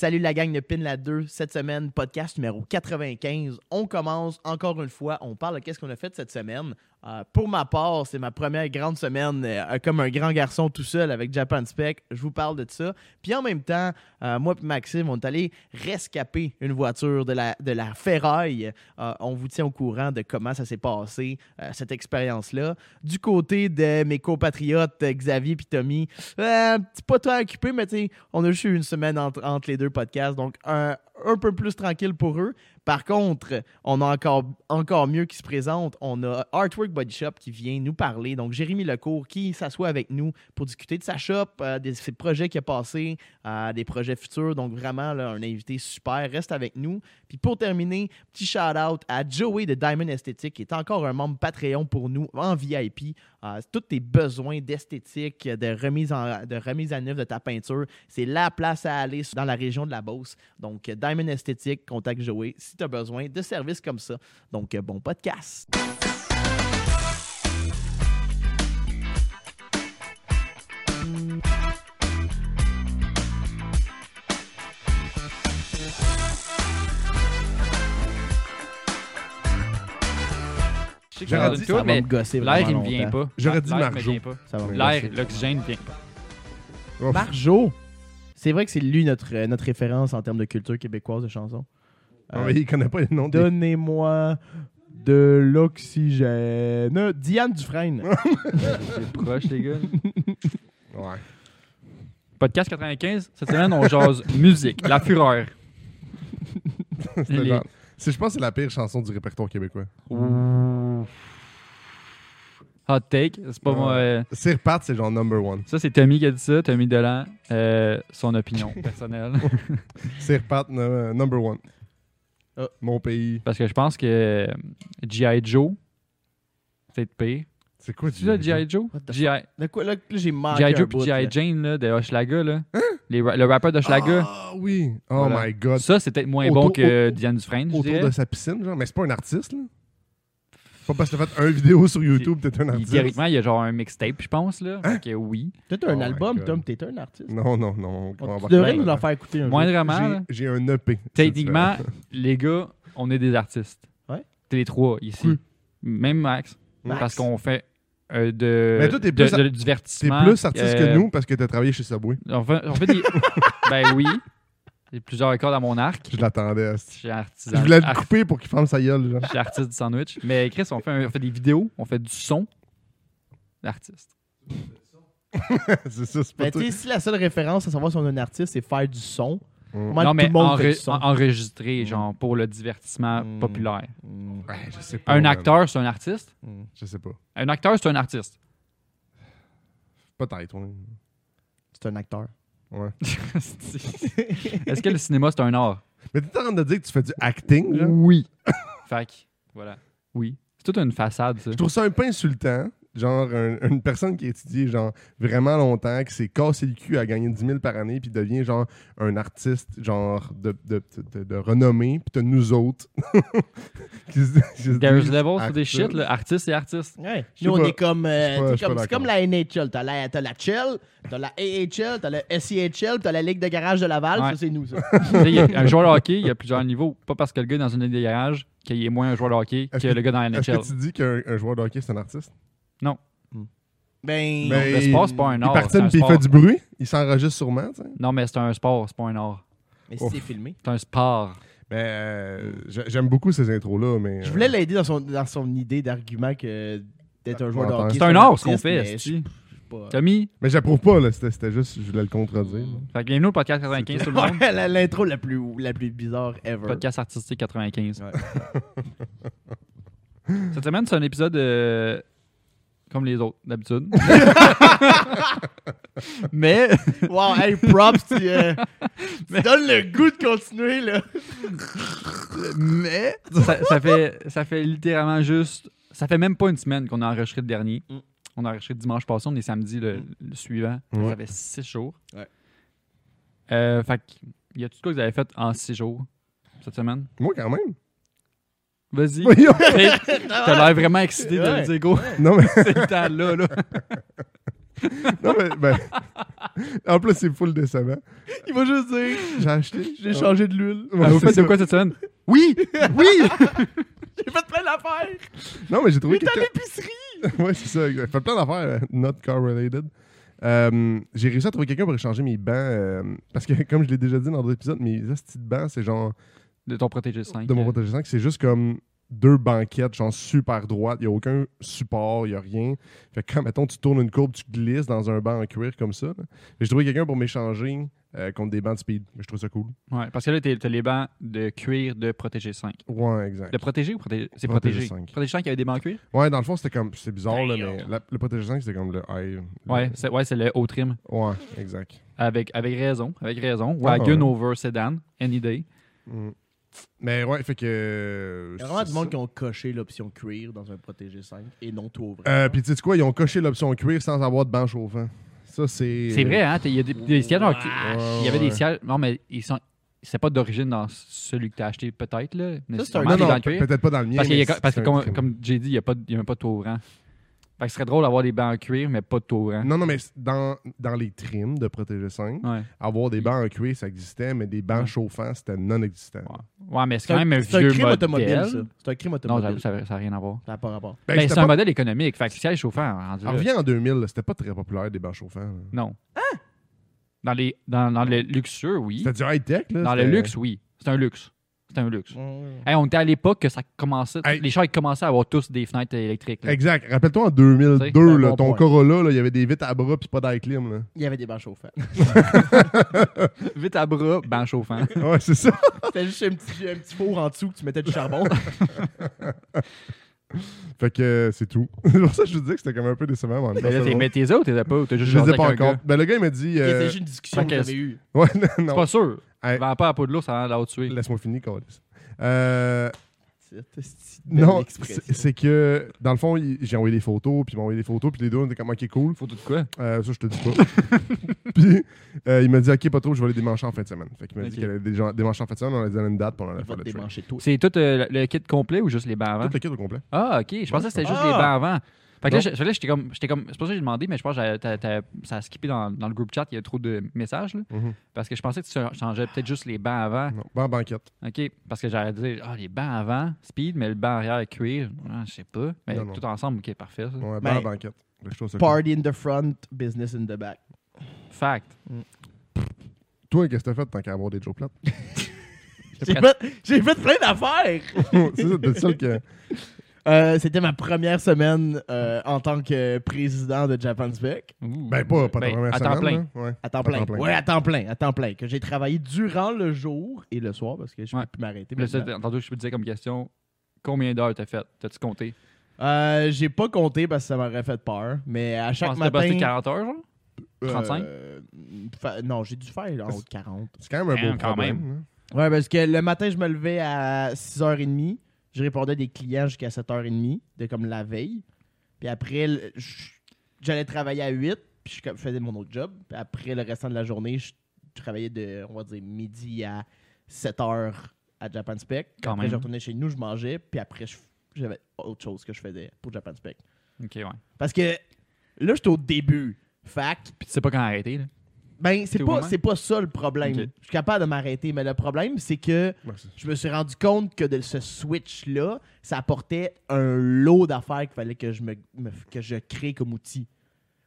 Salut la gang de Pin la 2. Cette semaine, podcast numéro 95. On commence encore une fois. On parle de qu'est-ce qu'on a fait cette semaine. Euh, pour ma part, c'est ma première grande semaine euh, comme un grand garçon tout seul avec Japan Spec. Je vous parle de ça. Puis en même temps, euh, moi et Maxime, on est allé rescaper une voiture de la, de la ferraille. On vous tient au courant de comment ça s'est passé, cette expérience-là. Du côté de mes compatriotes Xavier et Tommy, c'est pas trop occupé, mais on a juste eu une semaine entre les deux podcasts, donc un, un peu plus tranquille pour eux. Par contre, on a encore, encore mieux qui se présente. On a Artwork Body Shop qui vient nous parler. Donc, Jérémy Lecourt qui s'assoit avec nous pour discuter de sa shop, euh, des ses projets qu'il a passés, euh, des projets futurs. Donc, vraiment, un invité super. Reste avec nous. Puis, pour terminer, petit shout-out à Joey de Diamond Esthétique qui est encore un membre Patreon pour nous en VIP. Euh, tous tes besoins d'esthétique, de remise, en, de remise à neuf de ta peinture, c'est la place à aller dans la région de la Beauce. Donc, Diamond Esthétique, contacte Joey si tu as besoin de services comme ça. Donc, euh, bon podcast. J'aurais dit- toi, va mais me gosser l'air, il me vient pas. J'aurais dit Marjo. L'air, l'oxygène vient pas. Marjo, c'est vrai que c'est lui notre, euh, notre référence en termes de culture québécoise de chansons. Ah, Euh, mais il connaît pas les noms des... Donnez-moi de l'oxygène. Diane Dufresne. C'est proche, les gars. Ouais. Podcast 95, cette semaine, on jase musique, la fureur. C'était Les- genre- c'est- Je pense que c'est la pire chanson du répertoire québécois. Hot take, c'est pas Ouais. moi. euh, C'est repart, c'est genre number one. Ça, c'est Tommy qui a dit ça, Tommy Delan, euh, son opinion personnelle. C'est repart no- number one. Ah. Mon pays. Parce que je pense que euh, G.I. Joe, c'est pire. C'est quoi Tu sais, G.I. Joe? What the G.I. De quoi, là, là, j'ai manqué G.I. un Joe puis bout, là. G.I. Jane là, de Hochelaga, là. Les ra- le rappeur d'Hochelaga. Ah oui. Oh Voilà. my god. Ça, c'est peut-être moins Autour- bon que au- Diane Dufresne, je Autour dirais. de sa piscine, genre. Mais c'est pas un artiste, là. Pas parce que t'as fait un vidéo sur YouTube, t'es un artiste. Théoriquement, il y a genre un mixtape, je pense, là. Fait que oui. T'as un Oh album. Tom, t'es un artiste. Non, non, non. on tu devrais nous en faire écouter un. Moindrement, J'ai- un EP. Techniquement, les gars, on est des artistes. Ouais. T'es les trois ici. Même Max. Max. Parce qu'on fait euh, de, Mais toi, t'es de- plus- de- T'es divertissement. plus artiste euh, que nous parce que t'as travaillé chez Subway. On fait, on fait des. ben oui. J'ai plusieurs cordes à mon arc. Je l'attendais. Je suis artisan. Je voulais le couper pour qu'il ferme sa gueule, genre. Je suis artiste du sandwich. Mais Chris, on fait, un- on fait des vidéos, on fait du son. L'artiste. c'est ça, c'est pas Mais tout. tu sais, si la seule référence à savoir si on est un artiste, c'est faire du son. Mm. Non, tout mais le monde fait enre- du son. en- enregistré, Mm. genre, pour le divertissement Mm. populaire. Mm, Ouais, je sais pas. Un man. acteur, c'est un artiste? mm. Je sais pas. Un acteur, c'est un artiste. Peut-être, ouais. C'est un acteur. Ouais. Est-ce que le cinéma, c'est un art? Mais t'es en train de dire que tu fais du acting, genre? Oui. fait que, voilà. Oui. C'est toute une façade, ça. Je trouve ça un peu insultant. Genre, un- une personne qui a étudié, genre, vraiment longtemps, qui s'est cassé le cul à gagner 10 000 par année, puis devient, genre, un artiste, genre, de, de, de, de renommée, puis t'as nous autres. qui se- qui se There's disent levels for des shit, là. Artiste et artiste. Ouais. Nous, on pas. est comme. euh, comme- c'est comme la NHL. T'as la, t'as la Chell, t'as la AHL, t'as le SEHL, t'as la Ligue de garage de Laval. Ouais. Ça, c'est nous, ça. Y a un joueur de hockey, il y a plusieurs niveaux. Pas parce que le gars est dans une ligne de garage qu'il est moins un joueur de hockey Est-ce que que- le gars dans la Est-ce NHL. que tu dis qu'un un joueur de hockey, c'est un artiste? Ben. Ben, Le sport, c'est pas un Il art. c'est partine un puis il sport. fait du bruit. Il s'enregistre sûrement, tu sais. Non, mais c'est un sport, c'est pas un art. Mais si Ouf. c'est filmé. C'est un sport. Mais euh, j'ai- j'aime beaucoup ces intros-là, mais... Je euh, voulais l'aider dans son, dans son idée d'argument que d'être un joueur de hockey. C'est un art, ce qu'on artiste, fait, mais esti. je- pas- Tommy, Mais j'approuve pas, là. C'était c'était juste, je voulais le contredire. là. fait que bienvenue au podcast 95 tout le monde. Ouais, la- L'intro la plus, la plus bizarre ever. Podcast artistique 95. Ouais. Cette semaine, c'est un épisode euh, comme les autres, d'habitude. Mais Wow, hey, props, tu, euh, tu donnes le goût de continuer, là. mais ça, ça fait ça fait littéralement juste ça fait même pas une semaine qu'on a enregistré le dernier. Mm. On a enregistré dimanche passé, on est samedi le, le suivant. Ouais. Ça fait six jours. Ouais. Euh, fait que, y a tout ce que vous avez fait en six jours cette semaine? Moi, quand même. Vas-y. Voyons. Hey, T'as l'air vraiment excité de le dire, go. Non, mais C'est le temps là, là. non, mais, ben, en plus, c'est full décevant. Il va juste dire J'ai acheté. J'ai changé de l'huile. Ouais, Ah, vous faites de quoi cette semaine? Oui! Oui! J'ai fait plein d'affaires. non, mais j'ai trouvé est à quelqu'un. l'épicerie. ouais, c'est ça. exact. Fait plein d'affaires, euh, not car related. Euh, j'ai réussi à trouver quelqu'un pour échanger mes bancs. euh, parce que, comme je l'ai déjà dit dans d'autres épisodes, mes petits bancs, c'est genre De ton protégé 5. de mon protégé 5, c'est juste comme deux banquettes, genre super droites. Il n'y a aucun support, il n'y a rien. Fait que quand, mettons, tu tournes une courbe, tu glisses dans un banc en cuir comme ça. J'ai trouvé quelqu'un pour m'échanger euh, contre des bancs de speed. Je trouve ça cool. Ouais, parce que là, t'es- t'as les bancs de cuir de protégé 5. Ouais, exact. De protégé ou protégé? C'est Protégé protégé. 5. Protégé 5, il y avait des bancs en cuir? Ouais, dans le fond, c'était comme. C'est bizarre, là, mais la- le protégé 5, c'était comme le high. le- Ouais, c'est ouais, c'est le haut trim. Ouais, exact. Avec, avec raison. Avec raison. Ouais, Wagon ouais. over sedan. Any day. Mm. Mais ouais, fait que. Il y a vraiment du monde ça. qui ont coché l'option cuir dans un protégé 5 et non tout ouvert. Euh, Puis tu sais quoi, ils ont coché l'option cuir sans avoir de banc chauffant. Ça, c'est. C'est vrai, hein? Il y a des, des sièges en cuir. Ouais, Il y avait des sièges. Non, mais ils sont. C'est pas d'origine dans celui que t'as acheté, peut-être. là. Mais c'est un- sûrement Non, peut-être pas dans le mien. Parce, a- que, comme, j'ai dit, il n'y a, pas de- il y a même pas de torrent. Fait que ce serait drôle d'avoir des bancs en cuir, mais pas de torrent. Non, non, mais dans, dans les trims de Protégé 5, Ouais. avoir des bancs en cuir, ça existait, mais des bancs Ouais. chauffants, c'était non existant. Ouais. Ouais, mais c'est quand un, même un c'est un vieux crime automobile, modèle. ça. C'est un crime Non, automobile. j'avoue, ça n'a rien à voir. Ça n'a pas rapport. Ben, Ben, c'est un modèle économique. Fait que siège chauffant, rendu. On revient en 2000, là, c'était pas très populaire des bancs chauffants. là. Non. Dans, les, dans, dans le luxueux, oui. C'était du high-tech, là. Dans le luxe, oui. C'est un luxe. C'est un luxe. Hey, on était à l'époque que ça commençait. Hey. Les chars ils commençaient à avoir tous des fenêtres électriques. là. Exact. Rappelle-toi en 2002, C'est un là, bon ton point. Corolla, là, il y avait des vitres à bras puis pas d'air clim. Là. Il y avait des bancs chauffants. Vite à bras, banc chauffant. Ouais, c'est ça. C'était juste un petit, un petit four en dessous que tu mettais du charbon. Fait que euh, c'est tout. c'est pour ça que je vous disais que c'était comme un peu décevant. mais là, c'est t'es- mais t'es où, t'es pas? ou T'as juste Je les ai pas encore. Ben, le gars, il m'a dit. C'était euh, juste une discussion que j'avais eue. Ouais, non, C'est non. pas sûr. Hey. Vends pas à peau de l'eau, ça va la tuer. Laisse-moi finir, Carlis. Euh, Non, c'est que dans le fond, j'ai envoyé des photos, puis il m'a envoyé des photos, puis les deux, on était comme, ok, cool. Tout de quoi? Euh, ça, je te dis pas. puis euh, il m'a dit, ok, pas trop, je vais aller démancher en fin de semaine. Fait qu'il m'a Ok. dit qu'il allait dé- démancher en fin de semaine, on a dit une date, puis on allait faire le. C'est tout euh, le kit complet ou juste les bancs avant? Tout le kit au complet. Ah, ok. Je pensais que c'était juste Ah! les bancs avant. Fait que là, je- là, j'étais comme. j'étais comme- C'est pas ça que j'ai demandé, mais je pense que t'as- t'as- ça a skippé dans, dans le groupe chat. Il y a trop de messages. Là, Mhm. parce que je pensais que tu changeais peut-être juste les bancs avant. Non, banquette. OK. Parce que j'allais dire, ah, les bancs avant, speed, mais le banc arrière, cuir. Ah, je sais pas. Mais Non, non. tout ensemble, OK, parfait. Ça. Ouais, Ben, banquette. Cool. Party in the front, business in the back. Fact. Toi, qu'est-ce que t'as fait tant qu'à avoir des Joe plates? J'ai fait, j'ai fait plein d'affaires. c'est ça, seul que. Euh, C'était ma première semaine euh, en tant que président de Japan Spec. Ben, pas, pas ta Ben, première à temps semaine, plein. là. Ouais. À temps plein. Ouais, à temps plein. À temps plein. Que j'ai travaillé durant le jour et le soir parce que je ne Ouais. peux plus m'arrêter. Là, ça, maintenant. tantôt, je me disais comme question, combien d'heures t'as fait? T'as-tu compté? Euh, j'ai pas compté parce que ça m'aurait fait peur. Mais à chaque pense que t'as passé matin. 40 heures, genre? 35? euh, fa- non, j'ai dû faire en haut de 40. C'est quand même un Hein, beau quand problème. même. hein. Ouais, parce que le matin, je me levais à 6h30. Je répondais à des clients jusqu'à 7h30, de comme la veille. Puis après, j'allais travailler à 8, puis je faisais mon autre job. Puis après, le restant de la journée, je travaillais de, on va dire, midi à 7h à Japan Spec. Quand après, même. je retournais chez nous, je mangeais. Puis après, j'avais autre chose que je faisais pour Japan Spec. OK, ouais. Parce que là, j'étais au début. Fac, Puis tu sais pas quand arrêter, là? Ben, c'est pas, c'est pas ça le problème. Je suis capable de m'arrêter, mais le problème, c'est que Merci. je me suis rendu compte que de ce switch-là, ça apportait un lot d'affaires qu'il fallait que je, me, me- que je crée comme outil.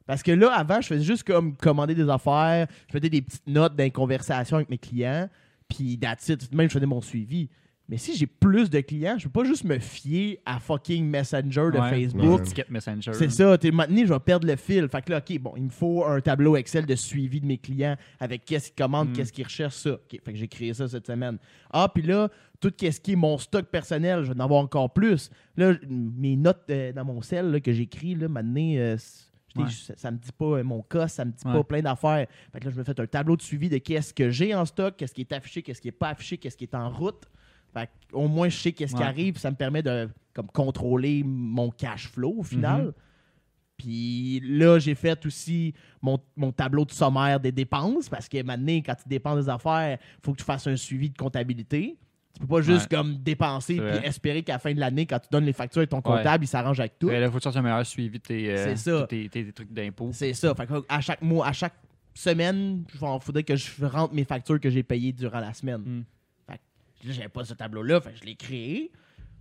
Parce que là, avant, je faisais juste comme commander des affaires, je mettais des petites notes dans les conversations avec mes clients, puis that's it. Même, je faisais mon suivi. Mais si j'ai plus de clients, je peux pas juste me fier à fucking Messenger de Ouais. Facebook. Ouais. Messenger. C'est ça, t'es maintenant, je vais perdre le fil. Fait que là, OK, bon, il me faut un tableau Excel de suivi de mes clients avec qu'est-ce qu'ils commandent, Mm. qu'est-ce qu'ils recherchent, ça. Fait que j'ai créé ça cette semaine. Ah, puis là, tout ce qui est mon stock personnel, je vais en avoir encore plus. Là, mes notes euh, dans mon cell là, que j'écris, là, maintenant, euh, t'ai- Ouais. ça, ça me dit pas euh, mon cas, ça me dit Ouais. pas plein d'affaires. Fait que là, je me fais un tableau de suivi de qu'est-ce que j'ai en stock, qu'est-ce qui est affiché, qu'est-ce qui est pas affiché, qu'est-ce qui est en route. Fait au moins, je sais qu'est-ce qui arrive, ça me permet de comme, contrôler mon cash flow au final. Mhm. Puis là, j'ai fait aussi mon, mon tableau de sommaire des dépenses parce que maintenant, quand tu dépenses des affaires, il faut que tu fasses un suivi de comptabilité. Tu peux pas juste Ouais. comme dépenser puis espérer qu'à la fin de l'année, quand tu donnes les factures à ton comptable, il s'arrange avec tout. Là, faut que tu un meilleur suivi de tes, euh, C'est ça. tes, tes- tes trucs d'impôts. C'est ça. Fait que à chaque mois, à chaque semaine, il faudrait que je rentre mes factures que j'ai payées durant la semaine. Mm. Là, j'avais pas ce tableau-là, fait que je l'ai créé.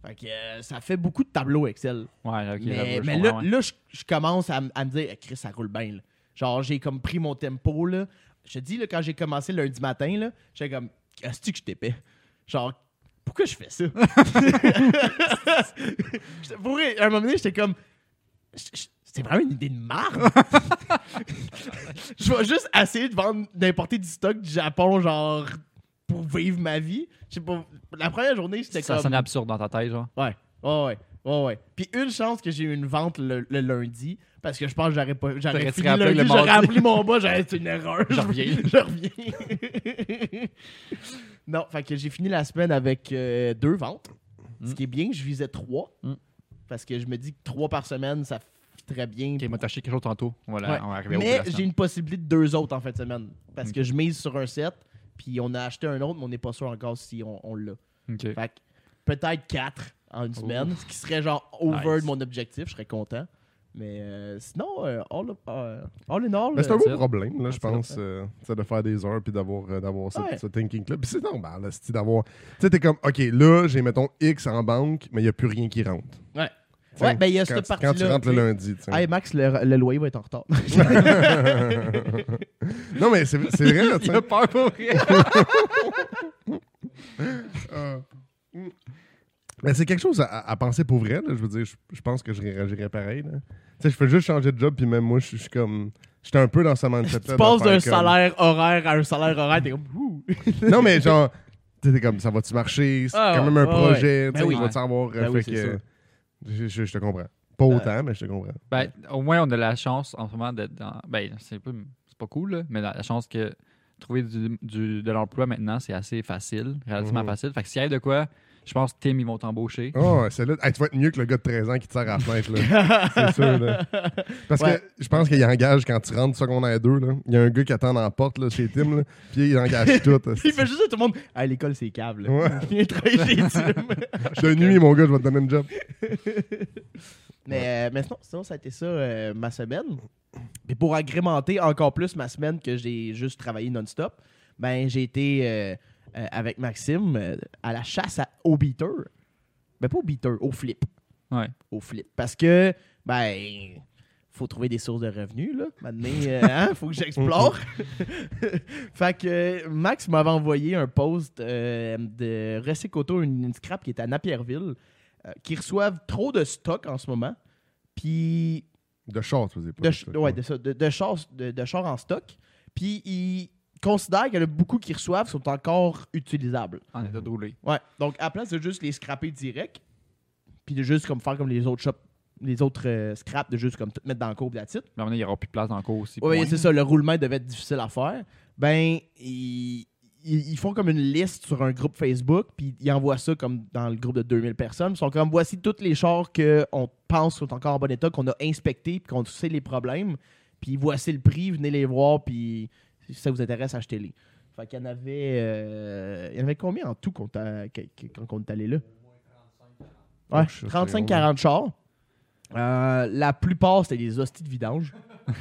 Fait que euh, ça fait beaucoup de tableaux Excel. Ouais, ok. mais là, ouais. là je, je commence à, me dire, Eh, Chris, ça roule bien. là. Genre, j'ai comme pris mon tempo. Là. Je te dis, là, quand j'ai commencé lundi matin, j'étais comme, est-ce que je t'épais? Genre, pourquoi je fais ça? Pour à un moment donné, j'étais comme, c'est vraiment une idée de marde. je vais juste essayer de vendre, d'importer du stock du Japon, genre, pour vivre ma vie. Je sais pas, la première journée, c'était Ça comme. sonne absurde dans ta tête, genre. Ouais, ouais, ouais. Ouais, ouais. Puis une chance que j'ai eu une vente le, le lundi, parce que je pense que j'aurais pas. J'aurais fini lundi, le j'aurais appelé mon bas, j'aurais fait une erreur. Je reviens. je reviens. non, fait que j'ai fini la semaine avec euh, deux ventes. Ce Mm. qui est bien, je visais trois. Mm. Parce que je me dis que trois par semaine, ça très bien. Ok, moi, t'as acheté quelque chose tantôt. Voilà, Ouais. on va arriver Mais j'ai une possibilité de deux autres en fin de semaine. Parce Ok. que je mise sur un set, puis on a acheté un autre, mais on n'est pas sûr encore si on, on l'a. Ok. Fait que peut-être 4 en une semaine, ce qui serait genre over Nice. de mon objectif, je serais content. Mais euh, sinon, euh, all, euh, all in all, Mais c'est un euh, beau ça. problème, là, je pense, ça. euh, c'est de faire des heures puis d'avoir euh, d'avoir ce, Ouais. ce thinking club. Puis c'est normal, d'avoir. Tu sais, t'es comme, OK, là, j'ai, mettons, X en banque, mais il n'y a plus rien qui rentre. Ouais. Ouais, ben il y a cette quand tu partie-là. rentres le lundi, tu sais. Hey Max, le, le loyer va être en retard. non, mais c'est, vrai, là, tu Il sais. a peur pour rien. Ah. Mais c'est quelque chose à, à penser pour vrai. là. Je veux dire, je, je pense que je réagirais pareil. là. Tu sais, je fais juste changer de job, puis même moi, je suis- je suis comme. J'étais un peu dans ce mindset-là. tu passes d'un comme- salaire horaire à un salaire horaire, t'es comme ouh. Non, mais genre, t'es comme, ça va-tu marcher? C'est Ah, quand même un ouais, projet. ouais. tu sais, Ben oui. il va-tu avoir. euh, Ben oui, fait c'est que- ça. Je, je- je te comprends. Pas autant, mais je te comprends. Ben, au moins, on a la chance en ce moment d'être dans. Ben, c'est pas, cool, là, mais la, la chance que trouver du, du- de l'emploi maintenant, c'est assez facile, relativement Mhm. facile. Fait que s'il y a de quoi, je pense que Tim, ils vont t'embaucher. Oh, celle-là, hey, tu vas être mieux que le gars de 13 ans qui te sert à la fenêtre. Là. c'est sûr. Là. Parce Ouais. que je pense qu'il engage quand tu rentres secondaire 2. Là. Il y a un gars qui attend dans la porte là, chez Tim. Là, puis il engage tout. Il fait juste tout le monde. Ah, l'école, c'est câble. Ouais. Viens travailler chez Tim. De nuit, mon gars, je vais te donner une job. Mais, euh, mais sinon, sinon, ça a été ça euh, ma semaine. Puis pour agrémenter encore plus ma semaine que j'ai juste travaillé non-stop, ben j'ai été euh, euh, avec Maxime euh, à la chasse à, au beater. Ben pas au beater, au flip. Ouais. Au flip. Parce que, ben, faut trouver des sources de revenus, là. Maintenant, euh, hein, faut que j'explore. fait que Max m'avait envoyé un post euh, de Recic Auto, une, une scrap qui est à Napierville, euh, qui reçoivent trop de stock en ce moment. Puis De short, vous de, ch- ouais, de, ça, de, de chars, de, de chars en stock. Puis ils considèrent qu'il y en a beaucoup qui reçoivent sont encore utilisables. En état de rouler. Ouais. Donc à la place de juste les scraper direct, puis de juste comme faire comme les autres shops, les autres euh, scraps, de juste comme tout mettre dans le cours la titre. Là, maintenant, il n'y aura plus de place dans le cours aussi. Oui, c'est ça. Le roulement devait être difficile à faire. Ben, ils, ils- ils font comme une liste sur un groupe Facebook, puis ils envoient ça comme dans le groupe de 2000 personnes. Ils sont comme voici tous les chars qu'on pense sont encore en bon état, qu'on a inspectés, puis qu'on sait les problèmes. Puis voici le prix, venez les voir, puis si ça vous intéresse, achetez-les. Fait qu'il y en avait. euh, il y en avait combien en tout que- quand on est allé là? Ouais, Oh, shit, 35-40 chars. Euh, la plupart, c'était des hosties de vidange.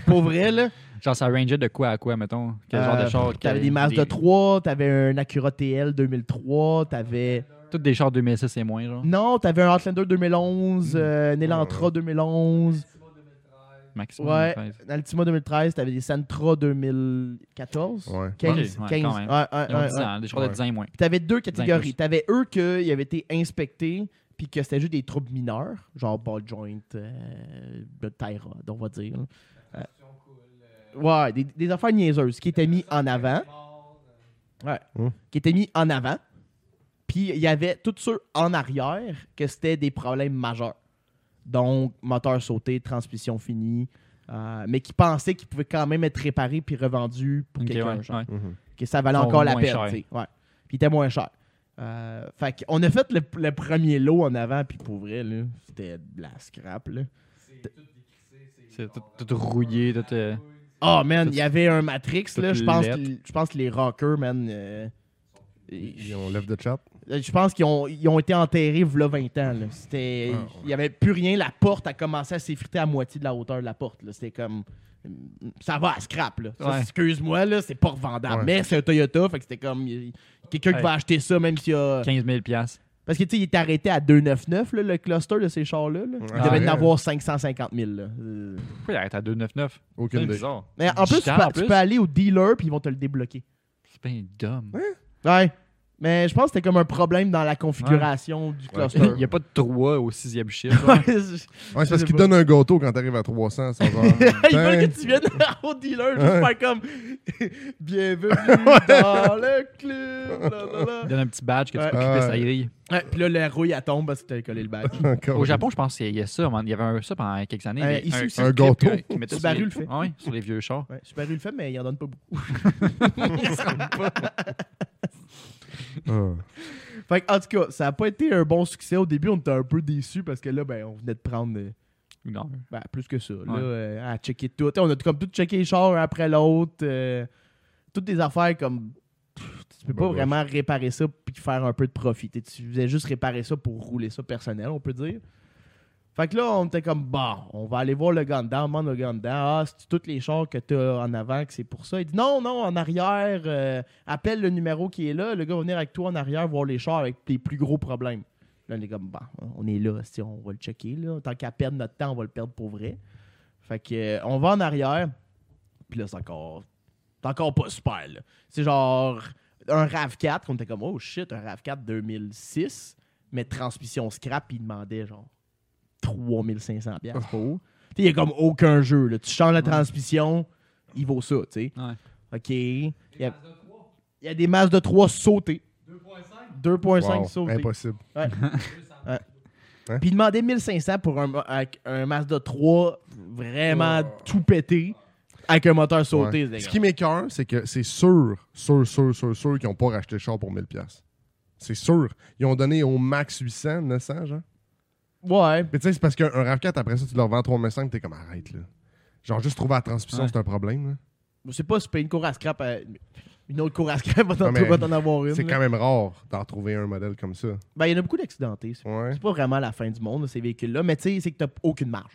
Pour vrai, là. Genre, ça rangeait de quoi à quoi, mettons? Quel genre Euh, de char T'avais des Mazda 3, t'avais un Acura TL 2003, t'avais... Tous des chars 2006 et moins, genre. Non, t'avais un Outlander 2011, euh, un Elantra 2011, Maximum. ouais, 13. un Altima 2013, t'avais des Sentra 2014, Ouais. 15, Ok, ouais, 15. quand même. Ouais, ouais, Ils ont ouais, 10 ouais. ans, des chars Ouais. de 10 ans et moins. Puis t'avais deux catégories. T'avais eux qui avaient été inspectés, puis que c'était juste des troubles mineurs, genre ball joint, euh, rod, on va dire. Euh, ouais, des, des affaires niaiseuses qui étaient mis en avant. Ouais. Hum. Qui étaient mis en avant. Puis il y avait tous ceux en arrière que c'était des problèmes majeurs. Donc, moteur sauté, transmission finie. euh, mais qui pensaient qu'ils pouvaient quand même être réparés puis revendus pour quelqu'un. ouais, genre ouais. Mhm. que ça valait encore la peine. Puis il était moins cher. Euh, fait qu'on a fait le, le premier lot en avant, puis pour vrai, là, c'était de la scrap. Là. C'est tout, tout rouillé, tout. euh, Oh man, Tout- il y avait un Matrix, là, tout je pense, que, je pense que les rockers, man, euh, Ils ont lève de chat. Euh, Je pense qu'ils ont, ils ont été enterrés v'là 20 ans. là. C'était, Ah, ouais. Il n'y avait plus rien. La porte a commencé à s'effriter à moitié de la hauteur de la porte. là. C'était comme. Ça va à scrap. Là. Ça, Ouais. Excuse-moi, là, c'est pas revendable. Ouais. Mais c'est un Toyota. Fait que c'était comme. il Quelqu'un qui va acheter ça, même s'il y a. 15 000 piastres. Parce que tu sais, il est arrêté à 299, là, le cluster de ces chars-là. là. Il Ah, devait ouais. en avoir 550 000. là. Euh, Pourquoi il arrête à 299 Aucune idée. Mais en plus, tu peux, en tu plus. peux aller au dealer puis ils vont te le débloquer. C'est bien dumb. Ouais. Mais je pense que c'était comme un problème dans la configuration du cluster. Il n'y a pas de 3 au sixième chiffre. Ouais, c'est- Ouais, Je c'est parce pas. donnent un gâteau quand t'arrives à 300. Ça va. Ils veulent que tu viennes au dealer juste Ouais. faire comme Bienvenue dans le club. Il donne un petit badge que tu Ouais. peux clipper sa ouais. grille. Ouais, puis là, la rouille, elle tombe parce que t'as collé le badge. Au Japon, je pense qu'il y a ça. man. Il y avait un, ça pendant quelques années. Euh, mais ici un, aussi. Un clip gâteau. mettaient Subaru sur les- le fait. Oui, sur les vieux chars. Ouais, Subaru le fait, mais il en donne pas beaucoup. Fait que, en tout cas, ça a pas été un bon succès. Au début, on était un peu déçus parce que là, ben, on venait de prendre euh, Non. ben, plus que ça. Là, euh, à checker tout. T'sais, On a tout- comme tout checké les chars un après l'autre. euh, toutes des affaires comme. pff, Tu peux Bah, pas bah. vraiment réparer ça puis faire un peu de profit. Tu faisais juste réparer ça pour rouler ça personnel, on peut dire. Fait que là, on était comme, bon, on va aller voir le Gundam, on demande le Gundam. Ah, c'est tous les chars que tu as en avant que c'est pour ça. Il dit, non, non, en arrière, euh, appelle le numéro qui est là. Le gars va venir avec toi en arrière voir les chars avec les plus gros problèmes. Là, on est comme, bon, on est là, si on va le checker. Là. Tant qu'à perdre notre temps, on va le perdre pour vrai. Fait que, euh, on va en arrière. Puis là, c'est encore, c'est encore pas super. C'est genre un RAV4. On était comme, oh shit, un RAV4 2006, mais transmission scrap, il demandait genre 3500$ piastres pour. Tu sais, Il n'y a comme aucun jeu. Là. Tu changes la transmission, il vaut ça, tu sais. Ouais. OK. Il y, a, il y a des masses de 3 sautés. 2.5 Wow, sautés. Impossible. Puis il demandait 1500 pour un, avec un Mazda 3 vraiment tout pété avec un moteur sauté. Ouais. Ce qui m'écœure, c'est que c'est sûr, sûr, sûr, sûr, sûr qu'ils n'ont pas racheté le char pour 1000$. piastres. C'est sûr. Ils ont donné au max 800, 900, genre. Ouais. Mais tu sais, c'est parce qu'un RAV4, après ça, tu leur vends 3500, t'es comme arrête, là. Genre, juste trouver la transmission, Ouais. c'est un problème, là. Je sais pas si une cour à scrap. à- Une autre cour à scrap va t'en avoir une. C'est quand même rare d'en trouver un modèle comme ça. Ben, il y en a beaucoup d'accidentés. C'est Ouais. c'est pas vraiment la fin du monde, ces véhicules-là. Mais tu sais, c'est que t'as aucune marge.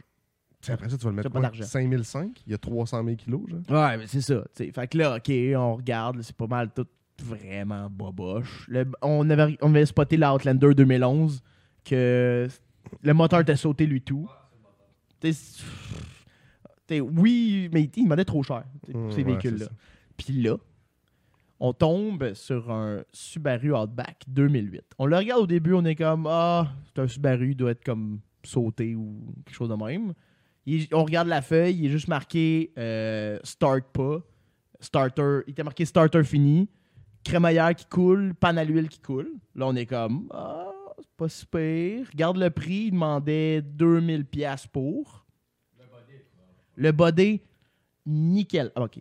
Tu sais, après ça, tu vas le mettre quoi? d'argent. 5005? Il y a 300 000 kilos, genre? Ouais, mais c'est ça. Fait que là, OK, on regarde. là, C'est pas mal tout vraiment boboche. Le- on, avait, on avait spoté l'Outlander 2011 que le moteur était sauté lui tout. T'sais, c'est- t'sais, oui, mais il demandait trop cher pour Hum, ces véhicules-là. Puis là, on tombe sur un Subaru Outback 2008. On le regarde au début, on est comme Ah, c'est un Subaru, il doit être comme sauté ou quelque chose de même. Il- on regarde la feuille, il est juste marqué euh, Start pas. Starter, il était marqué Starter fini. Crémaillère qui coule, panne à l'huile qui coule. Là, on est comme Ah, c'est pas super. Regarde le prix, il demandait 2000$ piastres pour. Le body, nickel. Ah, ok.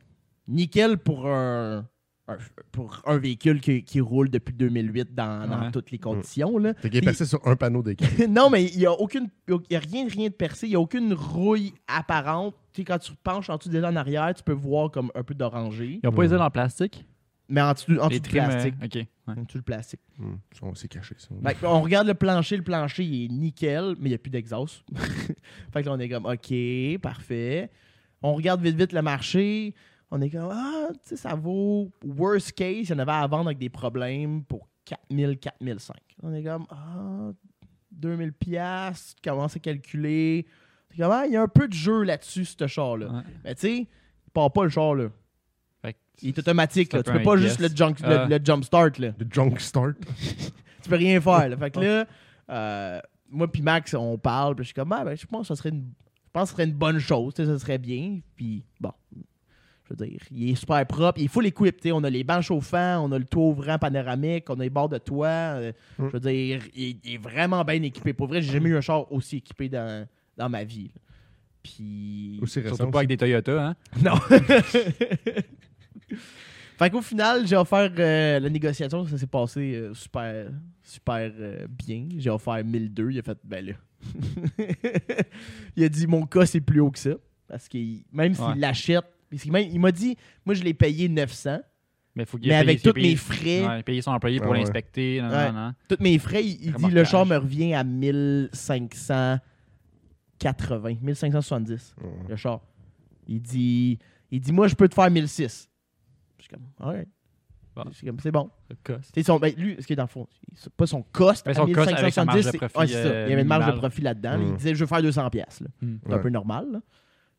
Nickel pour un, un- pour un véhicule qui, qui roule depuis 2008 dans, dans Ouais. toutes les conditions. Là. Fait qu'il est passé sur un panneau d'écran. non, mais il n'y a, aucune, il y a rien, rien de percé. Il n'y a aucune rouille apparente. Tu sais, quand tu penches en dessous des en arrière, tu peux voir comme un peu d'orangé. Ils n'ont pas Ouais. usé dans le plastique? Mais en dessous, en Les dessous trims, plastique. euh, Ok. Ouais. Dessous du plastique. Ça, on s'est caché, ça. Fait que on regarde le plancher. Le plancher, il est nickel, mais il n'y a plus d'exhaust. fait que là, on est comme, OK, parfait. On regarde vite, vite le marché. On est comme, ah, tu sais, ça vaut. Worst case, il y en avait à vendre avec des problèmes pour 4000, 4005. On est comme, ah, 2000 piastres. Tu commences à calculer. C'est comme, ah, il y a un peu de jeu là-dessus, ce char-là. Ouais. Mais tu sais, il part pas le char, là. Il est automatique, c'est là. Tu peu peux pas juste le jump, Ah. le, le jump start, là Le junk start. tu peux rien faire. Là. Fait que là, euh, moi puis Max, on parle, puis je suis comme, ah, ben, je pense que ça serait une, je pense que ce serait une bonne chose, tu sais, ça serait bien. Puis bon, je veux dire, il est super propre, il est full équipé. tu sais, On a les bancs chauffants, on a le toit ouvrant panoramique, on a les bords de toit. euh, Mm. Je veux dire, il, il est vraiment bien équipé. Pour vrai, j'ai jamais eu un char aussi équipé dans, dans ma vie. là. Puis. Aussi récent. Surtout pas avec des Toyota, hein? Non. fait qu'au final, j'ai offert euh, la négociation, ça s'est passé euh, super, super euh, bien. J'ai offert 1002. Il a fait, ben là. il a dit, mon cas, c'est plus haut que ça. Parce que même s'il Ouais. l'achète, parce que même- il m'a dit, moi, je l'ai payé 900. Mais, faut Mais avec tous il a mes payé- frais, Ouais, payer son employé pour Ah ouais. l'inspecter. Non, Ouais. non, non. tous mes frais, il, il dit le char me revient à 1580, 1570, Ouais. le char. Il dit, il dit moi, je peux te faire 1006. Je suis comme, alright. Bon. Je suis comme, c'est bon. Le cost. Son, ben, lui, ce qui est dans le fond, c'est pas son cost. Mais son cost avec sa marge de 1570, c'est- profit, ouais, c'est ça. euh, Il y avait une marge de profit là-dedans. Mm. Il disait, je veux faire 200 pièces. Hmm. C'est un peu normal. là.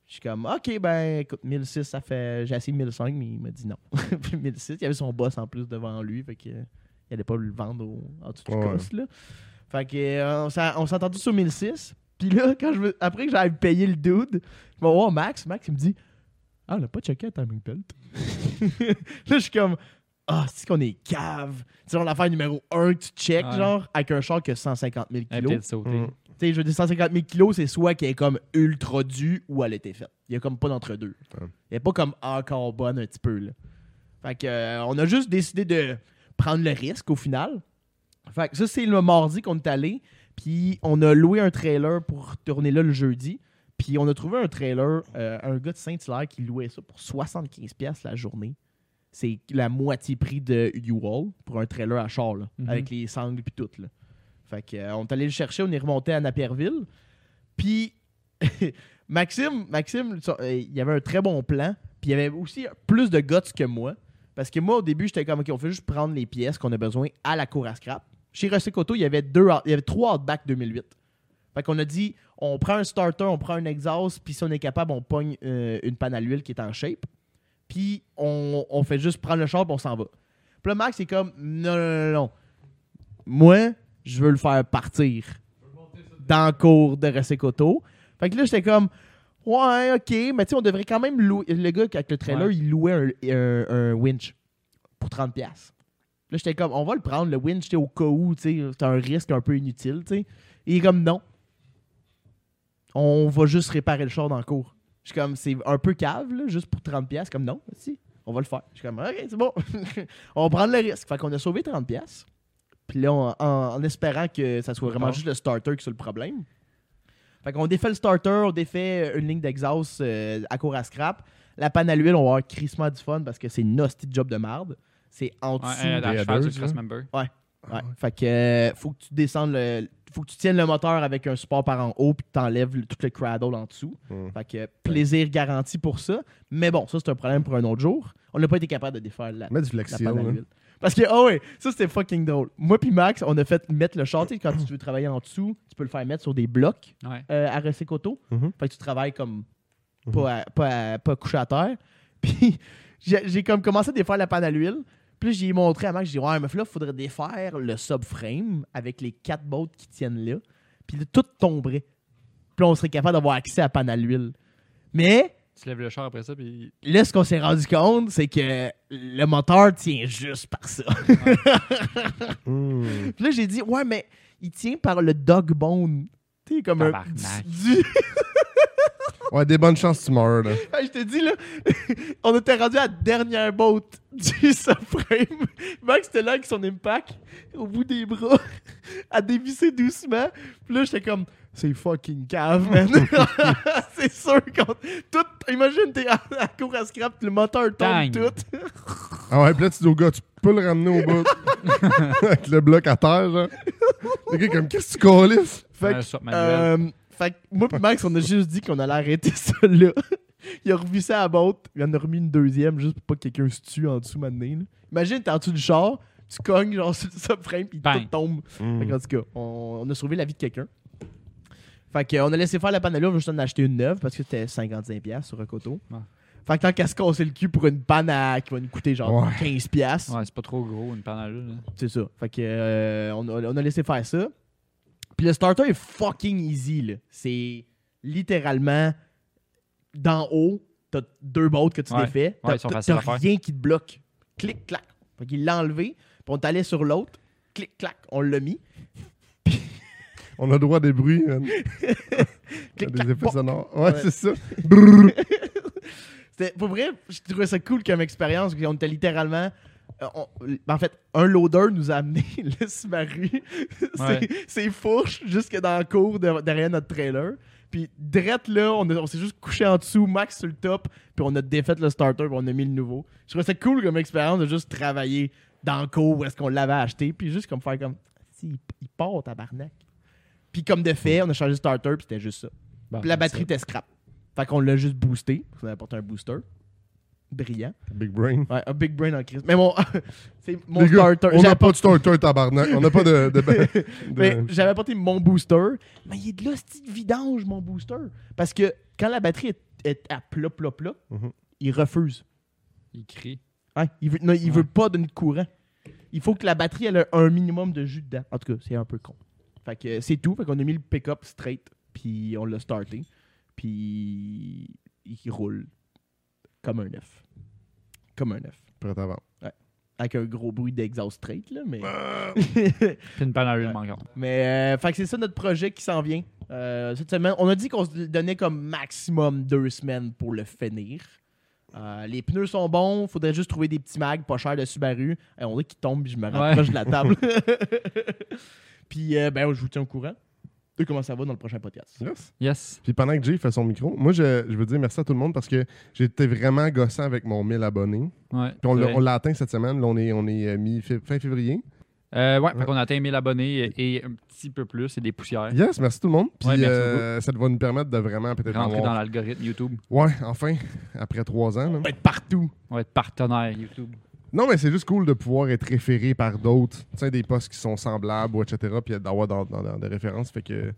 Je suis comme, OK, ben, écoute, 1006, ça fait. J'ai essayé 1005, mais il m'a dit non. Puis 1006, il y avait son boss en plus devant lui. Fait que, il allait pas le vendre au- en dessous du Ouais. cost. Là. Fait que, on s'est- on s'est entendu sur 1006. Puis là, quand je veux- après que j'avais payé le dude, je vais voir Max. Max, il me dit, ah, on n'a pas checké la timing belt. là, je suis comme, ah, c'est qu'on est cave. C'est genre l'affaire numéro 1 que tu check, Ouais. genre, avec un char qui a 150 000 Elle a kilos. Mm. Tu sais, je veux dire, 150 000 kilos, c'est soit qu'elle est comme ultra due ou elle a été faite. Il y a comme pas d'entre-deux. Ouais. Elle est pas comme encore bonne un petit peu, là. Fait que, euh, on a juste décidé de prendre le risque au final. Fait que ça, c'est le mardi qu'on est allé. Puis on a loué un trailer pour tourner là le jeudi. Puis on a trouvé un trailer, euh, un gars de Saint-Hilaire qui louait ça pour 75$ la journée. C'est la moitié prix de U-Wall pour un trailer à char, là, Mhm. avec les sangles puis tout. Là. Fait que, euh, on est allé le chercher, on est remonté à Napierville. Puis Maxime, Maxime, euh, il y avait un très bon plan. Puis il y avait aussi plus de guts que moi. Parce que moi, au début, j'étais comme, OK, on fait juste prendre les pièces qu'on a besoin à la cour à scrap. Chez Rossecoto, il y avait deux, il y avait trois Outback 2008. Fait qu'on a dit, on prend un starter, on prend un exhaust, puis si on est capable, on pogne euh, une panne à l'huile qui est en shape. Puis on, on fait juste prendre le char, puis on s'en va. Puis là, Max, c'est comme, non, non, non, non. Moi, je veux le faire partir dans le cours de Rossecoto. Fait que là, j'étais comme, ouais, ok, mais tu sais, on devrait quand même louer. Le gars avec le trailer, Ouais. il louait un, un- un winch pour 30$. piastres. Là, j'étais comme, on va le prendre, le winch, au cas où, tu sais, c'est un risque un peu inutile, tu sais. Et il est comme, non. On va juste réparer le char dans le cours. Je suis comme, c'est un peu cave, là, juste pour 30$. piastres. Comme, non, si, on va le faire. Je suis comme, ok, c'est bon. on va prendre le risque. Fait qu'on a sauvé 30$. piastres. Puis là, on- en, en espérant que ça soit vraiment Ah. juste le starter qui soit le problème. Fait qu'on défait le starter, on défait une ligne d'exhaust euh, à court à scrap. La panne à l'huile, on va avoir crissement du fun parce que c'est une hostie de job de marde. C'est en dessous. Ouais, a des la cheval headers, du là. crossmember. Ouais. Fait que euh, faut que tu descendes le. Faut que tu tiennes le moteur avec un support par en haut puis que tu enlèves tout le cradle en dessous. Mm. Fait que plaisir garanti pour ça. Mais bon, ça c'est un problème pour un autre jour. On n'a pas été capable de défaire la, Mets du la flexion. panne à l'huile. Parce que, ah ouais, ça c'était fucking drôle. Moi puis Max, on a fait mettre le char. Tu sais, quand tu veux travailler en dessous, tu peux le faire mettre sur des blocs Ouais. euh, à Rossecoto. Mhm. Fait que tu travailles comme pas, à- pas, à- pas couché à terre. Puis j'ai j'ai comme commencé à défaire la panne à l'huile. Puis j'ai montré à Max, j'ai dit Ouais, mais là, il faudrait défaire le subframe avec les quatre bottes qui tiennent là. Puis là, tout tomberait. Puis là, on serait capable d'avoir accès à la panne à l'huile. Mais Tu lèves le char après ça, puis là, ce qu'on s'est rendu compte, c'est que le moteur tient juste par ça. Puis là, j'ai dit Ouais, mais il tient par le dog bone. Sais, comme un. Ouais, des bonnes chances que tu meurs, là. Hey, je te dis, là, on était rendu à la dernière boat du subframe. Max était là avec son impact au bout des bras, à dévisser doucement. Puis là, j'étais comme, c'est fucking cave, man. c'est sûr qu'on. Tout, imagine, t'es à la cour à scrap, le moteur tombe tout. Ah ouais, pis là, tu dis au gars, tu peux le ramener au bout. Avec le bloc à terre, genre. Le gars, comme, qu'est-ce que tu calisses? Fait que, euh, fait que moi pis Max, on a juste dit qu'on allait arrêter ça là. Il a revu ça à la boat, il en a remis une deuxième juste pour pas que quelqu'un se tue en dessous maintenant. là. Imagine, t'es en dessous du char, tu cognes genre sur le subframe pis Bang. tout tombe. Mm. Fait que, en tout cas, on, on a sauvé la vie de quelqu'un. Fait qu'on a laissé faire la panne à l'eau, on a juste en acheté une neuve parce que c'était 55$ sur un coteau. Fait que tant qu'à se casser le cul pour une panne à- qui va nous coûter genre Ouais. 15$, Ouais, c'est pas trop gros, une panne à c'est ça. Fait que euh, on, a, on a laissé faire ça. Puis le starter est fucking easy là. C'est littéralement d'en haut, t'as deux bottes que tu Ouais. défais. Ouais, T'as rien qui te bloque. Clic clac. Fait qu'il l'a enlevé, puis on t'allait sur l'autre. Clic clac, on l'a mis. On a droit à des bruits, man. Clic des clac. effets pop. sonores. Ouais, Ouais. c'est ça. Pour vrai, je trouvais ça cool comme expérience. On était littéralement. euh, on- en fait, un loader nous a amené le Subaru. Ouais. C'est- C'est fourche jusque dans la cour de- derrière notre trailer. Puis, drette là, on, s'est juste couché en dessous, max sur le top, puis on a défait le starter, puis on a mis le nouveau. Je trouvais ça cool comme expérience de juste travailler dans le cours où est-ce qu'on l'avait acheté, puis juste comme faire comme, si, il, il part, tabarnak. Puis, comme de fait, on a changé le starter, puis c'était juste ça. Bon, Puis la batterie était scrap. Fait qu'on l'a juste boosté, parce qu'on avait apporté un booster. Brillant. Big brain. Ouais, un big brain en crise. Mais mon, c'est mon Les gars, starter. on J'avais n'a pas de starter, tabarnak. On n'a pas de. de, de- Mais j'avais apporté mon booster, mais il est de l'hostie de vidange, mon booster. Parce que quand la batterie est, est à plat, plat, plat, Mhm. il refuse. Il crie. Hein, il veut, non, il Ouais. veut pas donner de courant. Il faut que la batterie ait un minimum de jus dedans. En tout cas, c'est un peu con. Fait que euh, c'est tout. Fait qu'on a mis le pick-up straight, puis on l'a starté. Puis il roule comme un œuf. Comme un œuf. Prêt à vendre. Avec un gros bruit d'exhaust straight, là, mais... Puis une panne à. Mais euh, fait que c'est ça notre projet qui s'en vient. Euh, cette semaine, on a dit qu'on se donnait comme maximum deux semaines pour le finir. Euh, les pneus sont bons, faudrait juste trouver des petits mags pas chers de Subaru. Euh, on dirait qu'ils tombent, puis je me rapproche de la table. puis euh, ben je vous tiens au courant de comment ça va dans le prochain podcast. Yes. Yes. Puis pendant que Jay fait son micro, moi, je, je veux dire merci à tout le monde parce que j'étais vraiment gossant avec mon 1000 abonnés. Ouais. Puis on l'a on atteint cette semaine. Là, on est, on est euh, mi fin février. Euh, ouais, fait qu'on a atteint 1000 abonnés et, et un petit peu plus et des poussières. Yes, merci tout le monde. Puis Ouais, merci euh, ça va nous permettre de vraiment peut-être Rentrer dans l'algorithme YouTube. Ouais, enfin, après trois ans. là. On va être partout. On va être partenaire YouTube. Non, mais c'est juste cool de pouvoir être référé par d'autres, tu des postes qui sont semblables, ou etc., puis d'avoir des références. Fait que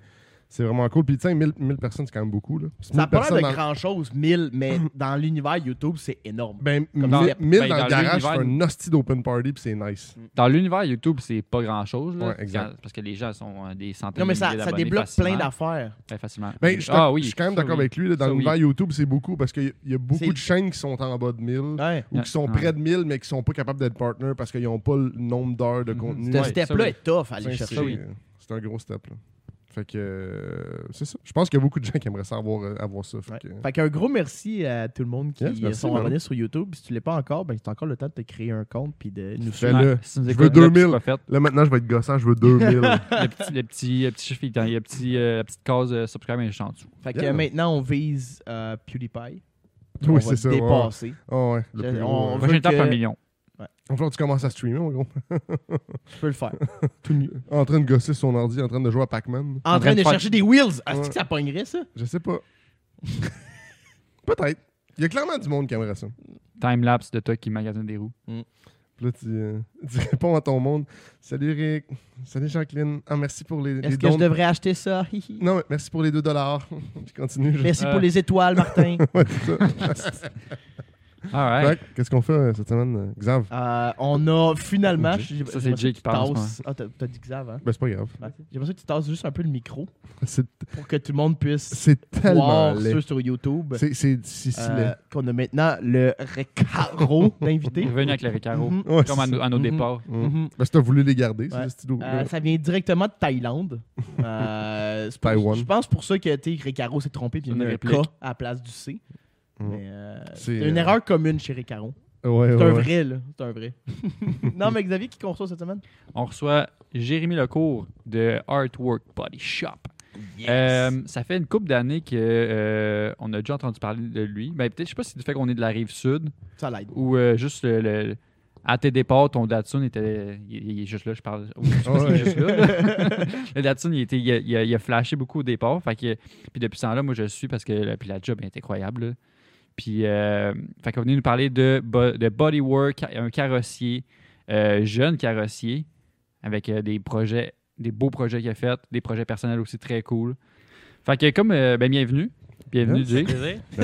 c'est vraiment cool. Puis, tu sais, 1000, 1000 personnes, c'est quand même beaucoup. Là. Ça n'a 1000 pas l'air de dans- grand-chose, 1000, mais dans l'univers YouTube, c'est énorme. Ben, Comme 1000 dans- 1000 ben, dans, dans le garage, l'univers- c'est un hostie d'open party, puis c'est nice. Dans l'univers YouTube, c'est pas grand-chose. là, Ouais, exact. quand- Parce que les gens sont euh, des centaines Non, mais de ça, débloque facilement. plein d'affaires. Facilement. Ben, je suis ah oui. je suis quand même d'accord oui. avec lui. là, dans l'univers oui. YouTube, c'est beaucoup parce qu'il y a beaucoup de chaînes qui sont en bas de 1000 Ouais. ou qui sont près de 1000, mais qui sont pas capables d'être partners parce qu'ils n'ont pas le nombre d'heures de Mhm. contenu. Ce step-là est tough à aller chercher. c'est un gros step. Là. Fait que euh, c'est ça. Je pense qu'il y a beaucoup de gens qui aimeraient ça avoir, euh, avoir ça. Fait Ouais. que- Fait qu'un gros merci à tout le monde qui Yes, merci, sont man. abonnés sur YouTube. Si tu l'es pas encore, ben c'est encore le temps de te créer un compte puis de nous suivre. Fais-le. Ouais, si tu nous Je écoutes, veux là, puis 2000. c'est pas fait. Là, maintenant, je vais être gossant. Je veux 2000. le petit, le petit, le petit chiffre, il y a le petit, euh, la petite case euh, subscribe et en dessous. Fait que Yeah. euh, maintenant, on vise euh, PewDiePie. on oui, va c'est ça. le ouais. dépasser. Ah ouais, le Je- plus on gros, veut-. Prochaine étape, que- un million. Falloir que tu commences à streamer, mon gros. Je peux le faire. Tout nu. En train de gosser sur son ordi, en train de jouer à Pac-Man. En train de faire- chercher des wheels. Est-ce Ouais. que ça pognerait, ça? Je sais pas. Peut-être. Il y a clairement du monde qui aimerait ça. Time-lapse de toi qui magasine des roues. Puis là, tu, euh, tu réponds à ton monde. Salut Eric. Salut Jacqueline. Ah, merci pour les, les Est-ce que dons. je devrais acheter ça? Non, mais merci pour les 2 dollars. Puis continue. je- Merci Euh. pour les étoiles, Martin. Ouais, c'est ça. All right. Fait que, Qu'est-ce qu'on fait euh, cette semaine, euh, Xav? Euh, on a finalement. Ça, c'est j'aimerais Jay que qui tu parle Ah, t'as t'as dit Xav, hein? Ben, c'est pas grave. Ouais. J'ai l'impression que tu tasses juste un peu le micro C'est pour que tout le monde puisse c'est tellement voir laid. ceux sur YouTube. C'est Euh, laid. qu'on a maintenant le Recaro d'invité. revenu avec les récaros. Mhm. Ouais, Comme à, nos- à nos Mhm. départs. Mm. Mhm. Ben, si t'as voulu les garder, Ouais. ces stylos. Euh, ça vient directement de Thaïlande. Euh, c'est pour- Taïwan. Je pense pour ça que Recaro s'est trompé puis il y a un. K à la place du C. Mm. Euh, C'est, une euh, erreur commune chez. Ouais, C'est ouais, un ouais. vrai, là. C'est un vrai. non, mais Xavier, qui qu'on reçoit cette semaine? On reçoit Jérémy Lecourt de Artwork Body Shop. Euh, ça fait une couple d'années que euh, on a déjà entendu parler de lui. Ben, peut-être, je sais pas si c'est du fait qu'on est de la rive sud Ça l'aide. ou euh, juste le, le- à tes départs, ton Datsun était. Il, il est juste là, je parle. ou Je sais pas s'il est Ouais. juste là. là. le Datsun, il, était, il, a, il a- il a flashé beaucoup au départ. Fait que, puis depuis ce temps-là, moi, je le suis parce que là, puis la job est incroyable. là. Puis, euh, fait qu'on est venu nous parler de, bo- de bodywork, un carrossier, euh, jeune carrossier, avec euh, des projets, des beaux projets qu'il a fait, des projets personnels aussi très cool. Fait que, comme, euh, ben, bienvenue. Bienvenue. Jay.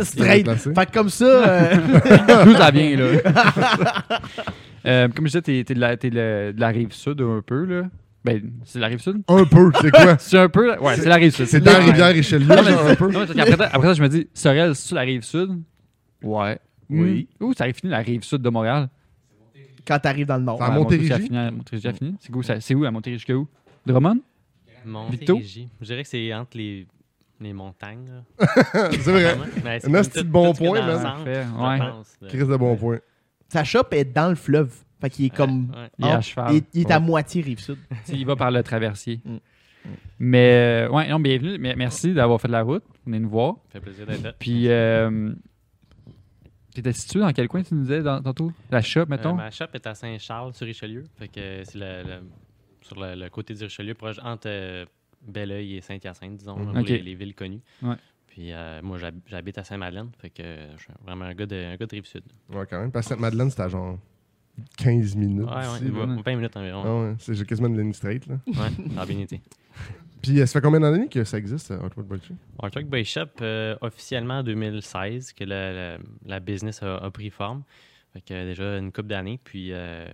Straight. Fait que comme ça, euh, D'où ça vient, là? Euh, comme je disais, t'es, t'es de, la, t'es de la rive sud un peu, là. Ben, c'est la rive sud? Un peu, c'est quoi? C'est un peu. Ouais, c'est la rive sud. C'est dans la Ouais. rivière Richelieu, Non, mais- genre un peu? Non, après ça, je me dis, Sorel, c'est-tu la rive sud? Ouais. Oui. Hmm. Ouh, ça arrive fini la rive sud de Montréal. quand t'arrives dans le nord. Ça- À Ouais, Montérégie? Fini à Montérégie. a fini. C'est où, ça- c'est où à Montérégie? Jusqu'à où? Drummond? Montérégie. Je dirais que c'est entre les, les montagnes. là. c'est vrai. Vraiment. Ben, c'est Un comme de tout- bon tout ce qu'il y a point, dans le man. centre, Parfait, je ouais. pense, là. Chris de bon point. Sa shop est dans le fleuve. Fait qu'il est comme. Ouais. Il est à cheval. il, il est à Ouais. moitié rive sud. Il va par le traversier. Mais, euh, ouais, non, bienvenue. Mais merci d'avoir fait de la route. Venez nous voir. Ça fait plaisir d'être là. Puis, euh, tu étais situé dans quel coin, tu nous disais dans- tantôt? La shop, Euh, mettons ma shop est à Saint-Charles, sur Richelieu. Fait que c'est le- le- sur le, le côté du Richelieu, proche entre euh, Belleuil et Saint-Hyacinthe, disons, Ok. les, les villes connues. Ouais. Puis euh, moi, j'hab- j'habite à Saint-Madeleine. Fait que je suis vraiment un gars de, un gars de Rive-Sud. Ouais, quand même. Parce que Sainte-Madeleine, c'était à genre 15 minutes. Ouais, ouais, là. là. 20 minutes environ. Ah ouais, c'est quasiment de ligne straight. Là. Ouais, ça a bien été. Puis, euh, ça fait combien d'années que ça existe, euh, Artwork Body Shop? Artwork Bay Shop, euh, officiellement en 2016, que la, la- la business a, a pris forme. Fait que euh, déjà une couple d'années. Puis, euh,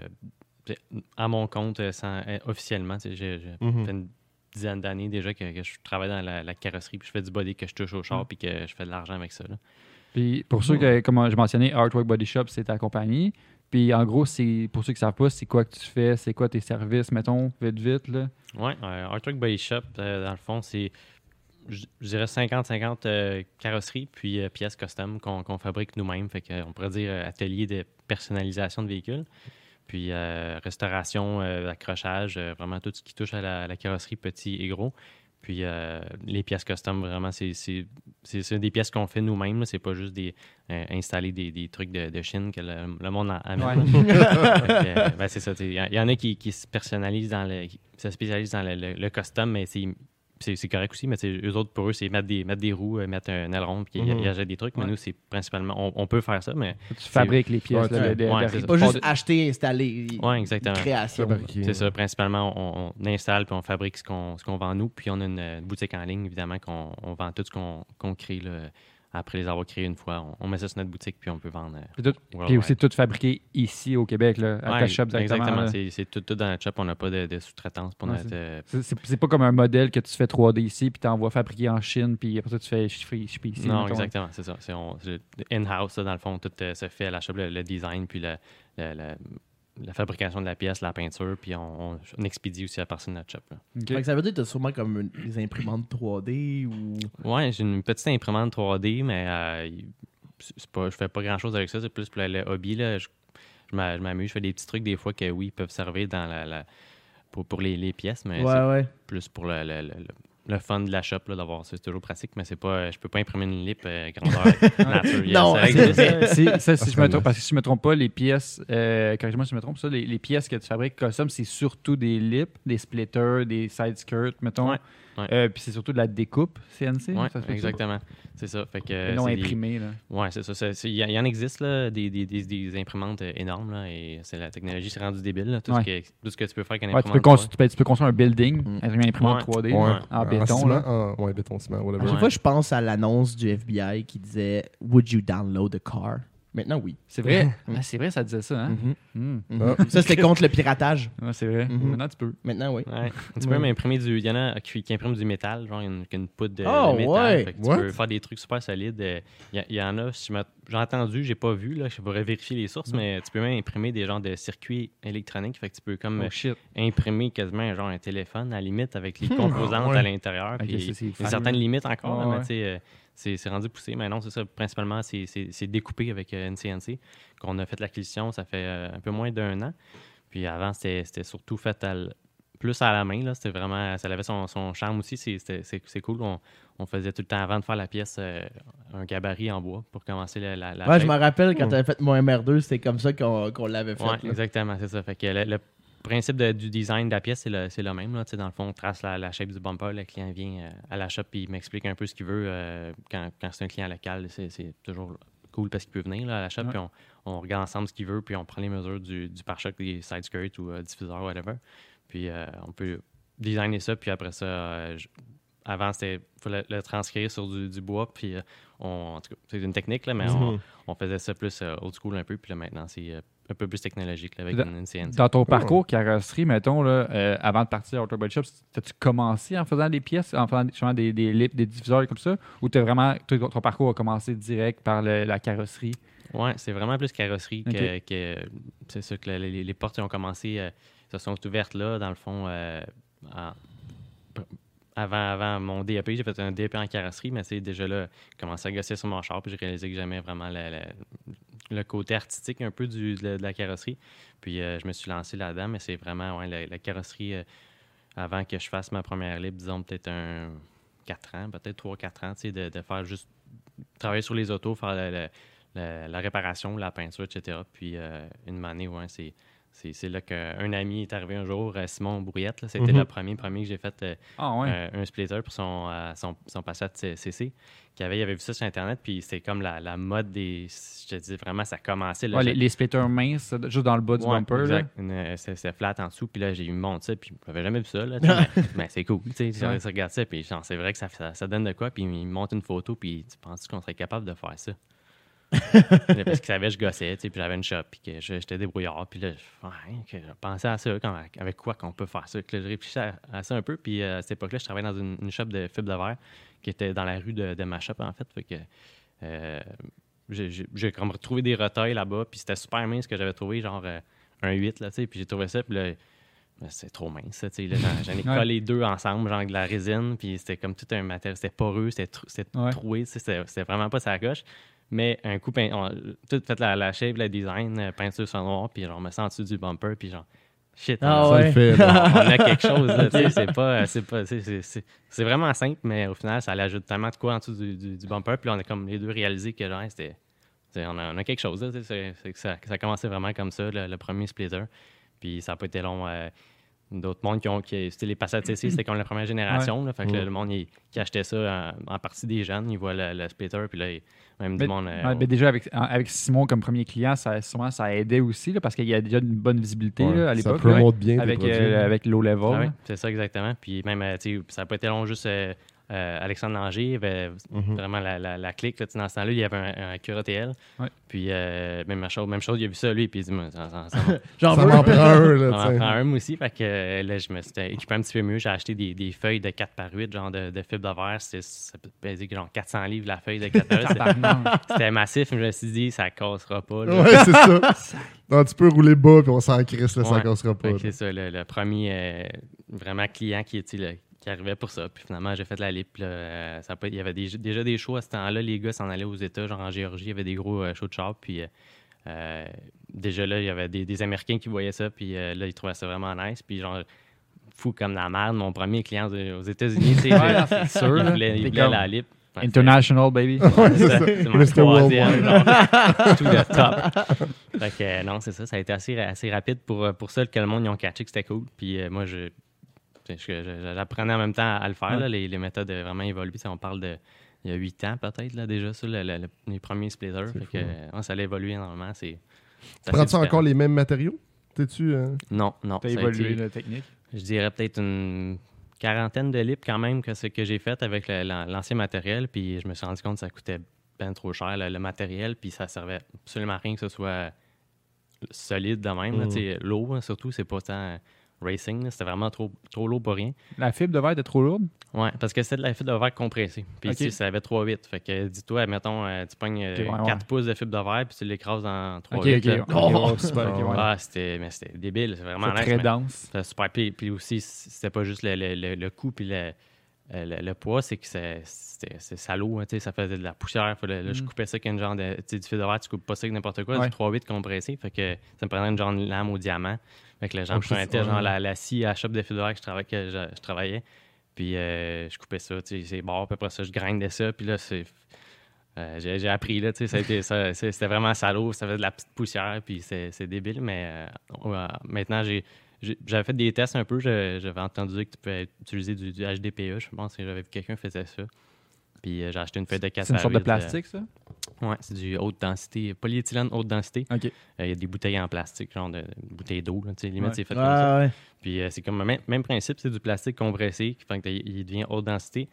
à mon compte, sans- officiellement, j'ai Mhm. fait une dizaine d'années déjà que, que je travaille dans la, la carrosserie, puis je fais du body, que je touche au char, puis que je fais de l'argent avec ça. là. Puis, pour ceux que, comme je mentionnais, Artwork Body Shop, c'est ta compagnie. Puis, en gros, c'est pour ceux qui ne savent pas, c'est quoi que tu fais, c'est quoi tes services, mettons, vite, vite, là? Oui, Artwork Body Shop, euh, dans le fond, c'est, je dirais 50-50 euh, carrosserie, puis euh, pièces custom qu'on qu'on fabrique nous-mêmes. Fait que, on pourrait dire euh, atelier de personnalisation de véhicules. Puis euh, restauration, euh, accrochage, euh, vraiment tout ce qui touche à la carrosserie petit et gros. Puis euh, les pièces custom, vraiment, c'est, des pièces qu'on fait nous-mêmes. C'est pas juste des, euh, installer des, des trucs de, de Chine que le, le monde amène. Ouais. Euh, ben, c'est ça. Il y, en a qui, qui se personnalisent dans le. qui se spécialisent dans le, le- le custom, mais c'est. Correct aussi, mais eux autres, pour eux, c'est mettre des, mettre des roues, euh, mettre un aileron, puis ils Mhm. ils achètent des trucs. Mais Ouais. nous, c'est principalement. On, on peut faire ça, mais. Tu fabriques les pièces, Ouais, là, de- ouais, de- c'est ça. Pas juste acheter, installer. Ouais, exactement. Création. C'est ça. Principalement, on, on installe puis on fabrique ce qu'on ce qu'on vend nous. Puis on a une, euh, boutique en ligne, évidemment, qu'on on vend tout ce qu'on qu'on crée. là. Après les avoir créés une fois, on, on met ça sur notre boutique, puis on peut vendre. euh, Puis tout- Puis aussi tout fabriqué ici au Québec, là, à Ouais, ta shop directement. là. C'est tout, tout dans notre shop. On n'a pas de, de sous-traitance pour Ouais, notre. euh, C'est- pas comme un modèle que tu fais 3D ici, puis tu envoies fabriquer en Chine, puis après ça, tu fais shipper ici. Non, mettons. exactement, c'est ça. C'est in-house, dans le fond, tout euh, se fait à la shop, le, le design, puis le- le- le- la fabrication de la pièce, la peinture, puis on, on- on expédie aussi à partir de notre shop. là. Ok. Fait que ça veut dire que t'as sûrement comme une- des imprimantes 3D ou? Ouais, j'ai une petite imprimante 3D, mais euh, pas, je fais pas grand-chose avec ça. C'est plus pour le, hobby. Là. Je, je m'a- je m'amuse, je fais des petits trucs des fois que oui, ils peuvent servir dans la, la- pour, pour les, les pièces, mais Ouais, plus pour le, le- le- le- fun de la shop là, d'avoir ça. C'est toujours pratique, mais c'est pas, je peux pas imprimer une lip euh, grandeur nature. Non, ça. Euh, si- ça, si je me trompe, parce que si je me trompe pas, les pièces, euh, corrige-moi si je me trompe, ça, les, les pièces que tu fabriques custom, c'est surtout des lips, des splitters, des side skirts, mettons. Ouais, ouais. Euh, puis c'est surtout de la découpe CNC. Ouais, ça exactement. C'est ça. Fait que, non des- imprimé. Là. Ouais, c'est ça. Il y, y en existe là, des, des, des, des imprimantes euh, énormes là, et c'est la technologie s'est rendue débile. là. Tout, Ouais. ce que, tout ce que tu peux faire avec un Ouais, tu, peux imprimante. cons- tu, peux, tu peux construire un building, Mm. avec une imprimante Ouais. 3D Ouais. en béton. ciment, là. en- ouais, béton, ciment, whatever. À chaque Ouais. fois, je pense à l'annonce du FBI qui disait Would you download a car Maintenant, oui. C'est vrai? Ah, c'est vrai, ça disait ça. Hein? Mhm. Mm. Mhm. Ça, c'était contre le piratage. C'est vrai. Mhm. Maintenant, tu peux. Maintenant, oui. Ouais. Tu peux même imprimer du. Il y en a qui, qui impriment du métal, genre une, une poudre de, Oh, de métal. ouais. Fait que tu What? peux faire des trucs super solides. Euh, Il y, il y en a, si j'ai entendu, j'ai pas vu, là, je pourrais vérifier les sources, mais tu peux même imprimer des genres de circuits électroniques. Fait que tu peux comme Oh imprimer quasiment genre un téléphone à la limite avec les composantes Ouais. à l'intérieur. Ok, puis ça, c'est il y a fun. certaines limites encore, là, Ouais, mais tu sais, euh, c'est c'est rendu poussé. Mais non, c'est ça. Principalement, c'est- c'est c'est découpé avec euh, une CNC qu'on a fait l'acquisition, ça fait euh, un peu moins d'un an. Puis avant, c'était c'était surtout fait à plus à la main. là. C'était vraiment, ça avait son, son charme aussi. C'est- c'était- C'est c'est cool. On, on faisait tout le temps avant de faire la pièce euh, un gabarit en bois pour commencer la, la, la Ouais, je me rappelle quand Mm. t'avais fait mon MR2, c'était comme ça qu'on qu'on l'avait fait. Ouais, exactement, c'est ça. Fait que le, le principe de- du design de la pièce, c'est le, le même. Là. Dans le fond, on trace la, la shape du bumper, le client vient euh, à la shop et il m'explique un peu ce qu'il veut. euh, quand quand c'est un client local, c'est toujours cool parce qu'il peut venir là, à la shop, puis on, on regarde ensemble ce qu'il veut, puis on prend les mesures du, du pare-choc, des side skirts ou euh, diffuseurs, whatever. Puis euh, on peut designer ça, puis après ça, je- avant, c'était faut le, le transcrire sur du, du bois, puis on, en tout cas, c'est une technique, là, mais on, on faisait ça plus old school un peu, puis là, maintenant, c'est un peu plus technologique là, avec Dans- une, CNC. Dans ton parcours carrosserie, mettons, là, euh, avant de partir à Auto Body Shop, as-tu commencé en faisant des pièces, en faisant justement des, des lips, des diffuseurs comme ça, ou t'as vraiment, ton parcours a commencé direct par le- la carrosserie? Ouais, c'est vraiment plus carrosserie que, que- c'est ça que les, les portes ont commencé, euh, se sont ouvertes là, dans le fond, euh, en- avant, avant mon DAP, j'ai fait un DAP en carrosserie, mais c'est déjà là, j'ai commencé à gosser sur mon char, puis j'ai réalisé que j'aimais vraiment le- le côté artistique un peu du, de, la- carrosserie. Puis euh, je me suis lancé là-dedans, mais c'est vraiment ouais, la, carrosserie. euh, avant que je fasse ma première libre, disons peut-être un 4 ans, peut-être 3-4 ans, de, de faire juste travailler sur les autos, faire la réparation, la peinture, etc. Puis euh, une année, ouais, c'est. C'est là qu'un ami est arrivé un jour, euh, Simon Brouillette. C'était Mhm. le premier, premier que j'ai fait euh, Ah ouais. euh, un splitter pour son, euh, son, son Passat CC. Qui avait, il avait vu ça sur Internet, puis c'était comme la, la mode des. Je te dis vraiment, ça commençait. Là, Ouais, les, les splitters minces, juste dans le bas du Ouais, bumper. exact. C'est flat en dessous, puis là, j'ai eu monté ça, puis j'avais jamais vu ça, là. mais mais c'est cool, tu regardé ça, puis c'est vrai que ça, ça, ça donne de quoi, puis il me montre une photo, puis tu penses qu'on serait capable de faire ça? Parce qu'il savait que je gossais, puis j'avais une shop, puis que j'étais débrouillard, puis là, je, pensais à ça, quand- avec quoi qu'on peut faire ça. Je réfléchissais à, à ça un peu, puis euh, à cette époque-là, je travaillais dans une, une shop de fibre de verre qui était dans la rue de, de ma shop, en fait. Fait que euh, j'ai- comme retrouvé des retails là-bas, puis c'était super mince ce que j'avais trouvé, genre euh, un 8, là, tu sais, puis j'ai trouvé ça, puis là, ben, c'est trop mince, J'en ai collé deux ensemble, genre de la résine, puis c'était comme tout un matériel, c'était poreux, c'était trou- c'était Ouais. troué, c'était vraiment pas sa coche. Mais un coup, on- tout fait la, la shape, le design, euh, peinture sur noir, puis genre, on me sent en dessous du bumper, puis genre, shit, Ah on, ouais. fait, a quelque chose, là, tu sais, c'est pas, c'est pas, c'est- c'est- c'est c'est vraiment simple, mais au final, ça l'ajoute tellement de quoi en dessous du, du- du bumper, puis là, on a comme les deux réalisé que genre, c'était, on a, on a quelque chose, là, tu sais, c'est- c'est que ça, ça a commencé vraiment comme ça, le, le premier splitter, puis ça n'a pas été long. euh, D'autres mondes qui ont. Qui, c'était les Passat CC, c'était comme la première génération. là, fait que Ouais. le monde il- qui achetait ça en, en partie des jeunes, ils voient le, le splitter, puis là, il- même du Mais- monde. euh, Ouais, ben déjà, avec, avec Simon comme premier client, ça, sûrement, ça aidait aussi là, parce qu'il y a déjà une bonne visibilité Ouais, là, à ça l'époque. promote bien Avec, euh, avec low level. Ah c'est ça exactement. Puis même, euh, ça n'a pas été long, juste euh, euh, Alexandre Langer avait Mhm. vraiment la, la, la clique. Là, dans ce temps-là, il y avait un, un Acura TL. Ouais. Puis euh, même, chose, même chose, il a vu ça lui, puis il dit Moi, ça, ça, ça, J'en Ça m'en prend un, On là, en tu sais. prend un aussi. Fait que euh, là, je me suis équipé un petit peu mieux. J'ai acheté des, des feuilles de 4 par 8, genre de, de fibre de verre. C'était ça peut peser genre 400 livres la feuille de 4 par 8. C'était- massif. mais Je me suis dit, ça cassera pas. là. Ouais, c'est ça. Non, tu peux rouler bas, puis on s'en crisse, là, ça Ouais. cassera pas. Fait que c'est ça, le, le premier euh, vraiment client qui, sais, le- qui arrivait pour ça. Puis finalement, j'ai fait la lip. là, euh, ça il y avait des- déjà des shows à ce temps-là. Les gars s'en allaient aux États, genre en Géorgie. Il y avait des gros euh, shows de char. Puis euh, déjà là, il y avait des, des Américains qui voyaient ça. Puis euh, là, ils trouvaient ça vraiment nice. Puis genre, fou comme la merde, mon premier client de- aux États-unis, c'est sûr. il voulait, il voulait la lip. International, baby. C'est mon troisième, genre, tout le top. Fait que euh, non, c'est ça. Ça a été assez, assez rapide pour, pour ça que le monde ils ont catché que c'était cool. Puis euh, moi, je- j'apprenais en même temps à le faire. Ouais. là. les, les méthodes ont vraiment évolué. On parle de il y a huit ans peut-être là, déjà, ça, le- le- le- les premiers splitters. C'est Fait fou, que, hein. ouais, ça a évolué énormément. C'est, c'est Tu prends-tu encore les mêmes matériaux? T'es-tu. euh, Non, non. T'as ça a évolué été- la technique? je dirais peut-être une quarantaine de lips quand même que ce que j'ai fait avec l'ancien matériel. Puis je me suis rendu compte que ça coûtait bien trop cher le, le matériel. Puis ça servait absolument à rien que ce soit solide de même. Mm. Sais, L'eau, hein, surtout, c'est pas tant racing. C'était vraiment trop, trop lourd pour rien. La fibre de verre était trop lourde? Ouais, parce que c'était de la fibre de verre compressée. Puis Ok. tu sais, ça avait 3,8. Fait que dis-toi, mettons, euh, tu pognes euh, Ok, ouais, 4 ouais. pouces de fibre de verre puis tu l'écrases en 3,8. Ok, ok. Ah, c'était, débile. C'est vraiment nice, très dense. c'était super. Puis, puis aussi, c'était pas juste le, le, le, le coût puis le, euh, le, le poids, c'est que c'est- salaud. hein, tu sais, ça faisait de la poussière. Fallait- là, Je Mm. coupais ça avec une genre de. Du fil de verre, tu coupes pas ça avec n'importe quoi. Ouais. Du 3-8 compressé. Fait que ça me prenait une genre de lame au diamant. Fait que genre la, la scie à la shop de verre que je travaillais. Que je, je travaillais. Puis euh, je coupais ça, tu sais, c'est bords. Puis après ça, je grindais ça. Puis là, c'est. euh, j'ai appris, là, tu sais, c'était vraiment salaud, ça fait de la petite poussière, puis c'est débile, mais euh, maintenant, j'ai j'avais fait des tests un peu, j'avais entendu dire que tu pouvais utiliser du, du HDPE, je pense que j'avais vu quelqu'un faisait ça. Puis j'ai acheté une feuille de 4 C'est une sorte de plastique, ça? C'est du haute densité, polyéthylène haute densité. Euh, Il y a des bouteilles en plastique, genre de, de bouteilles d'eau, limite Ouais. c'est fait comme ça. Ouais. Puis euh, c'est comme le même, même principe, c'est du plastique compressé, qui fait devient haute densité.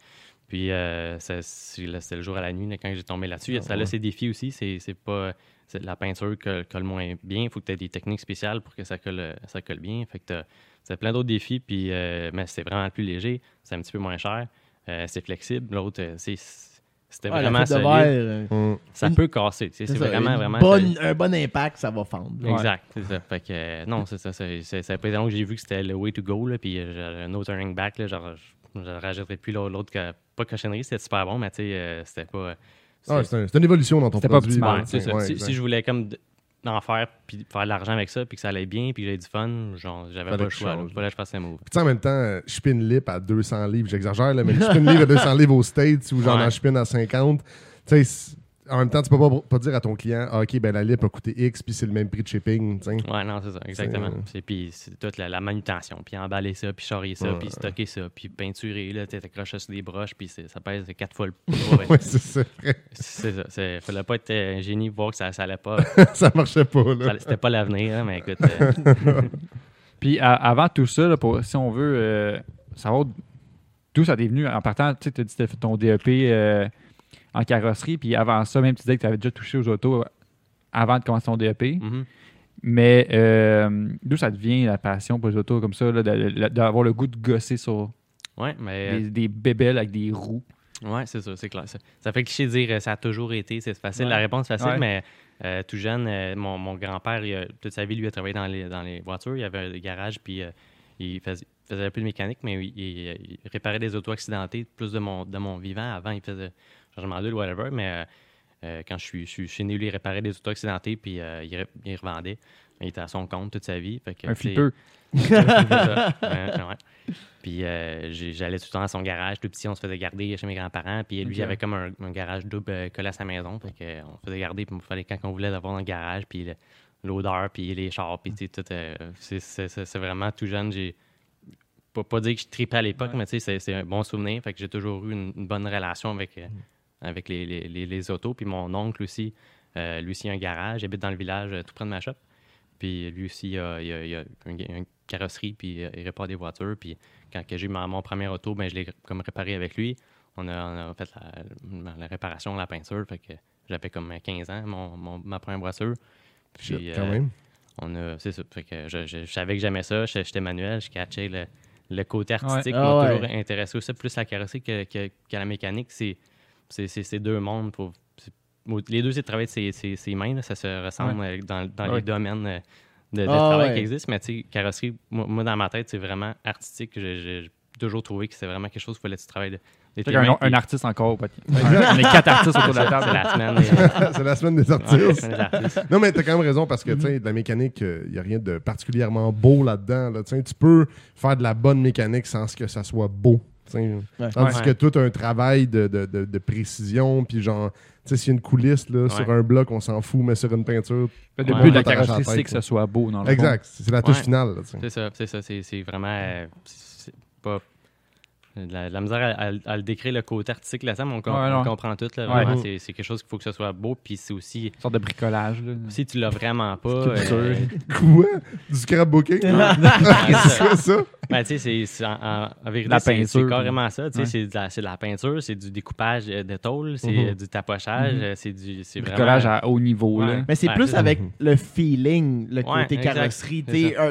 Puis euh, c'était le jour à la nuit là, quand j'ai tombé là-dessus. Ah ça a ses défis aussi. C'est, pas la peinture colle moins bien. Il faut que tu aies des techniques spéciales pour que ça colle, ça colle bien. Fait que t'as- c'est plein d'autres défis. Puis, euh, mais c'est vraiment plus léger. C'est un petit peu moins cher. C'est flexible. L'autre, c'est, c'était la vraiment solide. verre, euh, hum. Ça Une- peut casser. C'est, vraiment, une vraiment bonne- un bon impact, ça va fendre. Ouais. Exact, c'est ça. Fait que, euh, non, c'est ça. C'est, long que j'ai vu que c'était le way to go. Là, puis euh, j'ai no turning back. Là, genre, je ne rajouterai plus l'autre, pas cochonnerie, c'était super bon, mais tu sais, c'était pas. Ah, c'est un- une évolution dans ton pas produit. optimal, Ouais, ouais, si, je voulais comme d'en faire, puis faire de l'argent avec ça, puis que ça allait bien, puis que j'avais du fun, genre, j'avais pas le je choix. là. change. Fallait que je un move. Puis en même temps, euh, je spin lip à 200 livres, j'exagère, là, mais je spin livre à 200 livres aux States ou genre Ouais. en spin à 50. Tu sais, en même temps, tu peux pas, pas dire à ton client, ah, OK, ben la lip a coûté X, puis c'est le même prix de shipping. tu sais. Ouais, non, c'est ça, exactement. C'est- C'est, puis c'est toute la, la manutention, puis emballer ça, puis charrier ça, Ouais. puis stocker ça, puis peinturer, là, tu accroches sur des broches, puis ça pèse quatre fois le poids. Ouais, c'est ça. c'est ça. C'est, fallait pas être euh, un génie pour voir que ça, ça allait pas. ça marchait pas, là. c'était pas l'avenir, hein, mais écoute. euh, Puis à- avant tout ça, là, pour, si on veut euh, savoir d'où ça t'est venu, en partant, tu sais, tu as dit que tu fait ton DEP euh, en carrosserie, puis avant ça, même tu disais que tu avais déjà touché aux autos avant de commencer ton DEP. mhm. Mais euh, d'où ça devient la passion pour les autos comme ça, là, de- de- d'avoir le goût de gosser sur Ouais, mais. euh, des, des bébelles avec des roues? Ouais, c'est ça, c'est clair. Ça, ça fait cliché de dire euh, ça a toujours été, c'est facile. Ouais. La réponse est facile, Ouais. mais euh, tout jeune, euh, mon, mon grand-père, toute sa vie, lui, a travaillé dans les, dans les voitures. Il avait un garage, puis euh, il faisait, faisait un peu de mécanique, mais il, il- il réparait des autos accidentées, plus de mon, de mon vivant. Avant, il faisait changement d'huile, whatever, mais euh, euh, quand je suis, je suis chez né, lui, il réparait des autos accidentées, puis euh, il, il revendait. Il était à son compte toute sa vie. Fait que, Un flipper. c'est ça. Ouais, ouais. Puis euh, j'allais tout le temps à son garage. Tout petit, on se faisait garder chez mes grands-parents. Puis lui, il avait comme un, un garage double collé à sa maison. Fait que, on se faisait garder. Puis il fallait quand on voulait l'avoir dans le garage. Puis l'odeur, puis les chars. Puis tout. c'est- vraiment tout jeune. J'ai pas, pas dire que je tripais à l'époque, Ouais. mais c'est- un bon souvenir. Fait que j'ai toujours eu une, une bonne relation avec, euh, avec les, les- les- les autos. Puis mon oncle aussi, euh, lui aussi, a un garage. Il habite dans le village euh, tout près de ma shop. Puis lui aussi, il a, il a- il a une, une carrosserie, puis euh, il répare des voitures. Puis quand que j'ai eu ma- mon premier auto, ben, je l'ai comme réparé avec lui. On a, on a fait la, la réparation, la peinture. Fait que j'avais comme 15 ans, mon, mon- ma première voiture. Puis, quand euh, même. on a, c'est ça. Fait que je, je- je savais que j'aimais ça. J'étais manuel, je catchais le, le côté artistique. Ouais. m'a Ah ouais. toujours intéressé aussi. Plus la carrosserie que, que, que la mécanique. C'est, c'est, c'est, c'est deux mondes. Pour, c'est- les deux, c'est de travailler de ses, ses- ses mains. là. Ça se ressemble euh, dans, dans Ouais. les domaines euh, de, de Ah travail ouais. qui existent. Mais tu sais, carrosserie, moi, moi, dans ma tête, c'est vraiment artistique. J'ai, toujours trouvé que c'est vraiment quelque chose qu'il fallait que tu travailles de, mains, un, artiste encore. on est quatre artistes autour de la c'est table. la semaine. euh, c'est la semaine des ouais, la artistes. semaine des artistes. Non, mais t'as quand même raison parce que, tu sais, de la mécanique, il n'y a rien de particulièrement beau là-dedans. Là. Tu tu peux faire de la bonne mécanique sans que ça soit beau. Ouais. Tandis Ouais. que tout un travail de, de, de, de précision, puis genre, tu sais, s'il y a une coulisse là, sur un bloc, on s'en fout, mais sur une peinture. Le but de la t'arrache la tête, c'est que ça soit beau dans le. Exact, c'est la touche Ouais. finale. C'est ça, c'est ça. C'est, c'est vraiment. euh, c'est pas. De La, de la misère à, à- à le décrire le côté artistique là-dedans, mais on, com- Ouais, on comprend tout. Là, Ouais. vraiment, c'est, c'est quelque chose qu'il faut que ce soit beau. Puis c'est aussi. Une sorte de bricolage. Là. Si tu l'as vraiment pas. Euh, Quoi? Du scrapbooking C'est ça ben, tu sais, c'est, en, en- vérité, La c'est, peinture. c'est carrément ça. tu sais, Ouais. C'est, de de la peinture, c'est du découpage euh, de tôle, c'est Mhm. euh, du tapochage, Mhm. euh, c'est du. C'est vraiment. bricolage à haut niveau. Ouais. Là. Mais c'est plus avec le feeling, le côté carrosserie.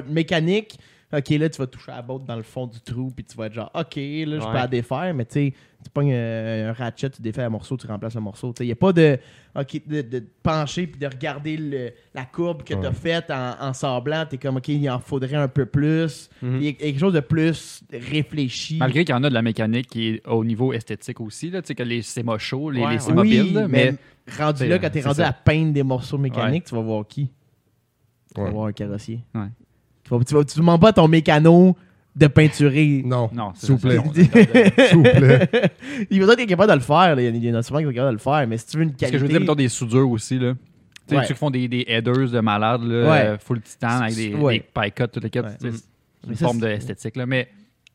Mécanique, ok, là, tu vas toucher à la botte dans le fond du trou, puis tu vas être genre, ok, là, je peux Ouais. la défaire, mais tu sais, tu pognes euh, un ratchet, tu défais un morceau, tu remplaces un morceau. Il n'y a pas de, de, pencher puis de regarder le- la courbe que tu as Ouais. faite en, en sablant. Tu es comme, ok, il en faudrait un peu plus. Mhm. Il y a quelque chose de plus réfléchi. Malgré qu'il y en a de la mécanique qui est au niveau esthétique aussi, là, tu sais, que les c'est chaud, les, Ouais, les ouais. c'est oui, mais, mais rendu là, quand tu es rendu ça. à peindre des morceaux mécaniques, tu vas voir qui? Tu vas Ouais. voir un carrossier. Ouais. Tu vas- tu demandes pas à ton mécano de peinturer. Non, non, c'est s'il vous plaît. s'il vous plaît. il va être capable de le faire. là. Il y en a- souvent qui sont capables de le faire. Mais si tu veux une Parce qualité. que je veux dire, mettons des soudures aussi, là. Tu sais, Ouais. ceux qui font des, des headers de malades, là, Ouais. euh, full titan, avec des, Ouais. des pie cuts, tout le Mhm. c'est Mais une forme d'esthétique, là. Mais,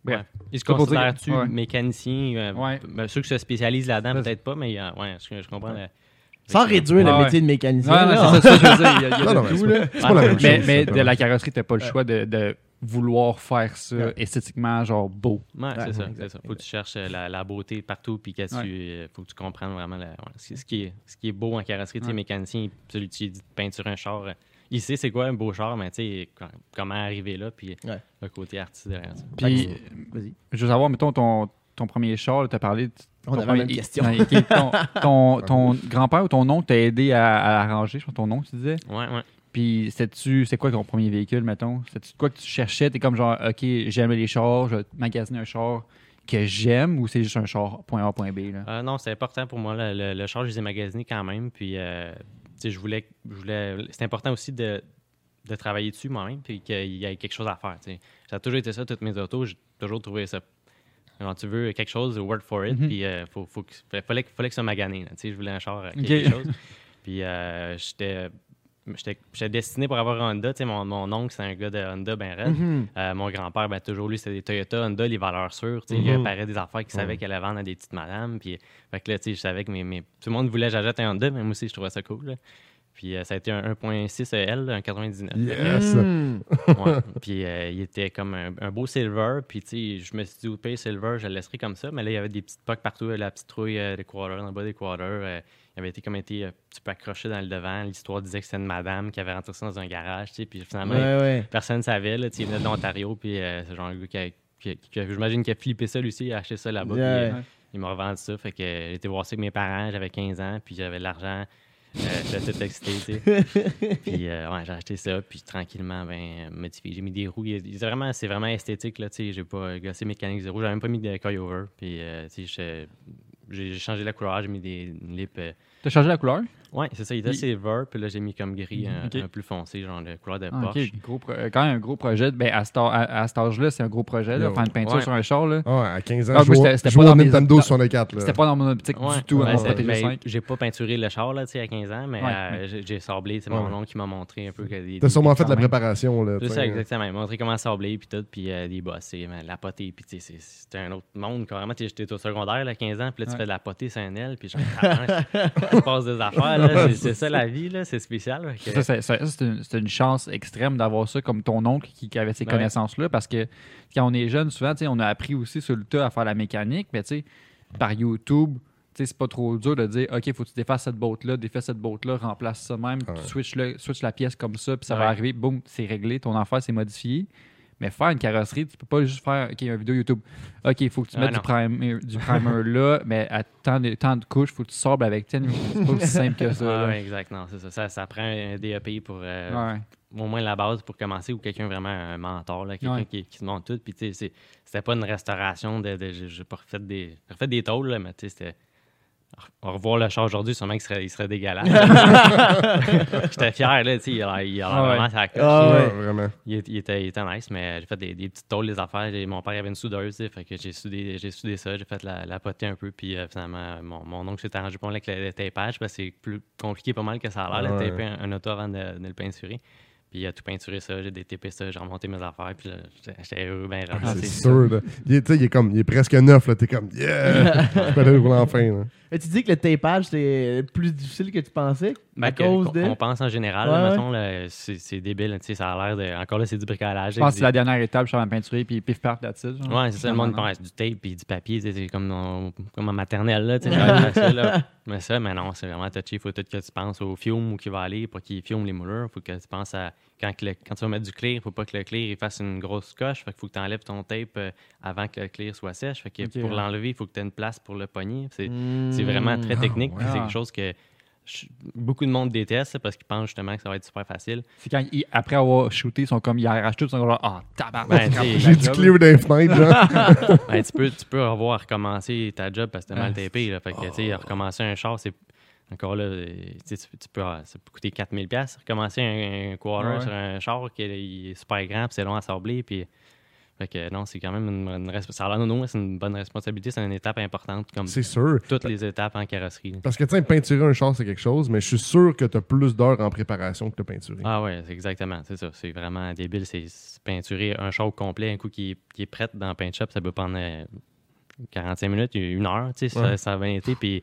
bref. Il se Ça pour dire- considère-tu ouais. mécanicien euh, Ouais. ben, Ceux qui se spécialisent là-dedans, peut-être pas, mais euh, ouais, je, je comprends. le- Sans le- réduire le métier de mécanicien. Ouais, non, là. c'est ça, ça, je veux dire, il y a, il y a Non, de non, mais tout, c'est là. pas- c'est pas la même chose. Mais, mais de la carrosserie, t'as pas le choix de, de vouloir faire ça Ouais. esthétiquement, genre beau. Ouais, Ouais, c'est ça, exact, c'est ça. Faut que tu cherches euh, la, la beauté partout, puis que tu, Ouais. euh, faut que tu comprennes vraiment la- ouais, ce, ce qui est, ce qui est beau en carrosserie. Tu sais, mécanicien, celui qui dit de peinturer un char, euh, il sait c'est quoi un beau char, mais tu sais, co- comment arriver là, puis Ouais. le côté artiste derrière ça. Puis, Vas-y. je veux savoir, mettons, ton, ton premier char, tu as parlé. de- On ton avait la même question. ton ton, ton grand-père ou ton oncle t'a aidé à, à arranger, je pense, ton oncle, tu disais? Ouais, ouais. Puis, c'était-tu, c'est quoi ton premier véhicule, mettons? C'était quoi que tu cherchais? T'es comme genre, OK, j'aime les chars, je vais magasiner un char que j'aime ou c'est juste un char point A, point B, là? Euh, non, c'est important pour moi. Le, le, le char, je les ai magasinés quand même. Puis, euh, je voulais, je voulais c'est important aussi de, de travailler dessus moi-même, puis qu'il y ait quelque chose à faire. tu sais. Ça a toujours été ça, toutes mes autos, j'ai toujours trouvé ça. Quand tu veux quelque chose, work for it, Mhm. puis euh, faut, faut que- fallait, fallait que ça magané. là. Tu sais, je voulais un char, euh, Ok. quelque chose. Puis euh, j'étais destiné pour avoir un Honda. Tu sais, mon, mon oncle, c'est un gars de Honda ben raide. Mhm. Euh, mon grand-père, ben, toujours lui, c'était des Toyota, Honda, les valeurs sûres. tu sais, Il Mhm. réparait des affaires qu'il savait qu'elle allait vendre à des petites madames. Puis, fait que là, tu sais, je savais que mes, mes- tout le monde voulait que j'achète un Honda, mais moi aussi, je trouvais ça cool. là. Puis euh, ça a été un 1.6 L, un 99. Yes! Mhm. Ouais. Puis euh, il était comme un, un beau silver. Puis tu sais, je me suis dit, au pays silver, je le laisserai comme ça. Mais là, il y avait des petites pocs partout, la petite trouille euh, des quarters, dans le bas des quarters. euh, il avait été comme été un petit peu accroché dans le devant. L'histoire disait que c'était une madame qui avait rentré ça dans un garage. Tu sais, puis finalement, Ouais, ouais. personne ne savait. Là, Tu sais, il venait de l'Ontario. Puis euh, c'est genre un gars qui, a- qui qui j'imagine qu'il a flippé ça lui aussi, il a acheté ça là-bas. puis, Ouais. euh, il m'a revendu ça. Fait que j'ai été voir ça avec mes parents. J'avais 15 ans. Puis j'avais de l'argent. Euh, J'étais excité, tu sais. Puis euh, ouais, j'ai acheté ça, puis tranquillement, ben, modifié. J'ai mis des roues. C'est vraiment, c'est vraiment esthétique, là, tu sais. J'ai pas gossé mécanique zéro. J'ai même pas mis de coil-over. Puis, euh, tu sais, j'ai changé la couleur. J'ai mis des lips. euh, T'as changé la couleur? Ouais, c'est ça. Il était Il- silver, puis là, j'ai mis comme gris, un, Ok. un peu foncé, genre de couleur de Ah, Porsche. ok, gros pro- quand même un gros projet. Ben, à, cet âge- à, à cet âge-là, c'est un gros projet. Là, faire une peinture Ouais. sur un char. Là. Ah, à 15 ans, Ah, je c'était- je pas dans mes- Nintendo dans- 64. Là. C'était pas dans mon optique Ouais. du tout Ouais, à c'est- protéger ben, 5. j'ai pas peinturé le char là, tu sais, à 15 ans, mais euh, j'ai- sablé. C'est mon oncle qui m'a montré un peu. que des- T'as sûrement fait de la préparation. Là, C'est ça, exactement. Il m'a montré comment sabler, puis tout, puis euh, des bosses, ben, la potée, puis c'est- c'était un autre monde, carrément. J'étais au secondaire, là, 15 ans, puis là, tu fais de la potée sur un aile, puis se passe des affaires, C'est- ça, la vie, là, c'est spécial. là, que- Ça, c'est- ça, c'est une, c'est une chance extrême d'avoir ça comme ton oncle qui, qui avait ces Ouais. connaissances-là parce que quand on est jeune, souvent, tu sais, on a appris aussi sur le tas à faire la mécanique, mais tu sais, par YouTube, tu sais, c'est pas trop dur de dire OK, faut que tu défasses cette botte-là, défais cette botte-là, remplace ça même, Ouais. tu switches, le, switch la pièce comme ça, puis ça va arriver, boum, c'est réglé, ton affaire c'est modifié. Mais faire une carrosserie, tu peux pas juste faire OK, une vidéo YouTube. OK, il faut que tu Ah, mettes du primer, du primer là, mais à tant de, tant de couches, faut que tu sables avec 10. C'est pas aussi simple que ça. Ah, ouais, exact, non, c'est ça. ça. ça prend un DEP pour euh, Ouais. au moins la base pour commencer ou quelqu'un vraiment un mentor, là, quelqu'un Ouais. qui, qui te montre tout. Puis, tu sais, c'était pas une restauration de. de- j'ai refait des, j'ai refait des tôles, là, mais tu sais, c'était. On revoir le char aujourd'hui, sûrement qu'il serait, il serait dégueulasse. J'étais fier, là, tu sais, il a il Ah ouais. vraiment sa coche. Ah Ouais, ouais. vraiment. Il, était, il était nice, mais j'ai fait des, des petites tôles, des affaires. Mon père avait une soudeuse, fait que j'ai soudé, j'ai soudé ça, j'ai fait la, la potée un peu, puis euh, finalement, mon, mon oncle s'est arrangé pour avec le, le tapage, parce que c'est plus compliqué pas mal que ça a l'air, Ouais. de taper un, un auto avant de, de le peinturer. Puis il a tout peinturé ça, j'ai détapé ça, j'ai remonté mes affaires, puis j'étais- heureux, ben Ah, c'est sûr. là. Il, est, il est comme, il est presque neuf. là. T'es comme, yeah! Je peux aller rouler enfin. là. Mais tu dis que le tapage, c'est plus difficile que tu pensais Ben, à que- cause de... On pense en général, Ouais, là, ouais. mettons, là, c'est c'est débile, tu sais, ça a l'air de. Encore là, c'est du bricolage. Je pense que c'est la dernière étape, je suis en peinturer, puis pif paf, genre. Ouais, c'est ça, le monde pense du tape et du papier, c'est comme, dans- comme en maternelle, là, tu sais, mais ça, là. mais ça, mais non, c'est vraiment touché. Il faut tout que tu penses au fiume où il va aller pour qu'il fiume les moulures. Il faut que tu penses à quand, que le- quand tu vas mettre du clear, il faut pas que le clear il fasse une grosse coche. Fait qu'il faut que tu enlèves ton tape euh, avant que le clear soit sèche. Fait que pour ouais. l'enlever, il faut que tu aies une place pour le pogner. C'est c'est vraiment très Ah, technique. C'est quelque chose que je- beaucoup de monde déteste parce qu'ils pensent justement que ça va être super facile. C'est quand, ils- après avoir shooté, ils sont comme, ils arrachent tout, ils sont comme, ah, tabac. Ben, J'ai du clear d'un fenêtre, genre. Ben, tu, peux, tu peux revoir recommencer ta job parce que t'as mal Ah, tapé. Là. Fait que, tu sais, recommencer un char, c'est. Encore là, euh, tu, tu, tu peux, ah, ça peut coûter 4000$. pièces Recommencer un, un quarter Ouais. sur un char qui est, il est super grand puis c'est long à sabler. Puis, fait que non, c'est quand même une, une resp- ça a l'air non, non, c'est une bonne responsabilité. C'est une étape importante comme C'est sûr. toutes les étapes en carrosserie. Parce que, tu sais, peinturer un char, c'est quelque chose, mais je suis sûr que t'as plus d'heures en préparation que t'as peinturé. Ah ouais, c'est exactement, c'est ça. C'est vraiment débile. C'est peinturer un char au complet, un coup qui est, qui est prêt dans paint shop, ça peut prendre euh, 45 minutes, une heure, tu sais, ça, Ouais. ça a bien été, puis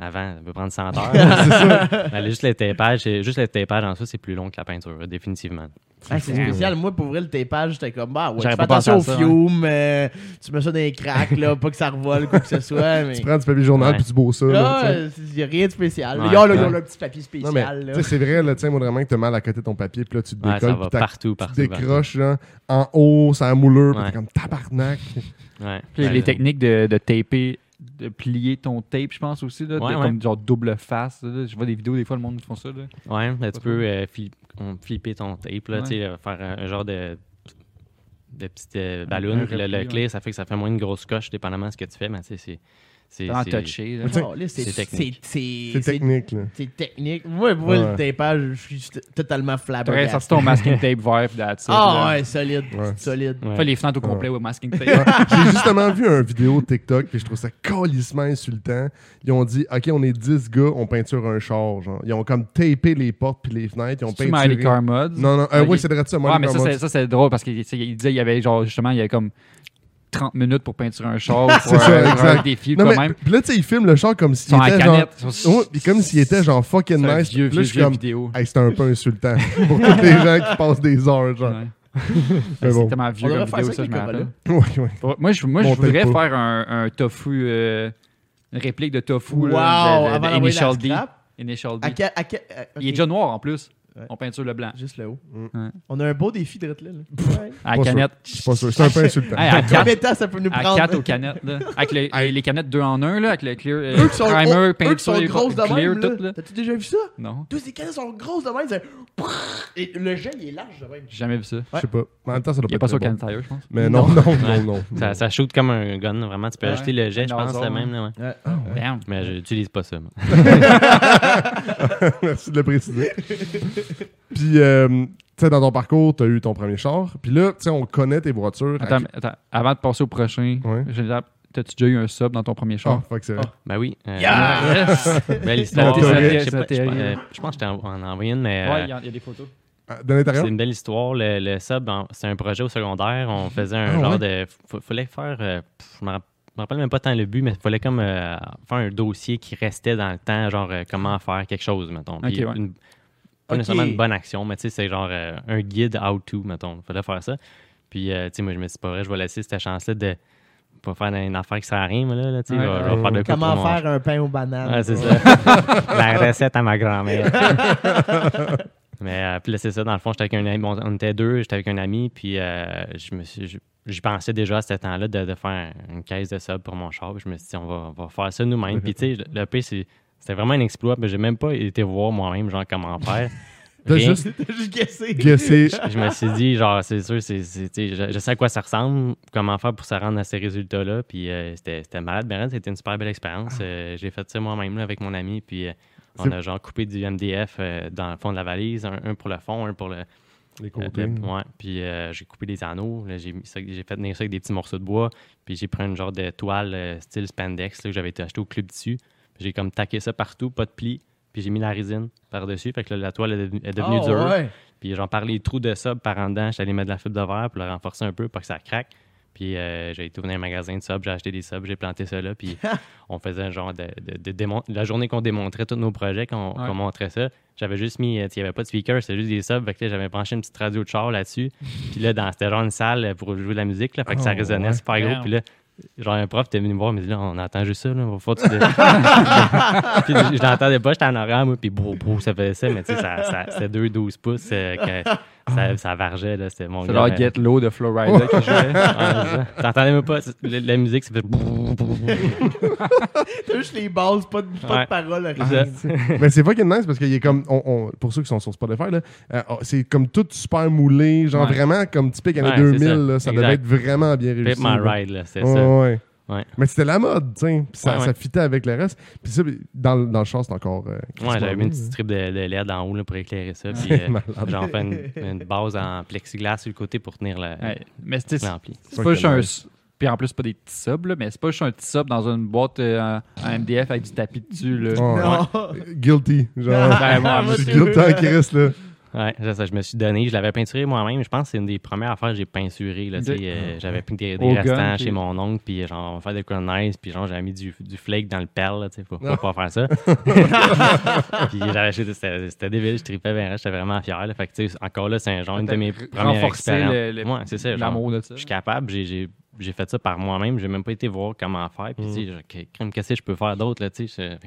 avant, ça peut prendre 100 heures. c'est ça. Juste le tapage, c'est- juste le tapage en soi, c'est plus long que la peinture, définitivement. Ah, c'est spécial. Moi, pour vrai, le tapage, j'étais comme, bah, ouais, tu fais attention au fiume, euh, tu mets ça dans les cracks, là, pas que ça revole, quoi que ce soit. Mais... Tu prends du papier journal puis tu beaux ça. là. Là, il n'y a rien de spécial. Ils ont ils ont ouais. le petit papier Non, mais spécial. c'est vrai, là, sais, moi, vraiment, que t'as mal à côté de ton papier, puis là, tu te Ouais, ça décolles, va puis t'as- partout, tu partout. décroches, genre, en haut, ça moulure, puis Ouais. t'es comme tabarnak. partout. Ouais. Puis Ouais, les techniques de, de taper, de plier ton tape, je pense aussi, là, Ouais, ouais. comme genre double face. là. Je vois des vidéos, des fois, le monde font ça. Là. Ouais, tu peux euh, flipper ton tape, là, Ouais. euh, faire un, un genre de, de petite euh, ballon. le, le clear, ça fait que ça fait moins une grosse coche, dépendamment de ce que tu fais, mais tu sais, c'est- c'est touché. Oh, c'est c'est technique. c'est- technique, là. C'est technique. Moi, moi Ouais. le tapage, je suis totalement T'aurais flabbergasté. sorti ton masking tape vert, that's it, Ah là. ouais, solide. Ouais. Solide. Ouais. Fais les fenêtres au complet Ouais. au masking tape. J'ai justement vu un vidéo TikTok, puis je trouve ça calissement insultant. Ils ont dit, OK, on est 10 gars, on peinture un char. Genre. Ils ont comme tapé les portes puis les fenêtres. Ils ont C'est peinturé. Miley Car Mods. Non, non, euh, oui, c'est vrai de ça. Ouais, Miley mais Car ça, c'est- ça, c'est drôle parce qu'il il disait il y avait genre justement, il y avait comme 30 minutes pour peinturer un char. C'est pour ça, un, défi Non, quand mais, même. puis là, tu sais, ils filment le char comme s'il était genre. puis comme s'il était genre fucking nice. vieux, Puis là, vieux, je suis vieux comme. vidéo. Hey, c'était un peu insultant pour tous les gens qui passent des heures, genre. Ouais. C'est bon. tellement On vieux comme vidéo, ça ça, je avec me les rappelle. Ouais, ouais. Ouais, Moi, je, moi, je voudrais pas. faire un, un tofu, euh, une réplique de tofu Wow, là, de- de- de avant d'envoyer la Initial D. scrap? Initial D. À quel- à quel- à- Il est déjà noir en plus. Ouais. On peinture le blanc. Juste le haut. Ouais. On a un beau défi de là. là. Ouais. À la Pas canette. Je suis pas sûr. C'est un peu insultant. Hey, à Combien 4 de temps ça peut nous à prendre? 4 aux canettes. Là? Avec le- les, les canettes 2 en 1, là, avec le clear, euh, Eux qui sont, primer, eux qui peinture, sont grosses de clear, même, tout. là. T'as-tu déjà vu ça? Non, Tous ces canettes sont grosses de même. Et le gel, il est large de même. j'ai jamais vu ça. Je sais pas. En même temps, ça doit Il n'y a pas pas ça au être très bon. Can Tire, je pense. Mais non, non, non, non. Ça, ça shoot comme un gun, vraiment. Tu peux Ouais. ajouter le jet, je pense, le même. Là, ouais. Damn. Mais j'utilise pas ça. moi. Merci de le préciser. Puis, euh, tu sais, dans ton parcours, tu as eu ton premier char. Puis là, tu sais, on connaît tes voitures. Attends, mais attends, avant de passer au prochain, Ouais. j'ai la- t'as-tu déjà eu un sub dans ton premier Ah, char? fuck, c'est vrai. Ben oui. euh, Yes! Théorie, Je sais c'est la pas, je, théorie. euh, je pense que je t'en en ai envoyé une, mais Ouais, euh, il y, a il y a des photos. Ah, De l'intérieur? c'est une belle histoire. Le, le sub, en- c'est un projet au secondaire. On faisait un Ah, genre ouais? de. f- fallait faire. euh, pff, je me rapp- je me rappelle même pas tant le but, mais il fallait comme euh, faire un dossier qui restait dans le temps, genre euh, comment faire quelque chose, mettons. Puis Ok, ouais. une- pas nécessairement une bonne action, mais tu sais, c'est genre euh, un guide how-to, mettons. Il fallait faire ça. Puis, euh, tu sais, moi, je me suis dit, pas vrai, je vais laisser cette chance-là de pas faire une affaire qui sert à rien, moi, là. là, tu sais, Ouais. je vais- je vais faire de quoi Comment faire un pain aux bananes? Ouais, c'est ça. La recette à ma grand-mère. Mais euh, puis là, c'est ça. Dans le fond, j'étais avec un ami. bon, on était deux, j'étais avec un ami. Puis euh, je me suis, je- j'y pensais déjà à ce temps-là de, de faire une caisse de sub pour mon char. Puis je me suis dit, on va, on va faire ça nous-mêmes. Puis tu sais, le c'est- c'était vraiment un exploit. Mais j'ai même pas été voir moi-même, genre, comment faire. T'as Rien. juste T'as juste guessé. guessé. Je me suis dit, genre, c'est sûr, c'est, je, je sais à quoi ça ressemble, comment faire pour se rendre à ces résultats-là. Puis euh, c'était, c'était malade, ben, c'était une super belle expérience. Euh, j'ai fait ça moi-même là, avec mon ami. Puis euh, on a genre coupé du MDF euh, dans le fond de la valise, un, un pour le fond, un pour le. Les côtés. ouais. Puis euh, j'ai coupé des anneaux. Là, j'ai, fait tenir ça avec des petits morceaux de bois. Puis j'ai pris une genre de toile euh, style spandex là, que j'avais été acheté au club dessus. J'ai comme taqué ça partout, pas de plis. Puis j'ai mis la résine par-dessus. Fait que là, la toile est devenue, est devenue Oh, dure. ouais. Puis j'en parlais les trous de sub par en dedans. J'étais allé mettre de la fibre de verre pour le renforcer un peu pour que ça craque. Puis euh, j'ai été un magasin de subs, j'ai acheté des subs, j'ai planté ça là. Puis on faisait un genre de, de, La journée qu'on démontrait tous nos projets, qu'on Ouais. montrait ça, j'avais juste mis. euh, Il n'y avait pas de speaker, c'était juste des subs. Fait que j'avais branché une petite radio de char là-dessus. Puis là, dans, c'était genre une salle pour jouer de la musique. Là, fait que ça Oh, résonnait ouais. super gros. Puis là, genre un prof était venu me voir, il me dit là, on entend juste ça, là, va falloir que tu je, l'entendais pas, j'étais en arrière, moi, puis brou, brou, ça faisait ça, mais tu sais, ça, ça, c'était 2-12 pouces, euh, que ça, ça vargeait, là, c'était mon gars, genre mais- Get Low de c'est ça. T'entendais même pas, la, la musique, ça fait. T'as juste les bases, pas de, pas Ouais. de paroles. Mais c'est fucking nice parce qu'il est comme. on- on- pour ceux qui sont sur Spotify, là, euh, oh, c'est comme tout super moulé, genre Ouais. vraiment comme typique années Ouais, c'est 2000. ça. là, ça devait être vraiment bien réussi. Pip My. Ride, là, c'est Ouais, ça. Ouais. Mais c'était la mode, tu sais. puis Ça, Ouais, ouais. ça fitait avec le reste. Puis ça, dans, le- dans le char, c'est encore. euh, Ouais, j'avais mis une petite strip de, de LED en haut là, pour éclairer ça. Puis C'est euh, j'en fais une, une base en plexiglas sur le côté pour tenir le- Ouais. Mais c'est pas juste un. Puis en plus, c'est pas des petits subs, là, mais c'est pas juste un petit sub dans une boîte euh, en MDF avec du tapis dessus. Là. Non. Guilty. Genre, Ben, moi, je suis monsieur. guilty en Chris, là. Ouais, c'est ça, je me suis donné. Je l'avais peinturé moi-même. Je pense que c'est une des premières affaires que j'ai peinturé. Là, euh, j'avais pris des, restants gun, chez mon oncle, puis genre, on va faire des quoi nice, puis genre, j'avais mis du, du flake dans le pelle, là, tu sais, faut, faut Ah. pas faire ça. puis j'avais acheté, c'était débile, je tripais bien, j'étais vraiment fier. Là, fait que, encore là, c'est un genre une de mes premières expériences. le- le- Ouais, c'est ça. genre, L'amour de ça. je suis capable, j'ai- j'ai fait ça par moi-même, j'ai même pas été voir comment faire. Puis, Mm. tu sais, qu'est-ce que je peux faire d'autre, là, tu sais.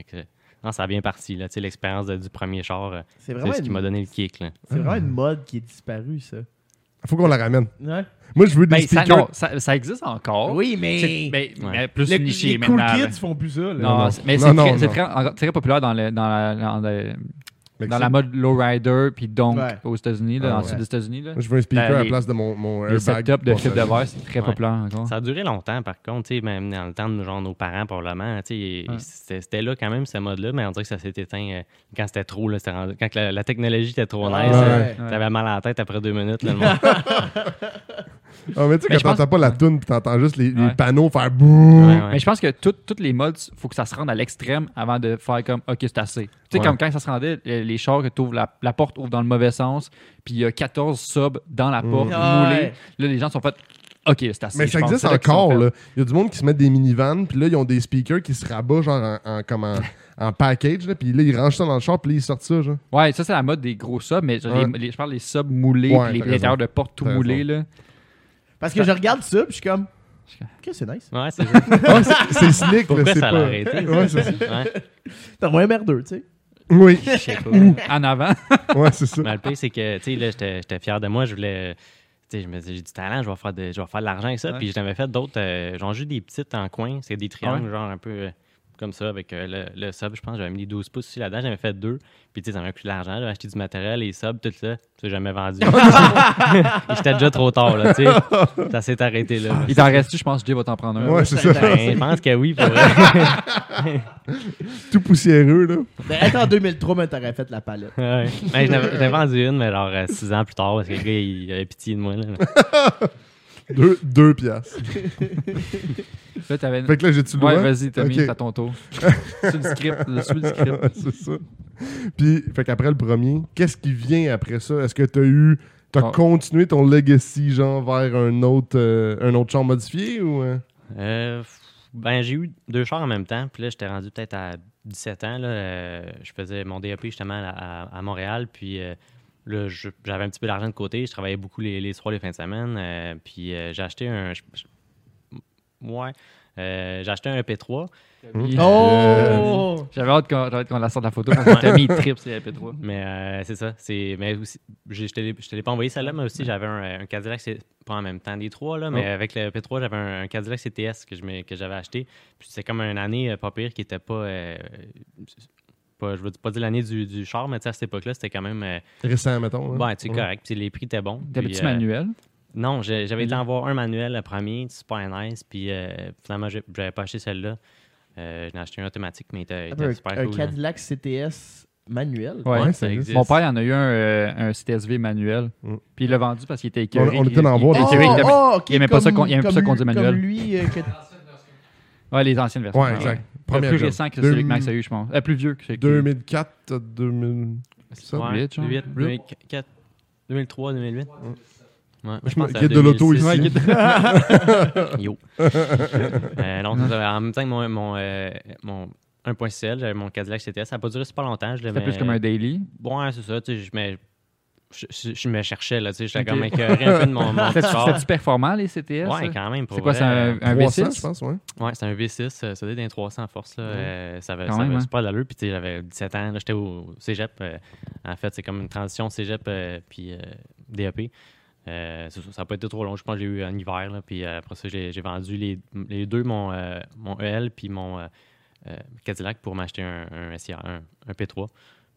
Non, ça a bien parti, là, tu sais, l'expérience du premier char, euh, C'est ce qui m'a donné le kick, là. c'est vraiment une mode qui est disparue, ça. Faut qu'on la ramène. Ouais. Moi, je veux des Ben, ça, speakers. non, ça, ça existe encore. Oui, mais. C'est- mais, Ouais. mais plus Le- niché les cool kids font plus ça. Là. Non, mais c'est très, populaire dans le, dans la- dans le- dans la mode lowrider puis donc Ouais. aux États-Unis, là, Ah dans le ouais. sud des États-Unis. Là. Je veux un speaker Ben, à la place de mon, mon Les airbag. de fibre de passager. verre, c'est très Ouais. populaire encore. Ça a duré longtemps, par contre, tu sais, même dans le temps de genre, nos parents, probablement. tu sais, Ouais. C'était c'était là quand même, ce mode-là, mais on dirait que ça s'est éteint euh, quand c'était trop. Là, c'était rendu- quand la, la technologie était trop Ouais. nice, euh, Ouais. t'avais mal à la tête après deux minutes. là, le monde. Ah, mais tu sais, Mais quand je pense- t'entends pas la toune puis t'entends juste les, panneaux faire bouh. Ouais, ouais. Mais je pense que tout- toutes les modes, faut que ça se rende à l'extrême avant de faire comme OK, c'est assez. Tu sais, Ouais. comme quand ça se rendait, les, les chars que t'ouvres, la, la porte ouvre dans le mauvais sens, puis il y a 14 subs dans la Mm. porte Ah moulés. ouais. Là, les gens sont fait OK, c'est assez. Mais ça existe encore, là. Il y a du monde qui se met des minivans, puis là, ils ont des speakers qui se rabattent, genre, en, en- comme en, en package, là, puis là, ils rangent ça dans le char, puis là, ils sortent ça, genre. Ouais, ça, c'est la mode des gros subs, mais genre, Ouais. les- les- je parle des subs moulés, Ouais, puis t'as les intérieurs de porte tout T'as moulés. Là. Parce que je regarde ça, puis je suis comme. Ok, c'est nice. Ouais, c'est. Ouais, c'est- là, Pourquoi c'est ça pas... l'a arrêté? Ouais, c'est ça. Ouais, T'as moins merdeux, tu sais. Oui, je sais pas. En avant. ouais, c'est ça. Mais le pire, c'est que, tu sais, là, j'étais j'étais fier de moi. Je voulais. Tu sais, je me disais, j'ai du talent, je vais faire de, je vais faire de l'argent avec ça. Ouais. Puis j'en avais fait d'autres. euh, J'en juste des petites en coin. C'est des triangles, genre un peu euh, comme ça, avec euh, le, le sub. Je pense que j'avais mis des 12 pouces aussi là-dedans. J'avais fait deux. Puis, tu sais, ça m'a pris de l'argent. J'avais acheté du matériel, les subs, tout ça. C'est jamais vendu. Et J'étais déjà trop tard, là, tu sais. Ça s'est arrêté, là. Il t'en reste-tu, je pense que Jay va t'en prendre un. Ouais, c'est ça. Ben, je pense que oui, pour vrai. Tout poussiéreux, là. Ben, être en 2003, mais t'aurais fait la palette. Ouais. Ben, vendu une, mais genre euh, six ans plus tard, parce que le gars, il avait pitié de moi. Là. Deux, deux piastres. Là, t'avais. Fait que là, j'ai-tu le Ouais, droit? vas-y, Tommy, Ok. à ton tour. sur le script, le- sur le script. Ouais, c'est ça. Puis, fait qu'après le premier, qu'est-ce qui vient après ça? Est-ce que t'as eu... T'as Ah. continué ton legacy, genre, vers un autre, euh, un autre char modifié, ou... euh? Euh, ben, j'ai eu deux chars en même temps. Puis là, j'étais rendu peut-être à 17 ans. Là, euh, je faisais mon DAP justement à, à- à Montréal. Puis euh, là, je- j'avais un petit peu d'argent de côté. Je travaillais beaucoup les, les soirs, les fins de semaine. euh, puis euh, j'ai acheté un. je- je- ouais. euh, j'ai acheté un P3. Puis, Oh! J'avais hâte qu'on qu'on la sorte la photo parce que Tommy trip sur les MP3. Mais euh, c'est ça. C'est, mais aussi, j'ai- je je te l'ai pas envoyé celle-là, mais aussi j'avais un, un Cadillac, c'est pas en même temps des trois, là, mais avec le P3, j'avais un, un Cadillac CTS que, je m'ai- que j'avais acheté. Puis c'est comme une année euh, pas pire qui était pas. euh, pas je veux pas dire l'année du, du char, mais tu sais, à cette époque-là, c'était quand même. euh, Récent, mettons. hein? bon, tu sais, correct. Puis les prix étaient bons. T'avais-tu euh, manuel? Non, j'avais été en voir un manuel le premier, super nice. Puis euh, finalement, j'ai- j'avais pas acheté celle-là. Euh, J'en ai acheté un automatique, mais il était, il était Un, super un cool. là. Cadillac CTS manuel. Ouais, Ouais, ça ça existe. Mon père, il en a eu un, euh, un CTSV manuel. Mm. Puis il l'a vendu parce qu'il était On- écœuré. on était dans Il- voir il- des- il était écœuré, il aimait- oh, ok, il aimait pas ça qu'on- conduire manuel. Comme lui, euh, que- Ouais, les anciennes versions. Ouais, exact. Le Première plus job. récent que celui Deux- que Max a eu, je pense. Euh, plus vieux que celui que 2004, 2000... Ça? Ouais, 2008, genre. 2008, 2004, 2003, 2008. Ouais, Je pense guide de l'auto ici. Ouais, guide- Yo. euh, non, c'est ça. En même temps que mon, mon, euh, mon 1.6L, j'avais mon Cadillac CTS. Ça n'a pas duré super longtemps. Je C'était plus comme un daily. Ouais, c'est ça. Tu sais, je me, je, je- je me cherchais, là. Tu sais, j'étais comme écœuré un peu de mon, mon. C'était-tu performant, les CTS? Ouais, ça? quand même. C'est quoi, c'est un, un 300, V6? je pense, ouais. Ouais, c'est un V6, euh, ça doit être un 300 force. Là. Euh, ça avait, Quand ça même, avait hein. super de l'allure. Puis, tu sais, j'avais 17 ans. là, J'étais au cégep. euh, en fait, c'est comme une transition cégep euh, puis euh, DAP. Euh, ça n'a pas été trop long. Je pense que j'ai eu un hiver. Là, puis euh, après ça, j'ai vendu les, les deux, mon, euh, mon EL puis mon euh, Cadillac, pour m'acheter un, un un, un P3.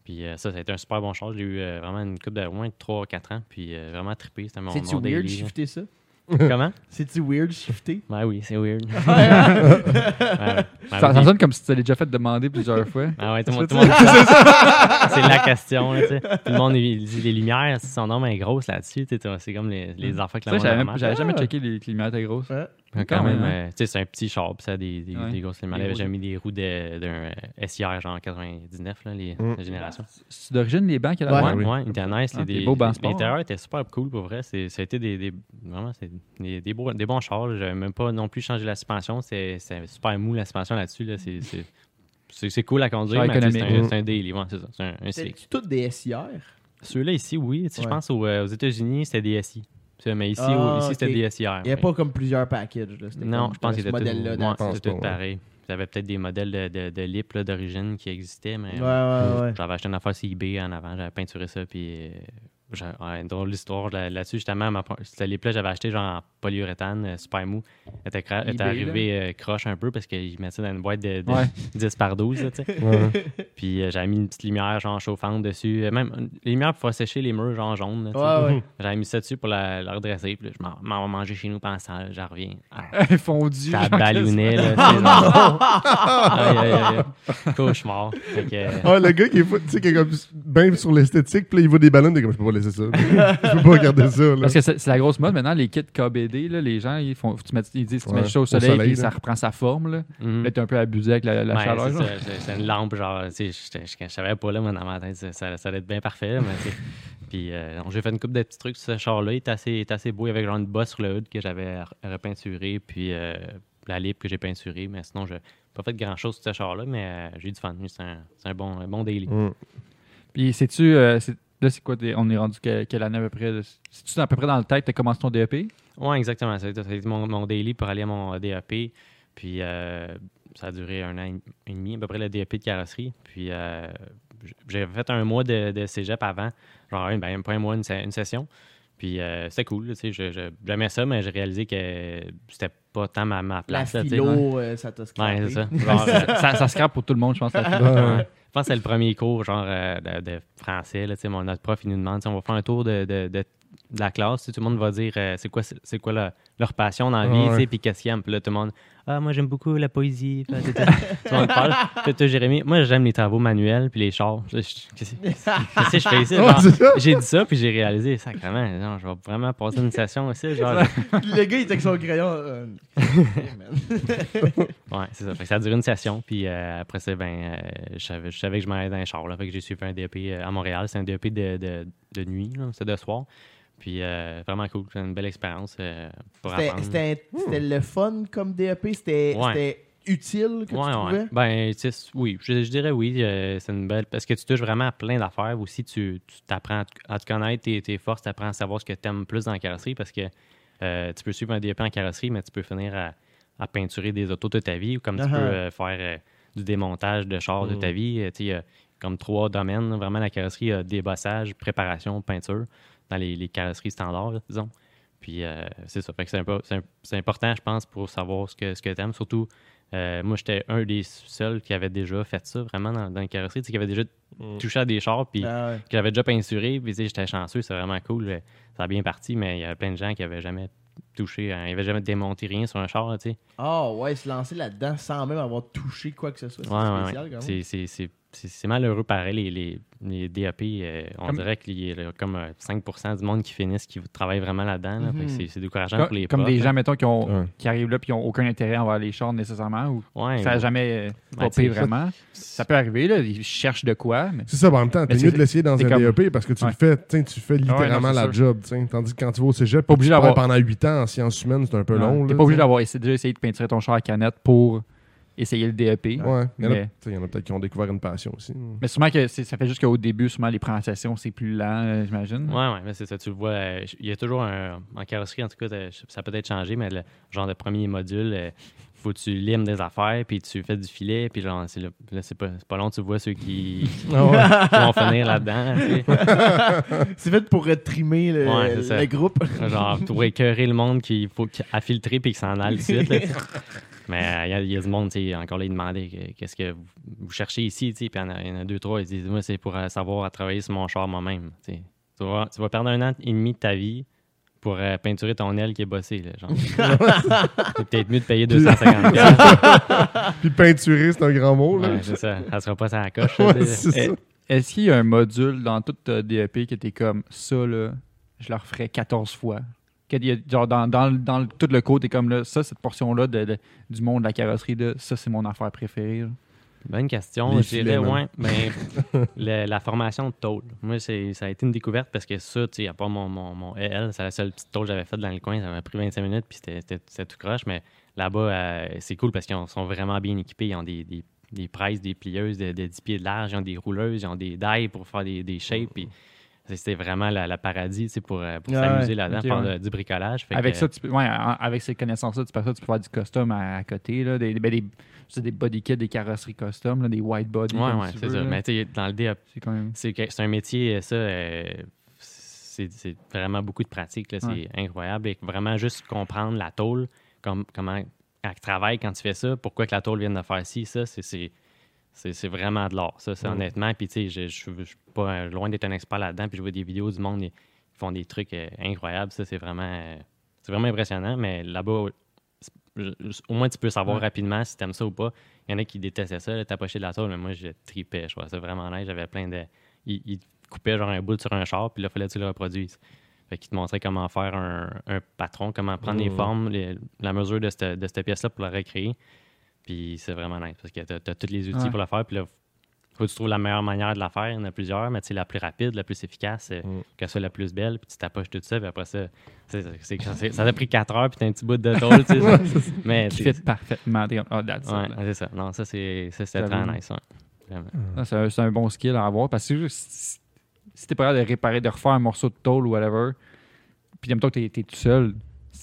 Puis ça, ça a été un super bon char. J'ai eu vraiment une coupe de moins 3-4 ans. Puis vraiment trippé. C'était mon, C'est-tu weird là. shifter ça? Comment? C'est-tu weird shifter? Ben oui, c'est weird. Ouais. Ouais, ouais. Ben Ça, ça sonne comme si tu l'avais déjà fait demander plusieurs fois. Ah ouais, tout le monde. c'est la question, là, tu sais. Tout le monde il dit les lumières, si son nom est grosse là-dessus, c'est comme les, les affaires que la j'avais même- j'avais Ah. jamais checké les climates étaient grosses. Ouais. Quand quand même, même, euh, tu sais, c'est un petit char, puis ça a des, des, Ouais. des grosses J'avais jamais mis des roues de- d'un SIR, genre 99, là, les, Mm. la génération. C'est d'origine les bancs a Ouais. Ouais, ouais, il était nice. Ah, les- des des, beaux bancs L'intérieur était super cool, pour vrai. Ça a été des, des- vraiment, des, des, beaux, des bons chars. là. J'avais même pas non plus changé la suspension. C'est super mou, la suspension là-dessus. Là. C'est- cool à conduire, mais c'est un, un daily. C'est ça. C'est un, toutes des SIR. Ceux-là ici, oui. Je pense aux, euh, aux États-Unis, c'était des SI. Mais ici, Ah, ici c'était des SIR. Il n'y a ouais. pas comme plusieurs packages. Là. Non, je pense pense c'était tout pareil. Avez peut-être des modèles de, de, de lip d'origine qui existaient, mais Ouais, ouais, ouais. j'avais acheté une affaire sur eBay en avant, j'avais peinturé ça, puis euh, j'ai une drôle d'histoire là- là-dessus. Justement, ma pre- c'était les plats que j'avais acheté genre en polyuréthane, euh, super mou. Elle était, cra- était arrivée euh, croche un peu parce qu'ils mettaient ça dans une boîte de, de Ouais. 10 par 12. là, tu sais. Ouais. Puis euh, j'avais mis une petite lumière genre chauffante dessus. Même les lumières pour faire sécher les murs genre jaunes. Ouais. J'avais mis ça dessus pour la, la redresser. Puis là, je m'en- vais manger chez nous pendant ça. là, J'en reviens. Ah, Fondu. ça. Là. Cauchemar. Le gars qui est, fou- tu sais, qui est comme bien sur l'esthétique, puis là, il voit des ballons, il est comme, je peux pas laisser ça. je peux pas regarder ça. Là. Parce que c'est c'est la grosse mode maintenant, les kits KBD, là, les gens, ils, font, tu mets- ils disent tu Ouais, mets ça au au soleil, puis là. ça reprend sa forme. Là, là t'es un peu abusé avec la, la Ouais, chaleur. c'est c'est- c'est une lampe, genre, tu sais, j'étais- je, je savais pas, là, moi, dans ma tête, ça, ça, ça allait être bien parfait, mais. Puis, euh, donc, j'ai fait une couple de petits trucs sur ce char-là. Il est assez, il est assez beau, avec genre une bosse sur le hood que j'avais re- repeinturé, puis euh, la lip que j'ai peinturée, mais sinon, je pas fait grand-chose sur ce char-là, mais euh, j'ai eu du fun. C'est un, c'est un bon, un bon daily. Mm. Puis sais-tu, euh, c'est- là, c'est quoi, on est rendu que- quelle année à peu près? là? C'est-tu à peu près dans le tête tu as commencé ton DEP? Ouais, exactement. Ça a été, ça mon, mon daily pour aller à mon DAP. Puis euh, ça a duré un an et demi, à peu près le DAP de carrosserie. Puis euh, j'avais fait un mois de, de cégep avant, genre un- ben, pas un mois, une, se- une session. Puis euh, c'était cool, tu sais, je- je- j'aimais ça, mais j'ai réalisé que c'était pas tant ma, ma La place. là, tu sais. philo, euh, ça t'a Ouais, scrappé. c'est ça. Genre, euh, ça, ça scrape pour tout le monde, je pense. la. Je pense que c'est le premier cours genre euh, de, de français. Là, tu sais, mon, notre prof, il nous demande, on va faire un tour de, de- de- la classe. Tout le monde va dire euh, c'est quoi, c'est quoi la- leur passion dans la vie, puis qu'est-ce qu'ils aiment. Puis là, tout le monde, ah, moi, j'aime beaucoup la poésie. Puis parle. Puis toi, Jérémy, moi, j'aime les travaux manuels puis les chars. Je- je- Qu'est-ce qu'est-ce que je fais ici? Ouais, Genre, c'est ça. J'ai dit ça, puis j'ai réalisé, sacrément, genre, je vais vraiment passer une session ici. Genre, le gars, il était avec son crayon. euh, Ouais, c'est ça. Fait que ça a duré une session. Puis euh, après ça, ben, euh, je, savais, je savais que je m'allais dans un char. Là, fait que j'ai suivi un DEP euh, à Montréal. C'est un DEP de, de, de nuit. là. C'était de soir. Puis euh, vraiment cool. C'est une belle expérience euh, pour C'était apprendre. c'était- c'était le fun comme DEP? C'était Ouais. c'était utile que Ouais, tu trouvais? ouais. Ben, oui, je, je dirais oui. euh, c'est une belle. Parce que tu touches vraiment à plein d'affaires. Aussi, tu tu t'apprends à, te- connaître tes, tes forces, tu apprends à savoir ce que tu aimes plus dans la carrosserie. Parce que euh, tu peux suivre un DEP en carrosserie, mais tu peux finir à, à peinturer des autos toute ta vie. Ou comme tu Uh-huh. peux euh, faire euh, du démontage de chars de ta vie. Euh, tu sais, il y a comme trois domaines. Vraiment, la carrosserie a débossage, préparation, peinture dans les, les carrosseries standards, disons. Puis euh, c'est ça. Fait que c'est impo- c'est im- c'est important, je pense, pour savoir ce que, ce que tu aimes. Surtout, euh, moi, j'étais un des seuls qui avait déjà fait ça, vraiment, dans, dans les carrosseries. Tu sais, qui avait déjà touché à des chars, puis Ah ouais. que j'avais déjà peinturé. Puis j'étais chanceux, c'est vraiment cool. euh, Ça a bien parti, mais il y a plein de gens qui n'avaient jamais touché, hein, ils n'avaient jamais démonté rien sur un char, là, tu sais. Ah ouais, se lancer là-dedans sans même avoir touché quoi que ce soit. C'est ouais, spécial ouais. quand même. C'est- c'est- malheureux pareil, les, les, les DAP. euh, on Comme- dirait qu'il y a comme euh, 5% du monde qui finissent, qui travaillent vraiment là-dedans. là. Mhm. c'est- C'est décourageant Comme, pour les comme profs, des gens, mettons, qui, ont, Ouais. qui arrivent là et qui n'ont aucun intérêt envers les chars nécessairement ou Ouais, ça n'a jamais euh, Ouais, popé tu sais, vraiment. Ça peut arriver, là, ils cherchent de quoi, mais C'est ça, en même temps, t'es mieux de l'essayer dans un comme- DEP parce que tu Ouais. le fais, tu fais littéralement non, c'est la sûr. job. Tandis que quand tu vas au cégep, Pas obligé d'avoir- pendant 8 ans en sciences humaines, c'est un peu long. T'es pas obligé d'avoir essayé, déjà essayé de peinturer ton char à canette pour essayer le DEP. Ouais, il y en a, Mais- il y en a peut-être qui ont découvert une passion aussi. Mais sûrement que c'est- ça fait juste qu'au début, sûrement les présentations, c'est plus lent, euh, j'imagine. Ouais, ouais, mais c'est ça, tu le vois. euh, Il y a toujours un. En carrosserie, en tout cas, ça peut être changé, mais le genre de premier module, euh, faut que tu limes des affaires, puis tu fais du filet, puis genre, c'est le- là, c'est pas, c'est pas long, tu vois ceux qui, Ah qui vont finir là-dedans. C'est fait pour trimer le, Ouais, c'est ça. le groupe. Genre, pour écœurer le monde qu'il faut qu'il- à filtrer puis qu'il s'en aille tout de suite. Mais euh, il y a- il y, a du monde, tu sais, encore là, ils demandaient que- qu'est-ce que vous, vous cherchez ici, tu sais, puis il y en a- il y en a deux, trois, ils disent, moi, c'est pour euh, savoir à travailler sur mon char moi-même. tu vas, tu vas perdre un an et demi de ta vie pour euh, peinturer ton aile qui est bossée. Là, genre. c'est peut-être mieux de payer 250 piastres. Puis peinturer, c'est un grand mot. Là. Ouais, c'est ça. Ça sera pas ça à la coche. Ouais, là, tu sais. c'est ça. Est-ce qu'il y a un module dans tout euh, DEP qui était comme ça, là, je le referais 14 fois? Qu'il y a, genre, dans, dans, tout le t'es comme là, ça, cette portion-là de, de- du monde de la carrosserie, là, ça, c'est mon affaire préférée. là. Bonne question. Les Je dirais, ouais, ben, le- la formation de tôle. Moi, ça a été une découverte parce que ça, tu sais, à part mon, mon, mon EL, c'est la seule petite tôle que j'avais faite dans le coin. Ça m'a pris 25 minutes, puis c'était, tout croche. Mais là-bas, euh, c'est cool parce qu'ils ont- sont vraiment bien équipés. Ils ont des, des, des presses, des plieuses de, de 10 pieds de large, ils ont des rouleuses, ils ont des dailles pour faire des, des shapes. Puis c'était vraiment la, la paradis pour, euh, pour Ouais, s'amuser là-dedans, ok, faire ouais. du bricolage. Fait Avec que- ça, tu peux- ouais, avec ces connaissances-là, tu peux, ça, tu peux faire du custom à, à côté, là, des, ben, des, body kits, des carrosseries custom, là, des white body. Ouais, tu c'est ça. Mais dans le DAP, C'est quand même. c'est que- c'est un métier, ça, euh, c'est vraiment beaucoup de pratique. C'est Ouais. incroyable. Et vraiment juste comprendre la tôle, comme, comment elle travaille quand tu fais ça, pourquoi que la tôle vient de faire ci, ça, c'est- c'est c'est c'est vraiment de l'art. Ça, c'est Mm. honnêtement. Puis, tu sais, je je- je suis pas euh, loin d'être un expert là-dedans. Puis, je vois des vidéos du monde, ils font des trucs euh, incroyables. Ça, c'est vraiment, euh, c'est vraiment impressionnant. Mais là-bas, c'est- au moins, tu peux savoir Ouais. rapidement si tu aimes ça ou pas. Il y en a qui détestaient ça, là, t'approcher de la tôle, mais moi, je tripais. Je trouvais ça vraiment nice. J'avais plein de. Ils, ils coupaient genre un bout sur un char, puis là, il fallait que tu le reproduises. Fait qu'ils te montraient comment faire un, un patron, comment prendre les Mhm. formes, les- la mesure de cette, de cette pièce-là pour la recréer. Puis c'est vraiment nice parce que tu as, tous les outils Ouais. pour le faire. Puis là, faut que tu trouves la meilleure manière de la faire. Il y en a plusieurs, mais tu sais, la plus rapide, la plus efficace, euh, Mm. qu'elle soit la plus belle. Puis tu t'approches tout ça. Puis après ça, ça t'a pris 4 heures. Puis t'as un petit bout de tôle. tu sais. mais tu fit parfaitement. Oh, that's Ouais, c'est ça. Non, ça, c'est très nice. Ah, C'est un, bon skill à avoir parce que si, si t'es pas capable de réparer, de refaire un morceau de tôle ou whatever, puis en même temps que t'es tout seul,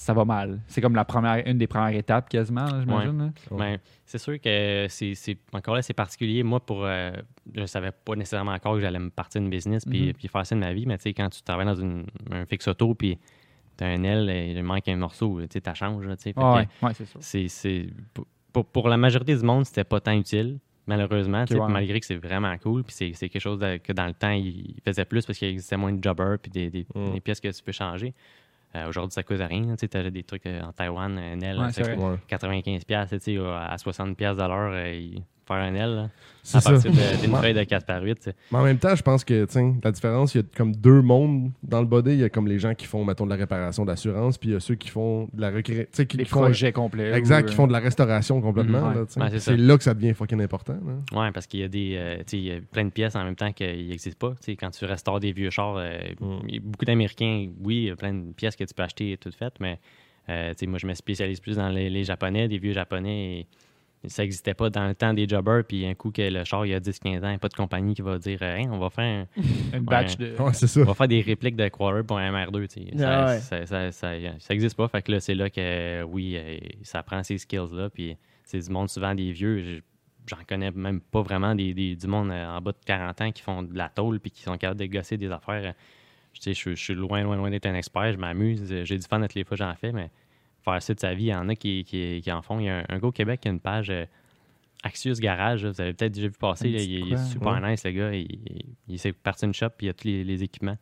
ça va mal. C'est comme la première, une des premières étapes quasiment, j'imagine. là. Ouais. Ben, c'est sûr que c'est encore là, c'est particulier. Moi, pour euh, je savais pas nécessairement encore que j'allais me partir d'une business puis, Mhm. puis faire ça de ma vie, mais tu sais, quand tu travailles dans une, un fixe auto puis t'as un L et il manque un morceau, tu sais, t'as change, ouais, ouais, c'est c'est- pour- la majorité du monde, c'était pas tant utile, malheureusement, ouais. malgré que c'est vraiment cool, puis c'est c'est quelque chose de- que dans le temps, il faisait plus parce qu'il existait moins de jobbers puis des, des- Mm. des pièces que tu peux changer. Euh, Aujourd'hui, ça coûte rien. Tu as des trucs euh, en Taïwan, un Ouais, ça coûte. Ouais. 95 pièces, tu sais, à 60 pièces de l'heure, euh, il- faire un L, là, C'est à ça. partir d'une feuille de 4 par 8. tu sais. Mais en même temps, je pense que, tiens, la différence, il y a comme deux mondes dans le body. Il y a comme les gens qui font, mettons, de la réparation d'assurance, puis il y a ceux qui font de la recré... tu sais, qui, Les qui font... projets complets. Exact, ou, qui euh, font de la restauration complètement. Ouais, c'est là que ça devient fucking important. là. Ouais, parce qu'il y a des euh, tu sais, il y a plein de pièces en même temps qui n'existent pas. Tu sais, quand tu restaures des vieux chars, euh, Mm. beaucoup d'Américains, oui, il y a plein de pièces que tu peux acheter toutes faites, mais euh, tu sais, moi, je me spécialise plus dans les, les Japonais, des vieux Japonais. et ça n'existait pas dans le temps des jobbers, puis un coup que le char, il y a 10-15 ans, il n'y a pas de compagnie qui va dire Hey, on va faire un- batch de. Ouais, c'est ça. on va faire des répliques de Quarter pour un MR2. tu sais. Ça, Ah ouais. ça, ça, ça, ça existe pas. Fait que là, c'est là que, euh, oui, euh, ça prend ces skills-là. Puis c'est du monde, souvent des vieux. Je- J'en connais même pas vraiment des, des- du monde euh, en bas de 40 ans qui font de la tôle puis qui sont capables de gosser des affaires. Euh, Je, sais, je, je suis loin, loin, loin d'être un expert. Je m'amuse. Euh, J'ai du fun toutes les fois que j'en fais, mais faire ça de sa vie, il y en a qui, qui, qui en font. Il y a un, un gars au Québec qui a une page euh, Axius Garage. là. Vous avez peut-être déjà vu passer. Là. Il, est super ouais. nice, le gars. Il, il, il s'est parti une shop puis il a tous les, les équipements.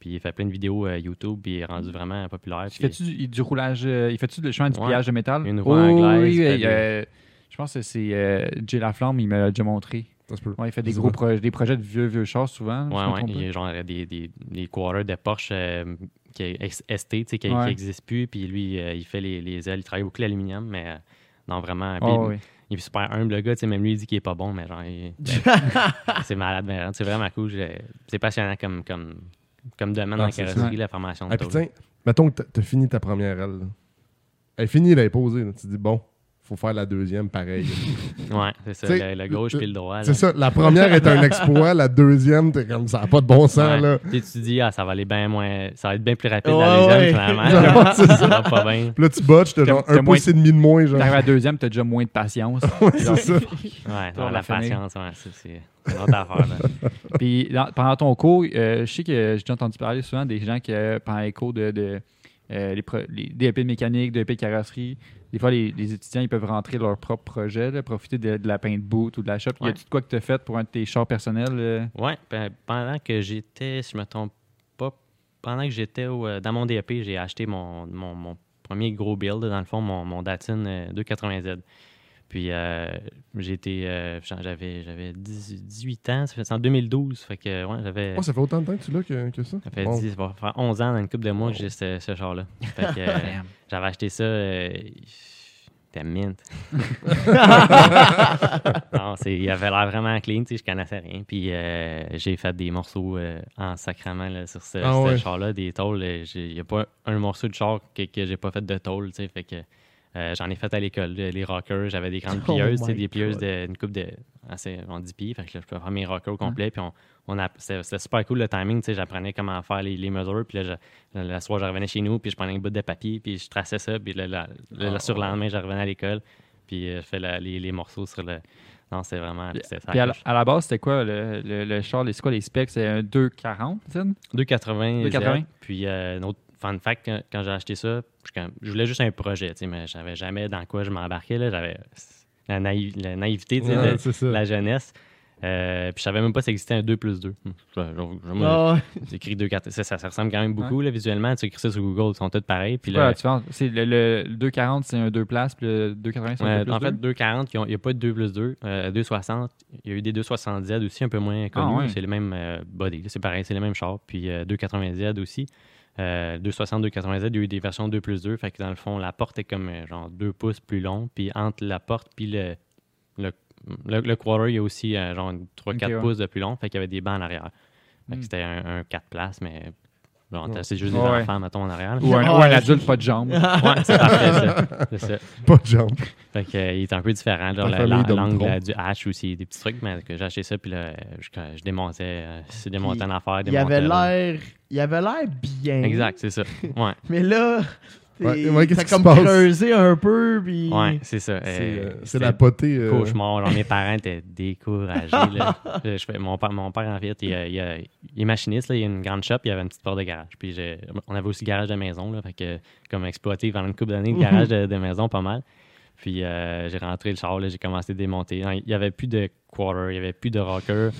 Puis il fait plein de vidéos euh, YouTube puis il est rendu vraiment populaire. Il puis- fait-tu du, du roulage. euh, il fait-tu le chemin du Ouais. pliage de métal? Une roue anglaise, Oui, oui, je pense que c'est euh, Jay Laflamme, il me l'a déjà montré. Ça se peut. Ouais, il fait des gros des projets de vieux, vieux chars souvent. je Ouais, Il y a genre des, des, des quarters de Porsche euh, qui est ST, tu sais, qui Ouais. n'existe plus. Puis lui, euh, il fait les, les ailes. Il travaille beaucoup l'aluminium, mais euh, non, vraiment. Ah, oui. Il est super humble, le gars. tu sais, Même lui, il dit qu'il est pas bon, mais genre, il- c'est malade. mais C'est vraiment cool. C'est passionnant comme, comme, comme domaine Ah, en carrosserie, la formation de Ah, puis tiens, mettons que t'as- t'as fini ta première aile. là. Elle est finie, elle est posée. là. Tu te dis, bon, faut faire la deuxième pareil. Ouais, c'est ça. Le, le gauche le- puis le droit. c'est ça, la première est un exploit, la deuxième, t'es comme ça, n'a pas de bon sens. Ouais. là. Tu dis, ah, ça va aller bien moins. Ça va être bien plus rapide Ouais, la deuxième, ouais. finalement. C'est ça va pas bien. Puis là, tu botches, t'as genre un pouce et demi de moins. Genre. T'arrives à la deuxième, t'as déjà moins de patience. Ouais, c'est ça. Ouais, non, la patience, ouais, c'est- c'est une autre affaire. Là. Puis dans- pendant ton cours, euh, je sais que j'ai déjà entendu parler souvent des gens qui, euh, pendant les cours de, de, euh, les, pro- les DEP de mécanique, DEP de carrosserie, des fois, les, les étudiants ils peuvent rentrer leur propre projet, là, profiter de, de la paint boot ou de la shop. Y Ouais. a-tu de quoi que tu as fait pour un de tes chars personnels? euh? Ouais, ben, pendant que j'étais, si je me trompe pas, pendant que j'étais euh, dans mon DEP, j'ai acheté mon, mon, mon premier gros build, dans le fond, mon, mon Datsun euh, 280Z. Puis euh, j'étais, euh, j'avais, j'avais 10 18 ans, ça fait- c'est en 2012, fait que ouais, j'avais. Oh, ça fait autant de temps que tu l'as que, que ça? Ça fait, Bon. 10, ça va faire 11 ans dans une couple de mois que j'ai ce, ce char-là. Fait que, euh, j'avais acheté ça. Euh, C'était mint. non, c'est, il avait l'air vraiment clean, tu sais, je connaissais rien. Puis euh, j'ai fait des morceaux euh, en sacrament là, sur ce, Ah ce ouais. char-là, des tôles. j'ai- Il n'y a pas un morceau de char que, que j'ai pas fait de tôle, tu sais. Fait que euh, j'en ai fait à l'école. là, Les rockers, j'avais des grandes Oh plieuses, my des plieuses d'une coupe de assez, en 10 pieds. Fait que là, je peux faire mes rockers au complet. Puis on, on a, c'était, super cool le timing, tu sais. J'apprenais comment faire les, les mesures. Puis là, je- le soir, je revenais chez nous, puis je prenais un bout de papier, puis je traçais ça. Puis le, le, le- le Ah, surlendemain, je revenais à l'école. Puis euh, je fais la- les, les morceaux sur le. Non, c'est vraiment. Puis- à, la- à la base, c'était quoi le, le, le char? C'est quoi les specs? C'est un 240, c'est ça? 2,80. 2,80. Z. Puis, euh, un autre fun fact, quand, quand j'ai acheté ça, je, voulais juste un projet, mais je savais jamais dans quoi je m'embarquais. J'avais la, naïv- la naïveté Ouais, de la jeunesse. Euh, puis je savais même pas si existait un 2 plus 2. Hum, je- je- je- moi, Ah, j'ai écrit 2, 4. Ça, ça, ça ressemble quand même beaucoup là, visuellement. Tu écris ça sur Google, ils sont tous pareils. Puis là? C'est le, le- le 240, c'est un 2 places, puis le 280, c'est un Ouais, 2 en plus fait, 2? 240, ils ont- il n'y a pas de 2 plus 2. Euh, 260, il y a eu des 260Z aussi, un peu moins connus. Ah, ouais. C'est les mêmes euh, body, c'est pareil, c'est les mêmes chars. Puis euh, 280Z aussi. Euh, 260, 280Z, il y a eu des versions 2 plus 2. Fait que dans le fond, la porte est comme euh, genre 2 pouces plus long. Puis entre la porte puis le, le, le, le quarter, il y a aussi euh, genre 3-4 Ok, ouais. pouces de plus long. Fait qu'il y avait des bancs en arrière. Fait que Hmm. c'était un, un 4 places, mais c'est juste des Ouais, enfants, mettons, en arrière. là. Ou un, ou un ouais, adulte, pas de jambes. Ouais, c'est parfait, ça. C'est ça. Pas de jambes. Fait que, euh, il est un peu différent. Genre, La la- famille la- l'angle euh, du hatch aussi, des petits trucs, mais que j'ai acheté ça, puis là, je, je démontais, euh, je démontais Puis, une affaire. il avait l'air. Il avait l'air bien. Exact, c'est ça. Ouais, Mais là, t'es- Ouais, ouais, qu'est-ce t'as qui se comme passe? creusé un peu, puis. ouais c'est ça. C'est Euh, euh, la potée. euh, cauchemar. Genre, mes parents étaient découragés. là. Je fais- mon, père, mon père, en fait, il, il- il- il est machiniste. Là, il a une grande shop, il avait une petite porte de garage. Puis on avait aussi garage de maison. Là, fait que, comme exploité pendant une couple d'années, le garage de, de maison, pas mal. Puis euh, j'ai rentré le char, j'ai commencé à démonter. Non, Il n'y avait plus de quarter, il n'y avait plus de rocker,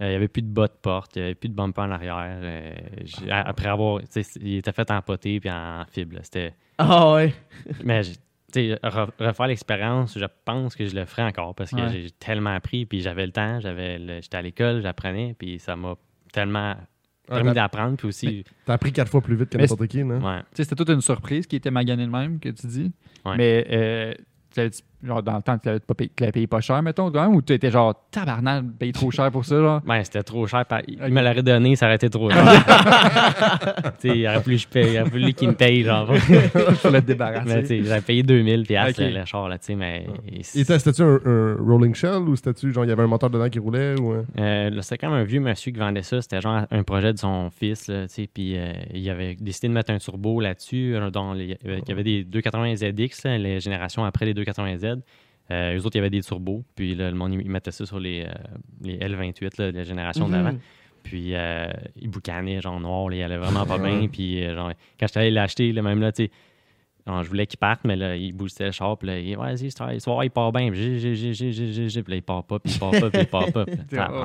euh, il n'y avait plus de bas de porte, il n'y avait plus de bumper en arrière. Euh, j'ai- après avoir. Il était fait en poté puis en fibre. C'était. Ah ouais. Mais j'ai- tu sais, re- refaire l'expérience, je pense que je le ferai encore parce que Ouais. j'ai tellement appris, puis j'avais le temps, j'avais le- j'étais à l'école, j'apprenais, puis ça m'a tellement Ah, permis d'apprendre, puis aussi, T'as appris quatre fois plus vite que n'importe qui, non? ouais. Tu sais, c'était toute une surprise qui était magané de même, que tu dis. Ouais. Mais, euh, tu l'avais- genre, dans le temps, tu l'avais pas payé, tu l'avais payé pas cher, mettons, quand même, ou tu étais genre, tabarnak, paye trop cher pour ça, genre. Ben, c'était trop cher. par- Il me l'aurait donné, ça aurait été trop cher. Tu sais, il aurait que paye, il aurait fallu qu'il me paye, genre. Je voulais te mais tu débarrasser. sais, j'avais payé 2000 piastres, Ok. le, le char, là, tu sais, mais... Et c'était-tu un, un rolling shell ou c'était-tu genre il y avait un moteur dedans qui roulait ou Euh, là, c'était quand même un vieux monsieur qui vendait ça. C'était genre un projet de son fils. Là, tu sais, puis euh, il avait décidé de mettre un turbo là-dessus. euh, dont les- il y avait- des 280 ZX, là, les générations après les 280Z. Euh, eux autres, il y avait des turbos. Puis là, le monde, il mettait ça sur les, euh, les L28, là, la génération Mhm. d'avant. Puis euh, il boucanait, genre noir, là, il allait vraiment pas bien. Puis euh, genre, quand j'étais allé l'acheter, même là, tu sais, genre, je voulais qu'il parte, mais là, il boostait le char. Puis là, il vas-y, ce soir, il part bien. Puis j'ai, j'ai, j'ai, j'ai, j'ai, j'ai, j'ai. Puis là, il part pas, puis il part pas, puis il part pas. Puis Oh.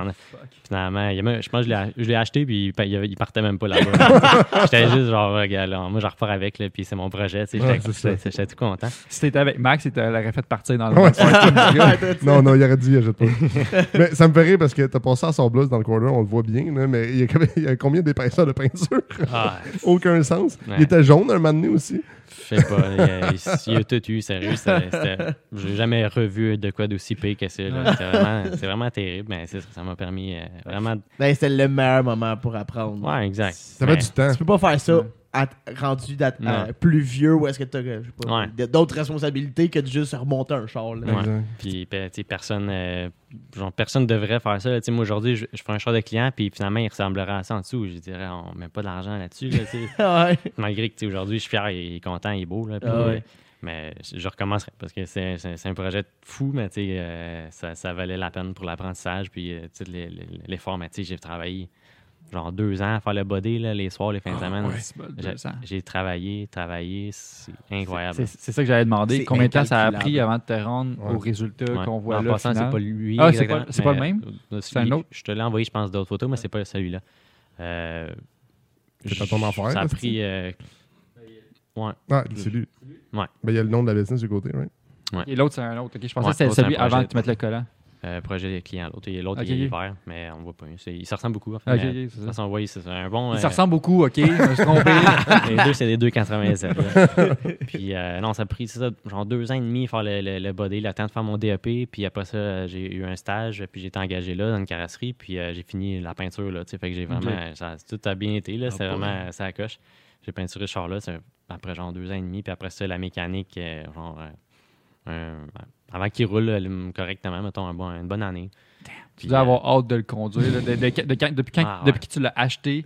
Finalement, il je pense que je l'ai, je l'ai acheté, puis il, il partait même pas là-bas. J'étais juste genre, regarde, là, moi, je repars avec, là, puis c'est mon projet. tu sais, Ouais, J'étais, tout content. Si t'étais avec Max, il te l'aurait fait partir dans le Ouais. Non, non, il aurait dit, achète pas. mais ça me fait rire parce que t'as passé à son blouse dans le corner, on le voit bien, là, mais il y, a, combien- il y a combien d'épaisseurs de peinture? Ah, Aucun sens. Ouais. Il était jaune un moment donné aussi. Je sais pas, il, y a- il y a tout eu, sérieux. J'ai jamais revu de quoi d'aussi pire que ça. là. C'était vraiment, c'est vraiment terrible, mais c'est ça, ça m'a permis euh, vraiment. de- Ben, c'était le meilleur moment pour apprendre. Ouais, exact. T'avais Mais- du temps. Tu peux pas faire ça Ouais. À- rendu à plus vieux ou est-ce que euh, pas, Ouais. d- d'autres responsabilités que de juste remonter un char. Là. Ouais. Exact. Puis, tu sais, personne, euh, genre, personne devrait faire ça. là. Tu Moi, aujourd'hui, je, je fais un char de client, puis finalement, il ressemblerait à ça en dessous. Je dirais, on met pas d'argent là-dessus. là, tu sais. ouais. Malgré que, tu aujourd'hui, je suis fier, il est content, il est beau. Là, puis, Ah ouais. euh, Mais je recommencerai parce que c'est un projet fou, mais tu euh, ça, ça valait la peine pour l'apprentissage. Puis, euh, tu l'effort, mais tu j'ai travaillé genre deux ans à faire le body, là, les soirs, les fins de semaine. C'est pas J'ai- travaillé, travaillé, c'est incroyable. C'est ça que j'allais demander. C'est Combien de temps ça a pris avant de te rendre Ouais. au résultat Ouais. qu'on voit en là? passant, final? c'est pas lui. Ah, c'est pas- c'est pas le même? euh, C'est un autre? Je te l'ai envoyé, je pense, d'autres photos, mais c'est pas celui-là. Euh, C'est ton affaire, Ça a pris. euh, ouais. Ah, c'est lui. Ouais. Ben, il y a le nom de la business du côté, right? Et l'autre, c'est un autre. Ok, Je pensais Ouais, que c'était celui avant de te mettre le collant. Euh, projet client. L'autre, il- l'autre il est vert, mais on voit pas. Il se ressemble beaucoup. En fait, ça. c'est un bon. Il euh, se ressemble beaucoup, ok. Je me suis trompé. les deux, c'est des 2,87. là. puis euh, non, ça a pris c'est ça, genre deux ans et demi faire le, le, le body, le temps de faire mon DEP. Puis après ça, euh, j'ai eu un stage, puis j'ai été engagé là dans une carrosserie. Puis euh, j'ai fini la peinture là. Fait que j'ai vraiment. Ça, tout a bien été. là. Ah, C'est vraiment ça coche. J'ai peinturé ce char-là après genre deux ans et demi. Puis après ça, la mécanique, euh, genre. euh, un- avant qu'il roule euh, correctement, mettons un bon- une bonne année. Tu Puis, dois euh, avoir hâte de le conduire. là, de- de- de- de- depuis quand, Ah, ouais. depuis que tu l'as acheté,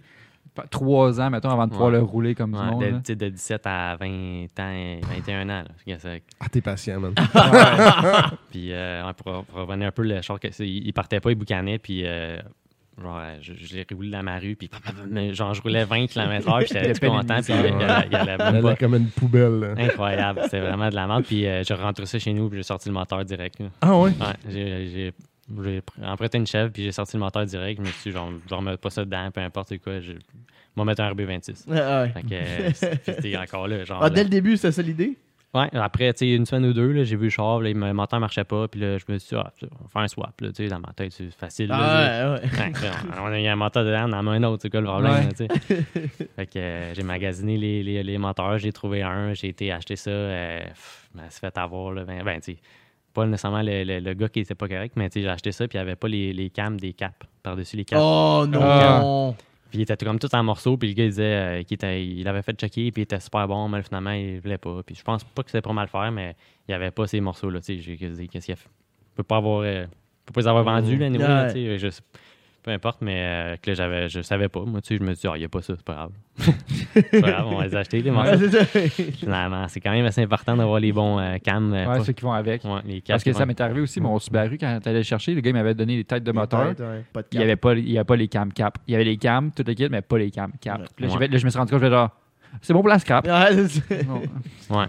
trois ans, mettons, avant de pouvoir Ouais. le rouler comme du Ouais, monde. de, là. tu sais, de 17 à 20 ans, 21 ans. Là. Ah, t'es patient, man. Puis euh, pour, pour revenir un peu, le char, il partait pas, il boucanait, puis euh, genre, je, je l'ai roulé dans ma rue, puis genre, je roulais 20 km/h, puis j'étais tout content, puis il, est pas. comme une poubelle. là. Incroyable, c'était vraiment de la merde. Puis euh, j'ai rentré ça chez nous, puis j'ai sorti le moteur direct. là. Ah ouais? Ouais, j'ai, j'ai, j'ai pr- emprunté une chèvre, puis j'ai sorti le moteur direct. Je me suis dit, genre, je remets pas ça dedans, peu importe quoi. Je vais mettre un RB26. Ah, ouais. Fait que euh, c'est- c'était encore là. Genre, Ah, là. dès le début, c'était ça l'idée? Ouais, après, tu sais, une semaine ou deux, là, j'ai vu le char, là, le moteur marchait pas, puis là, je me suis dit, ah, on va faire un swap, là, tu sais, dans ma tête, c'est facile. là, Ah, ouais, ouais. Ouais, on a eu un moteur dedans, on en a un autre, c'est quoi le problème, tu sais. Fait que euh, j'ai magasiné les, les, les moteurs, j'ai trouvé un, j'ai été acheter ça, euh, pff, suis fait avoir, là, ben, ben, tu sais, pas nécessairement le, le- le gars qui était pas correct, mais tu sais, j'ai acheté ça, puis il n'y avait pas les, les cams des caps, par-dessus les caps. Oh non! Puis il était comme tout en morceaux, puis le gars il disait euh, qu'il était, il avait fait checker, puis il était super bon, mais finalement il voulait pas. Puis je pense pas que c'était pour mal faire, mais il y avait pas ces morceaux-là, tu sais. J'ai dit, qu'est-ce qu'il a fait? Il peut pas avoir. euh, peut pas les avoir vendus, là, anyway, là, sais- peu importe, mais euh, que là, j'avais, je savais pas. Moi, tu sais, je me suis dit, ah, il y a pas ça, c'est pas grave. c'est pas grave, on va les acheter, les morceaux. Ouais, c'est ça. Finalement, c'est quand même assez important d'avoir les bons euh, cams. euh, Ouais, pas- ceux qui vont avec. ouais, les Parce que ça m'est arrivé aussi, mon Subaru, quand t'allais le chercher, le gars il m'avait donné les têtes de moteur. Peut-être, ouais. Pas de Il n'y avait, pas- il y avait pas les cam cap. Il y avait les cams, tout le kit, mais pas les cam cap. Là, là, je me suis rendu compte, je fais genre, c'est bon pour la scrap. Ouais, c'est.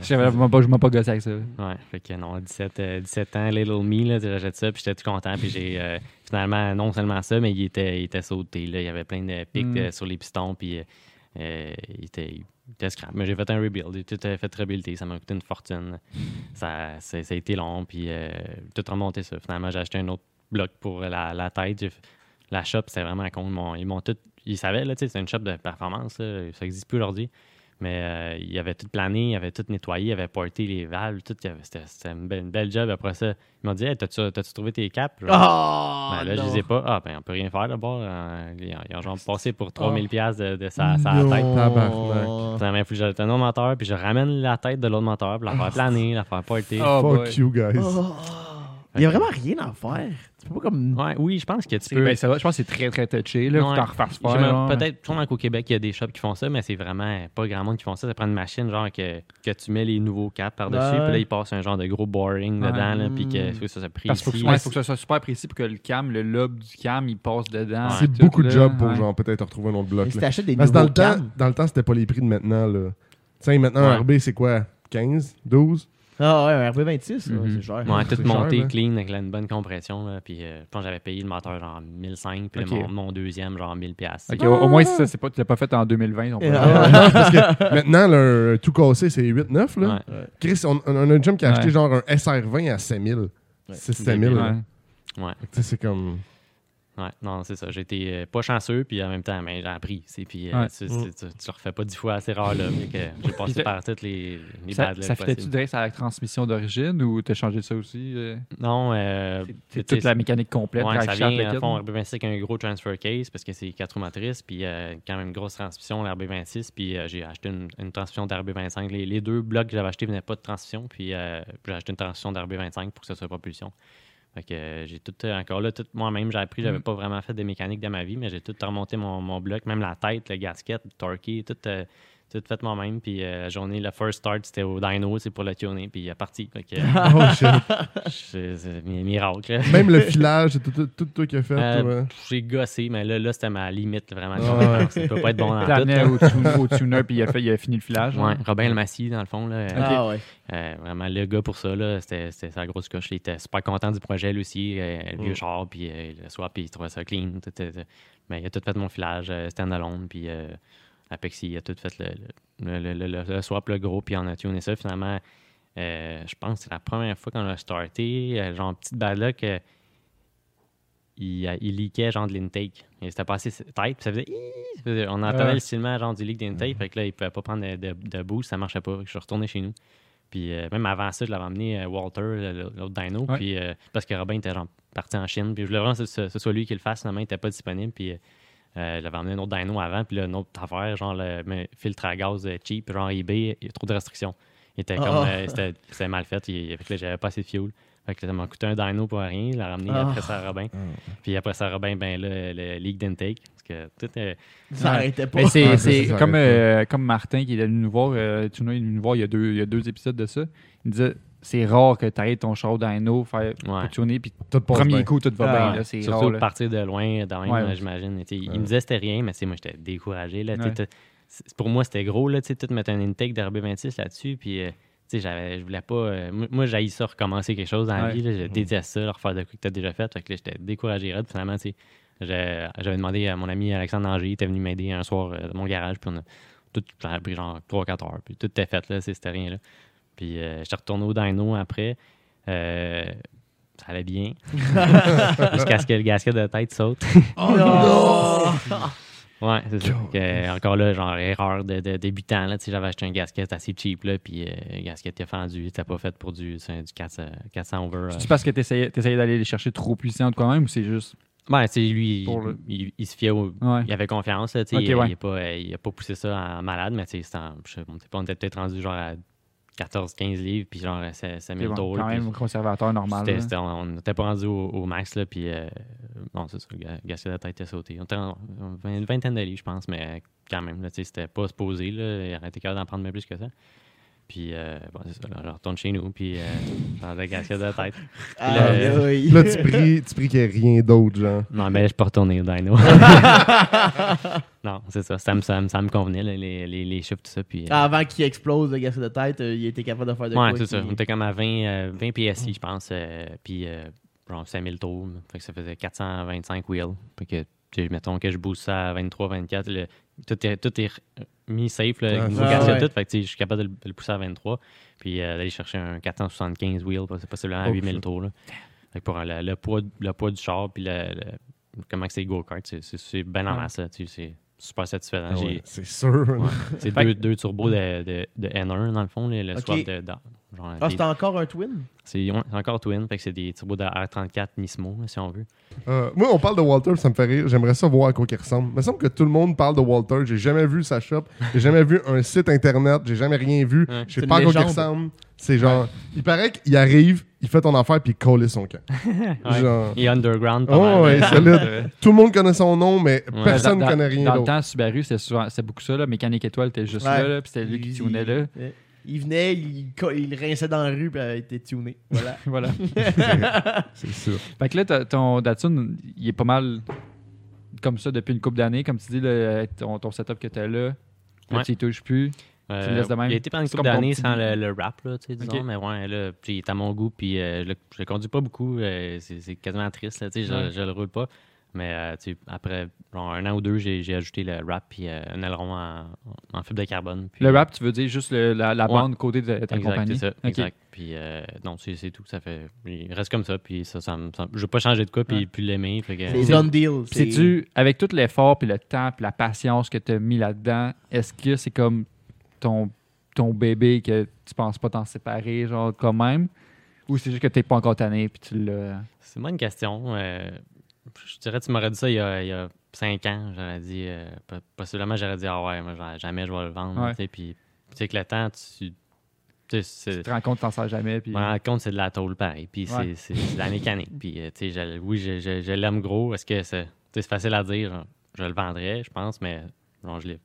Je vraiment pas, pas gossé avec ça. Ouais, fait que non, 17, euh, 17 ans, Little Me, là, j'achète ça, puis j'étais tout content, puis j'ai euh, finalement, non seulement ça, mais il était, il était sauté, là, il y avait plein de pics Mm. euh, sur les pistons, puis euh, il, était, il était scrap. Mais j'ai fait un rebuild, j'ai tout fait rebuilder, ça m'a coûté une fortune. Ça, ça, ça a été long, puis euh, tout remonté ça. Finalement, j'ai acheté un autre bloc pour la, la tête. J'ai- La shop, c'était vraiment con. Ils m'ont- Ils m'ont tout. Ils savaient, là, tu sais, c'est une shop de performance, là, ça n'existe plus aujourd'hui. Mais euh, il avait tout plané, il avait tout nettoyé, il avait porté les valves, tout. il C'était une belle, une belle job. Après ça, ils m'ont dit hey, T'as-tu trouvé tes caps Genre, Oh, ben là, je non. les ai pas. Ah, ben, on peut rien faire d'abord. Euh, ils, ont- ils ont genre passé pour Ah. 3000$ piastres de, de sa, sa Non. tête. Tabarnak. Il que j'achète un autre moteur, puis je ramène la tête de l'autre moteur, puis la faire planer, la faire porter. Oh, Fuck boy. you, guys. Oh. Il y a vraiment rien à faire. Tu peux pas comme. Ouais, oui, je pense que tu C'est- peux. ben, ça va, je pense que c'est très très touché. Là, faut Ouais. faire. genre. Peut-être, sûrement qu'au Québec, il y a des shops qui font ça, mais c'est vraiment pas grand monde qui font ça. Ça prend une machine, genre, que, que tu mets les nouveaux caps par-dessus, puis là, il passe un genre de gros boring Ouais. dedans, là, puis que Mm. faut que ça soit pris Parce qu'il faut, que- faut ça soit super précis pour que le cam, le lobe du cam, il passe dedans. C'est beaucoup de job pour Ouais. genre peut-être retrouver un autre bloc. Mais si t'achètes des Parce dans le temps, dans le temps, c'était pas les prix de maintenant. Là. Tiens, maintenant, un. RB, c'est quoi? 15 12 Ah ouais, un RB26, là, Mhm. c'est cher. Ouais, tout monté cher, clean avec la- une bonne compression. Là, puis euh, je pense que j'avais payé le moteur genre 1005, puis mon, mon deuxième genre 1000 pièces. Ok, au, au moins, si ça, c'est pas, tu l'as pas fait en 2020. on peut- Ah. Parce que maintenant, le, tout cassé, c'est 8-9. Là. Ouais. Chris, on, on a un chum qui a acheté genre un SR20 à 5000. C'est 5000. Débile, là. Ouais. Ouais. Fait que, tu sais, C'est comme. Ouais, non, c'est ça. J'ai été euh, pas chanceux, puis en même temps, ben, j'ai appris. C'est, puis, euh, Ouais. tu, tu, tu, tu le refais pas dix fois assez rare, là. mais que j'ai passé par toutes les, les Ça, ça fitait-tu direct à la transmission d'origine ou t'as changé ça aussi? euh? Non, euh, C'est toute la mécanique complète. Ouais, ça vient, kit. fond, RB26 avec un gros transfer case parce que c'est 4 roues motrices, puis euh, quand même une grosse transmission, l'RB26, puis euh, j'ai acheté une, une transmission d'RB25. Les, les deux blocs que j'avais achetés venaient pas de transmission, puis euh, j'ai acheté une transmission d'RB25 pour que ça soit propulsion. Fait que euh, j'ai tout, euh, encore là, tout moi-même, j'ai appris, j'avais Mm. pas vraiment fait de mécanique de ma vie, mais j'ai tout remonté mon, mon bloc, même la tête, le gasket, le torqué, tout, euh, tout fait moi-même. Puis euh, la journée, le first start, c'était au dyno, c'est pour le tuner, puis il est parti. Fait que, Oh, shit. c'est c'est mi- miracle. Même le filage, c'est tout, tout, tout toi qui as fait. Euh? J'ai gossé, mais là, là c'était ma limite vraiment. Ça peut pas être bon dans tout. au, au tuner puis il a, fait, il a fini le flash. Ouais, hein. Robin le Massy, dans le fond, là, Ah ouais. euh, vraiment le gars pour ça, là, c'était c'était sa grosse coche. Il était super content du projet, lui aussi, euh, le vieux Mm. char, puis euh, le soir, puis il trouvait ça clean. tout, tout, tout. mais il a tout fait mon filage euh, stand-alone, puis Apexi, il a tout fait le, le, le, le, le- le swap, le gros, puis on a tuné ça. Finalement, euh, je pense que c'est la première fois qu'on a starté, euh, genre, petite luck, euh, il, euh, il leakait genre de l'intake. Il s'était passé tight, puis ça faisait, ça faisait- On entendait Ouais. le silement genre du leak d'intake, fait que là, il pouvait pas prendre de, de, de boost, ça marchait pas. Que Je suis retourné chez nous. Puis euh, même avant ça, je l'avais emmené euh, Walter, l'autre dino, Ouais. puis euh, parce que Robin était genre parti en Chine, puis je voulais vraiment que ce, ce soit lui qui le fasse, finalement, il était pas disponible, puis euh, euh, j'avais emmené un autre dino avant, puis là, une autre affaire, genre le mais, filtre à gaz euh, cheap, genre eBay, il y a trop de restrictions. Il était comme, Ah. euh, c'était mal fait, il, fait que là, j'avais pas assez de fuel. Fait que ça m'a coûté un dino pour rien, il l'a ramené Ah. après ça à Robin. Puis après ça, Robin, ben là, le leak d'intake. Parce que tout est. Ça pas. C'est comme, euh, Martin qui est venu nous voir, euh, est venu nous voir il y, a deux, il y a deux épisodes de ça. Il disait c'est rare que tu arrêtes ton show dyno, faire Ouais. pour tuner, puis Tout premier bien. coup, tout va Ah, bien. ouais. là, C'est Surtout rare. là. partir de loin, même, Ouais. là, j'imagine. Il me disait que c'était rien, mais moi, j'étais découragé. Là, Pour moi, c'était gros, là, tu sais, tout mettre un intake d'RB26 là-dessus. Puis, euh, tu sais, j'avais- je voulais pas. euh, moi- j'ai ça recommencer quelque chose dans la vie. là, je déteste ça, refaire de quoi que tu as déjà fait. Fait que là, j'étais découragé. Finalement, j'avais demandé à mon ami Alexandre Anger, il était venu m'aider un soir euh, dans mon garage. Puis, on a tout ça a pris genre 3-4 heures. Puis, tout était fait, là, c'est- c'était rien. Là. Puis, euh, j'étais retourné au dyno après. Euh, ça allait bien. Jusqu'à ce que le gasket de tête saute. Oh non! Ouais, c'est ça. Que, euh, encore là, genre, erreur de, de débutant. Là, j'avais acheté un gasket assez cheap, là, puis euh, le gasket était fendu. C'était pas fait pour du, c'est du 400, 400 over. euh. C'est parce que tu essayais, d'aller les chercher trop puissants de quand même ou c'est juste. Ouais, tu sais, lui, le- il, il- il se fiait au. Ouais. Il avait confiance, là, il, ouais. il a pas, euh, il a pas poussé ça en malade, mais pas- on était peut-être rendu genre à 14-15 livres, puis genre, c'est C'est 1000 bon, tours. quand même conservateur normal. c'était- là. c'était- on n'était pas rendu au, au max, là, puis euh, non, c'est ça, le ga- gasket de tête était sauté. On était en- en- une vingtaine de livres, je pense, mais quand même, là, c'était pas supposé, là, il aurait été capable d'en prendre bien plus que ça. Puis, euh, bon, c'est ça, là, je retourne chez nous, puis euh, dans le gasket de tête. Aïe, là, aïe. Là, tu pries, tu pries qu'il n'y ait rien d'autre, genre. Non, mais je pas retourné au dyno. non, c'est ça, ça me, ça me, ça me convenait, là, les, les, les chiffres, tout ça, puis... euh, Avant qu'il explose le gasket de tête, euh, il était capable de faire de Ouais, quoi c'est ça. On était comme à 20, euh, 20 PSI, je pense. euh, puis, euh, genre 5000 tours. Fait que ça faisait 425 wheels. Fait que, tu sais, mettons que je booste ça à 23, 24. le- tout, est, tout est mis safe, là, avec ouais. tout. Fait que, je suis capable de le, de le pousser à 23. Puis, euh, d'aller chercher un 475 wheels, c'est possiblement à Oh, 8000 shit. tours. Là. Fait que pour euh, le, le poids, le poids du char, puis le, le- comment que c'est go-kart, c'est- bien en masse. C'est super satisfaisant. Ah ouais, c'est sûr. C'est deux, deux turbos de, de, de N1, dans le fond, le, swap de. Genre, Ah, des- c'était encore un twin? c'est ouais, c'est encore twin, fait que c'est des turbos de R34 Nismo, si on veut. Euh, moi, on parle de Walter, ça me fait rire. J'aimerais ça voir à quoi il ressemble. Il me semble que tout le monde parle de Walter. J'ai jamais vu sa shop. J'ai jamais vu un site internet. J'ai jamais rien vu. Ouais. Je C'est sais pas à quoi il ressemble. C'est genre, il paraît qu'il arrive, il fait ton affaire puis il colle son camp. Ouais. Genre, Et underground, pas oh, mal. ouais, là. solide. Tout le monde connaît son nom, mais Ouais. personne ne connaît rien Dans le d'autre. temps, Subaru, c'était souvent- c'était beaucoup ça. Là. Mécanique étoile était juste Ouais. là, là, puis c'était lui qui tunait là. Il, venait, il, il rinçait dans la rue, puis il était tuné. Voilà. Voilà. C'est sûr. Fait que là, ton Datsun, il est pas mal comme ça depuis une couple d'années. Comme tu dis, ton, ton setup que t'as là, là, Ouais. tu y touches plus. Euh, Tu le laisses de même? Il a été pendant une couple d'années sans le, le rap, là, tu sais, disons, mais ouais, là, puis il est à mon goût, puis euh, je, le, je le conduis pas beaucoup, euh, c'est c'est quasiment triste, là, tu sais, je, je le roule pas. Mais euh, après genre, un an ou deux, j'ai ajouté le wrap puis euh, un aileron en, en fibre de carbone. puis- Le rap, tu veux dire juste le- la, la Ouais. bande côté de ta Exact, compagnie? c'est ça. Exact. Puis euh, non, c'est c'est tout. Ça fait. Il reste comme ça. Puis ça, ça, me- ça- je veux pas changer de quoi. Puis Ouais. plus l'aimer. C'est C'est- done deal. Puis C'est-tu, avec tout l'effort, puis le temps, puis la patience que tu as mis là-dedans, est-ce que c'est comme ton, ton bébé que tu penses pas t'en séparer, genre, quand même? Ou c'est juste que t'es pas encore tanné, puis tu l'as... C'est une bonne question. Euh, je dirais, tu m'aurais dit ça il y a, il y a cinq ans. J'aurais dit. euh, po- possiblement, j'aurais dit, ah ouais, moi, jamais je vais le vendre. Ouais. tu Puis, tu sais, que le temps, tu. tu Tu te rends compte que t'en sers jamais, puis... Je me rends compte c'est de la tôle pareil. Puis Ouais. c'est- de la mécanique. Puis, euh, tu sais, je- oui, je, je- je l'aime gros. Est-ce que c'est tu c'est facile à dire? genre, Je le vendrais, je pense, mais genre, je l'ai.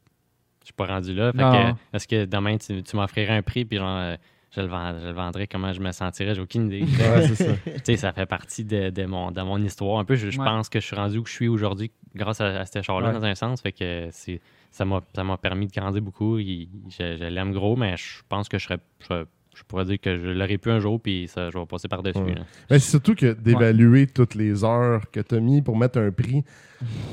Je suis pas rendu là. Fait Non. que, est-ce que demain, tu, tu m'offrirais un prix, puis genre, euh, je le, vend- je le vendrais, comment je me sentirais? J'ai aucune idée. Ouais, ça. tu sais, ça fait partie de, de mon, de mon histoire. Un peu, je, je Ouais. pense que je suis rendu où je suis aujourd'hui grâce à, à ce char-là, Ouais. dans un sens. Fait que c'est ça m'a ça m'a permis de grandir beaucoup. Il- je je l'aime gros, mais je pense que je serais. Je, je pourrais dire que je l'aurais pu un jour, puis ça, je vais passer par-dessus. Ouais. Mais c'est surtout que d'évaluer toutes les heures que tu as mis pour mettre un prix,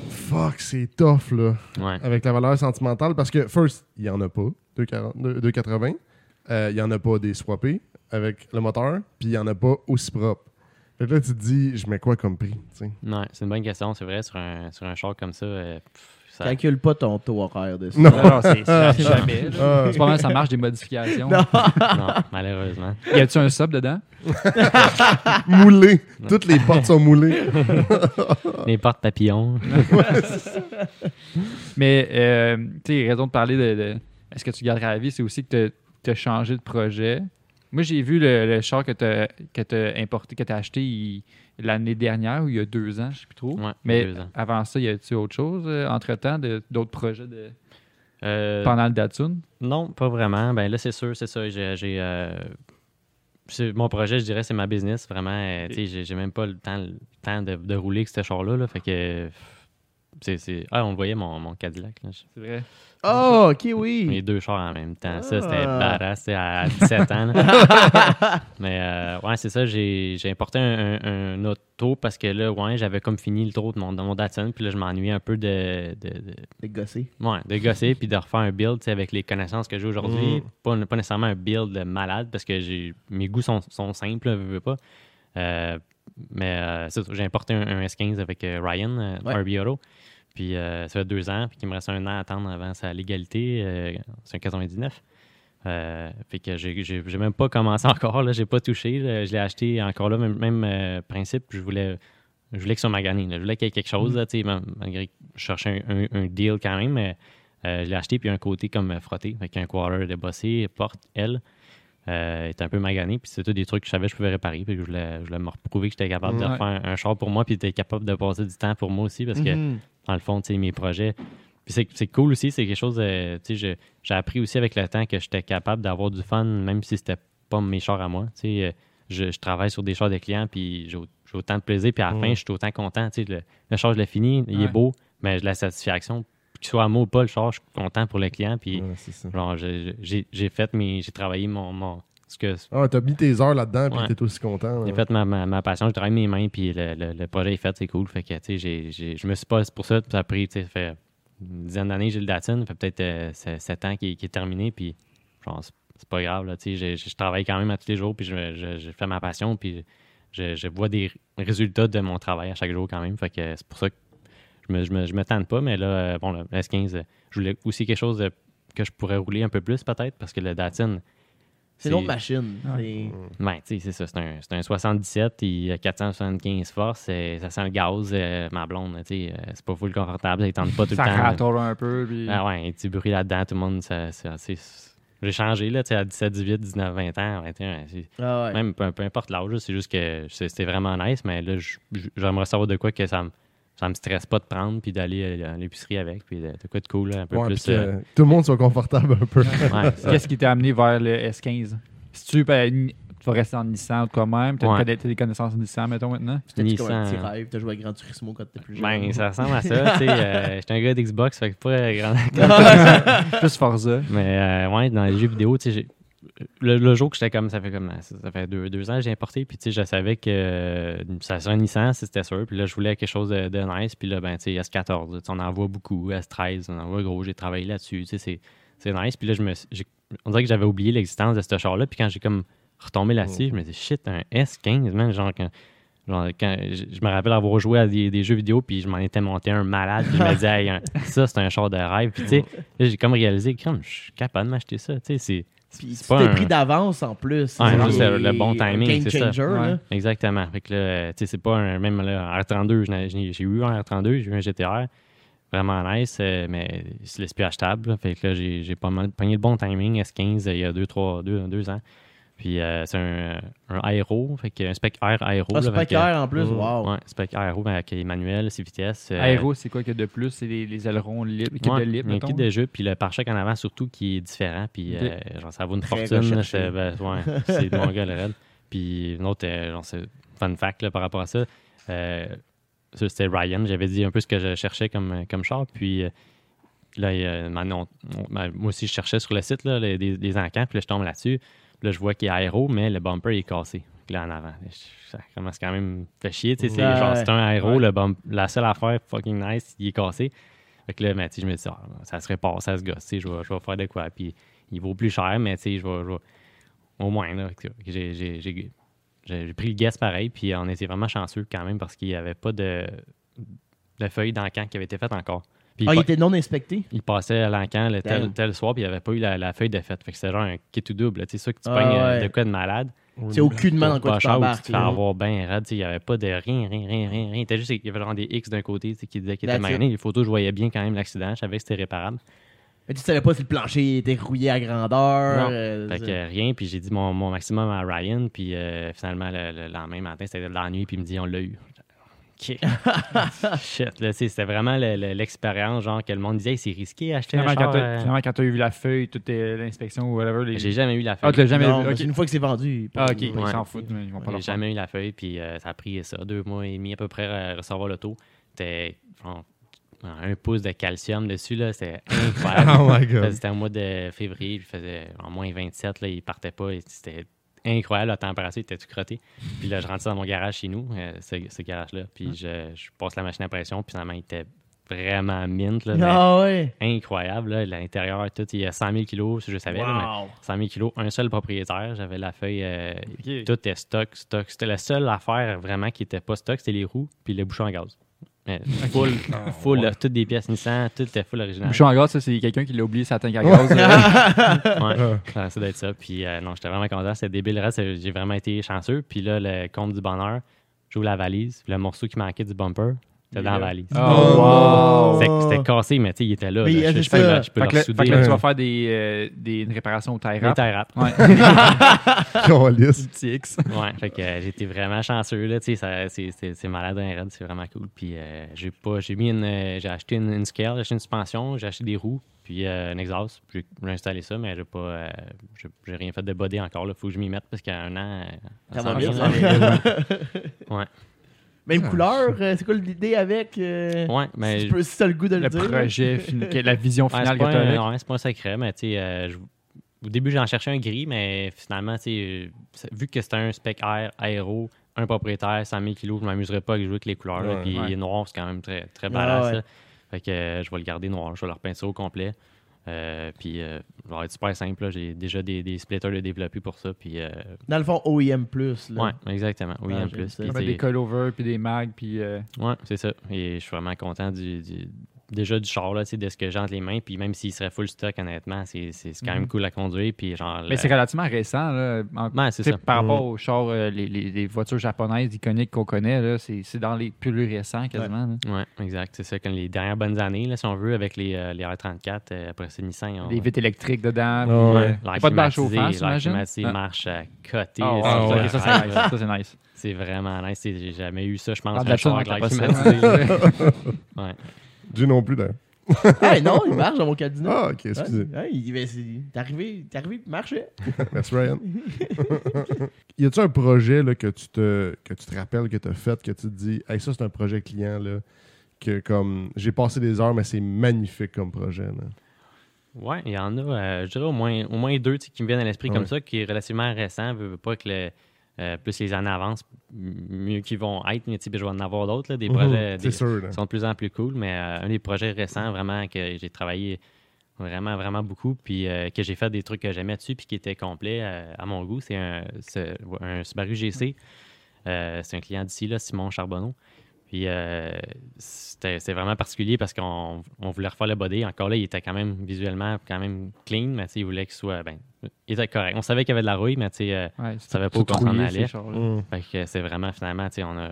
fuck, c'est tough, là, Ouais. avec la valeur sentimentale. Parce que, first, il n'y en a pas, 2,40 2 2,80. Euh, Il n'y en a pas des swappés avec le moteur, puis il n'y en a pas aussi propre. Fait que là, tu te dis, je mets quoi comme prix, tu? Ouais, c'est une bonne question, c'est vrai. Sur un, sur un char comme ça, euh, pff, ça- Calcule pas ton taux horaire de ça. Non. Non, non, c'est jamais. Ah. C'est pas mal, ça marche des modifications. Non. non, malheureusement. Y a-tu un sub dedans? Moulé. Toutes les portes sont moulées. Les portes papillons. Mais, euh, tu sais, raison de parler de, de- est-ce que tu garderas la vie, c'est aussi que tu as changé de projet. Moi, j'ai vu le, le char que tu as importé, que tu as acheté l'année dernière ou il y a deux ans, je sais plus trop. Ouais, Mais deux ans. avant ça, y a-tu autre chose euh, entre-temps, d'autres projets de... Euh, pendant le Datsun? Non, pas vraiment. Ben là, c'est sûr, c'est ça. J'ai, euh, mon projet, je dirais, c'est ma business. Vraiment, euh, tu sais, j'ai, même pas le temps, le temps de, de rouler avec ce char-là. là. fait que c'est, c'est- Ah, on le voyait, mon, mon Cadillac. C'est vrai. Oh, ok, Les oui. deux chars en même temps. Ça, c'était Ah. badass à 17 ans. là. Mais euh, ouais, c'est ça. J'ai, j'ai importé un, un- un auto parce que là, ouais, j'avais comme fini le tour de mon, de mon Datsun. Puis là, je m'ennuyais un peu de, de, de- gossé. Ouais, de gosser puis de refaire un build tu sais, avec les connaissances que j'ai aujourd'hui. Mm. Pas, pas nécessairement un build de malade parce que j'ai mes goûts sont, sont simples, là, veux, veux pas. Euh, mais euh, c'est ça, j'ai importé un, un S15 avec euh, Ryan, euh, Ouais. RB Auto. Puis euh, ça fait deux ans, puis qu'il me reste un an à attendre avant sa légalité. euh, c'est un 99. Euh, fait que j'ai, même pas commencé encore, là, j'ai pas touché. là. je l'ai acheté encore là, même, même euh, principe. Je voulais, je voulais que ça là. Je voulais qu'il y ait quelque chose, là, ma- malgré que je cherchais un, un- un deal quand même. Mais, je l'ai acheté, puis un côté comme frotté, avec un quarter de bossé, porte, elle. Euh, était un peu magané, puis c'était des trucs que je savais que je pouvais réparer, puis que je voulais, je voulais me reprouver que j'étais capable de Ouais. refaire un, un char pour moi, puis d'être capable de passer du temps pour moi aussi, parce que Mhm. Dans le fond, mes projets. C'est, cool aussi, c'est quelque chose, euh, j'ai appris aussi avec le temps que j'étais capable d'avoir du fun, même si c'était pas mes chars à moi. Euh, je, je travaille sur des chars de clients, puis j'ai, au- j'ai autant de plaisir, puis à la fin, je suis autant content. Le, le char, je l'ai fini, il Ouais. est beau, mais j'ai la satisfaction. Qu'il soit à moi ou pas, le char, je suis content pour le client, puis Ouais, j'ai, j'ai fait mes, j'ai travaillé mon, que Ah, t'as mis tes heures là-dedans, puis Ouais. t'es aussi content. j'ai là. fait ma, ma, ma passion, je travaille mes mains, puis le, le- le projet est fait, c'est cool. Fait que, tu sais, je me suis pas, c'est pour ça, ça a pris, tu sais, ça fait une dizaine d'années j'ai le Datsun, ça fait peut-être euh, se- sept ans qui, est terminé, puis genre, c'est c'est pas grave, là, tu sais, j'ai- je travaille quand même à tous les jours, puis je, je, je fais ma passion, puis je, je vois des résultats de mon travail à chaque jour quand même, fait que c'est pour ça que je me, je me, je me tente pas, mais là, bon, le S15, euh, je voulais aussi quelque chose de- que je pourrais rouler un peu plus peut-être, parce que le Datsun, C'est une autre machine. Ouais. C'est- ben, c'est ça. C'est un, c'est un 77, il a 475 forces, ça sent le gaz, euh, ma blonde, euh, c'est pas full confortable, ça ne tente pas tout Ça le temps. rattle un peu. Puis... Ah ouais, un petit bruit là-dedans, tout le monde, ça, ça- c'est- j'ai changé, là, à 17, 18, 19, 20 ans, 21, c'est- Ah ouais. même peu, peu importe l'âge, c'est juste que c'était vraiment nice, mais là, j'aimerais savoir de quoi que ça me, ça me stresse pas de prendre, puis d'aller euh, à l'épicerie avec, puis de, de quoi de cool, là, un peu Ouais, plus... que euh, tout le monde soit confortable un peu. ouais. Qu'est-ce qui t'a amené vers le S15? Si tu, ben, tu vas rester en Nissan quoi même, tu as Ouais. des connaissances en Nissan, mettons, maintenant? C'était comme un petit Nissan. rêve. T'as joué à Gran Turismo quand t'étais plus jeune? Ben, ça ressemble à ça, tu sais, euh, j'étais un gars d'Xbox, fait que pas grand... Plus Forza. Mais euh, ouais, dans les jeux vidéo, tu sais, j'ai- le, le jour que j'étais comme, ça fait comme, ça, fait deux, deux ans que j'ai importé, puis tu sais, je savais que euh, ça serait un Nissan, c'était sûr, puis là, je voulais quelque chose de, nice, puis là, ben, tu sais, S14, tu sais, on en voit beaucoup, S13, on en voit gros, j'ai travaillé là-dessus, tu sais, c'est- nice, puis là, je me, on dirait que j'avais oublié l'existence de ce char-là, puis quand j'ai comme retombé là-dessus, je me dis, shit, un S15, man, genre, quand, quand je, me rappelle avoir joué à des, des jeux vidéo, puis je m'en étais monté un malade, puis je me disais, ça, c'est un char de rêve, puis tu sais, là, j'ai comme réalisé, comme, je suis capable de m'acheter ça, tu sais, c'est. Puis pas t'es un- pris d'avance en plus. Ouais, C'est le- bon timing, c'est ça. Ouais. Exactement. Fait que là, tu sais, c'est pas un. Même là, en R32, je n'ai- j'ai eu un R32, j'ai eu un GTR. Vraiment nice, euh, mais c'est laisse plus achetable. là. Fait que là, j'ai pas mal pogné le bon timing, S15, euh, il y a deux, trois, deux, deux ans. Puis euh, c'est un, un aéro, fait que un spec air aéro. Ah, fait pas que- clair en plus. Wow. Ouais, spec aéro, avec les manuels, ses vitesses. euh, Aéro, c'est quoi qu'il y a de plus? C'est les, les ailerons libres, Ouais, de libre, un mettons? kit de jeu, puis le pare-choc en avant surtout qui est différent, puis Ok. euh, genre ça vaut une Très fortune. c'est ben, ouais, c'est de mon gars le raid. Puis une autre, genre, c'est fun fact là, par rapport à ça, euh, ça, c'était Ryan, j'avais dit un peu ce que je cherchais comme, comme char, puis là, il y a- maintenant, on- on- ben, moi aussi je cherchais sur le site là, les- des, des encans, puis là je tombe là-dessus, là je vois qu'il est aéro, mais le bumper est cassé. Là en avant, ça commence quand même fait chier, tu sais, c'est Ouais. genre c'est un aéro, Ouais. le bump, la seule affaire fucking nice, il est cassé. Fait que là, ben, je me dis, ah, ça se répare, ça se gosse, je vais, je vais faire de quoi. Puis il vaut plus cher, mais je vais, au moins, là, j'ai, j'ai, pris le guess pareil, puis on était vraiment chanceux quand même parce qu'il n'y avait pas de, de feuilles camp qui avait été faite encore. Puis Ah, il, était non inspecté? il passait à l'encan le tel, tel soir, puis il n'y avait pas eu la, la feuille de fête. Fait que c'était genre un kit tout double. Tu sais, ça que tu Ah, pognes euh, ouais. de quoi de malade. C'est aucunement dans quoi tu ou tu t'embarques. te fais là. avoir bien tu sais, Il n'y avait pas de rien, rien, rien, rien. rien. Juste, il y avait genre des X d'un côté tu qui disaient qu'il était magané. Les photos, je voyais bien quand même l'accident. Je savais que c'était réparable. Mais tu savais pas si le plancher était rouillé à grandeur. Non. euh, Fait rien, puis j'ai dit mon, mon maximum à Ryan, puis euh, finalement, le, le lendemain matin, c'était de la nuit, puis il me dit on l'a eu. OK. Shit, là, tu sais, c'était vraiment le- le- l'expérience, genre, que le monde disait, Hey, c'est risqué acheter un Finalement, quand char. t'as euh, finalement, quand t'as eu la feuille, toute euh, l'inspection ou whatever. Les... J'ai jamais eu la Ah, feuille. tu l'as jamais Non, Une fois que c'est vendu. Ah, ok, Ouais. ils s'en foutent, mais ils vont pas J'ai jamais eu la feuille, puis euh, ça a pris ça, deux mois et demi à peu près à recevoir l'auto. C'était un pouce de calcium dessus, là, c'était incroyable. Oh my god. C'était au mois de février, il faisait en moins 27, là, il partait pas, et c'était incroyable, la température était tout crotté. Puis là, je rentrais dans mon garage chez nous, euh, ce, ce garage-là, puis je, je passe la machine à pression, puis finalement, il était vraiment mint, là, Ah ouais. incroyable, là, l'intérieur, tout, il y a 100 000 kilos, je savais, là, mais Wow. 100 000 kilos, un seul propriétaire, j'avais la feuille, euh, tout est stock, stock. C'était la seule affaire vraiment qui était pas stock, c'était les roues puis le bouchon à gaz. Full, full, là, toutes des pièces Nissan, tout était full original. Bouchon à gaz, ça, c'est quelqu'un qui l'a oublié sa tank à gaz. euh, Ouais, ça ça doit être ça. Puis euh, non, j'étais vraiment content, c'était débile. Le reste, j'ai vraiment été chanceux. Puis là, le compte du bonheur, j'ouvre la valise, puis le morceau qui manquait du bumper, c'était dans la valise. Oh, Oh, wow! C'était- cassé, mais tu sais, il était là. Là. Je, je peux, ça. le- je peux Fait le que, là, ressouder. fait que là, tu vas faire des, euh, des une réparation au tie wrap. tie. Ouais. Câlisse. Petit X. Ouais, fait que euh, j'étais vraiment chanceux là, tu sais, ça- c'est- c'est c'est malade un raid, c'est vraiment cool. Puis euh, j'ai pas, j'ai mis une, euh, j'ai acheté une, une scale, j'ai acheté une suspension, j'ai acheté des roues, puis euh, un exhaust, puis j'ai installé ça, mais j'ai pas, euh, j'ai rien fait de body encore là, faut que je m'y mette parce qu'il y a un an, euh, Ça s'en va bien, ça. là. Ouais, Même couleur, euh, c'est quoi l'idée avec euh, ouais, mais si, tu peux, si t'as le goût de le, Le dire. projet, fin- que- la vision finale que tu as ouais, c'est pas un secret, mais tu sais, euh, je- au début, j'en cherchais un gris, mais finalement, tu sais, euh, vu que c'était un spec air, aéro, un propriétaire, 100 000 kilos, je m'amuserais pas à jouer avec les couleurs. là, Ouais. puis Ouais. noir, c'est quand même très, très Ah, badass. Fait que euh, je vais le garder noir, je vais le repeincer au complet. Euh, puis, euh, ça va être super simple. là. J'ai déjà des, des splitters de développés pour ça. Puis, euh, Dans le fond, OEM. Là. ouais, exactement. Oui, Ah, j'aime plus. ça. Puis, des sais, coilovers puis des mags puis euh, Ouais, c'est ça. Et je suis vraiment content du, du- déjà du char, là, tu sais, de ce que j'ai entre les mains. Puis même s'il serait full stock, honnêtement, c'est c'est- c'est quand même Mhm. cool à conduire. Puis genre, mais le- c'est relativement récent là, en- Ouais, c'est tu sais, ça. par rapport Mhm. aux chars euh, les, les- les voitures japonaises iconiques qu'on connaît là, c'est c'est dans les plus récents quasiment. Oui, exact. C'est ça. Comme les dernières bonnes années, là, si on veut, avec les, euh, les R34, euh, après c'est Nissan. ils ont- des vitres électriques dedans euh, ouais. pas de bain climatisé, chauffant l'air j'imagine? Ah. marche à côté. Ah, ouais, ça, ouais. ça, c'est nice. Ça, c'est nice. C'est vraiment nice. J'ai jamais eu ça, je pense. Ah, climatisé. Ouais. Dieu non plus, d'ailleurs. hey, non, il marche dans mon cadenas. Ah, ok, excusez. Ouais, ouais, il, ben, c'est- t'es arrivé, t'es arrivé, il marchait. Merci, Ryan. y a-tu un projet là, que, tu te, que tu te rappelles que tu as fait, que tu te dis, hey, ça, c'est un projet client, là, que comme j'ai passé des heures, mais c'est magnifique comme projet. Là? Ouais, il y en a, euh, je dirais au moins, au moins deux qui me viennent à l'esprit Ouais. comme ça, qui est relativement récent. Veux, veux pas que le, euh, plus les années avancent, mieux qu'ils vont être. Mais je vais en avoir d'autres, des projets Mhm, des- sûr. là. qui sont de plus en plus cool. Mais euh, un des projets récents, vraiment, que j'ai travaillé vraiment, vraiment beaucoup, puis euh, que j'ai fait des trucs que j'aimais dessus, puis qui étaient complets à mon goût, c'est un, Subaru GC. C'est un client d'ici, là, Simon Charbonneau. Puis c'était c'est vraiment particulier parce qu'on on voulait refaire le body. Encore là, il était quand même visuellement quand même clean, mais il voulait qu'il soit. Ben, il était correct. On savait qu'il y avait de la rouille, mais tu sais, euh, Ouais, Je savais pas où qu'on s'en allait. Mm. fait que c'est vraiment finalement, tu sais, on a.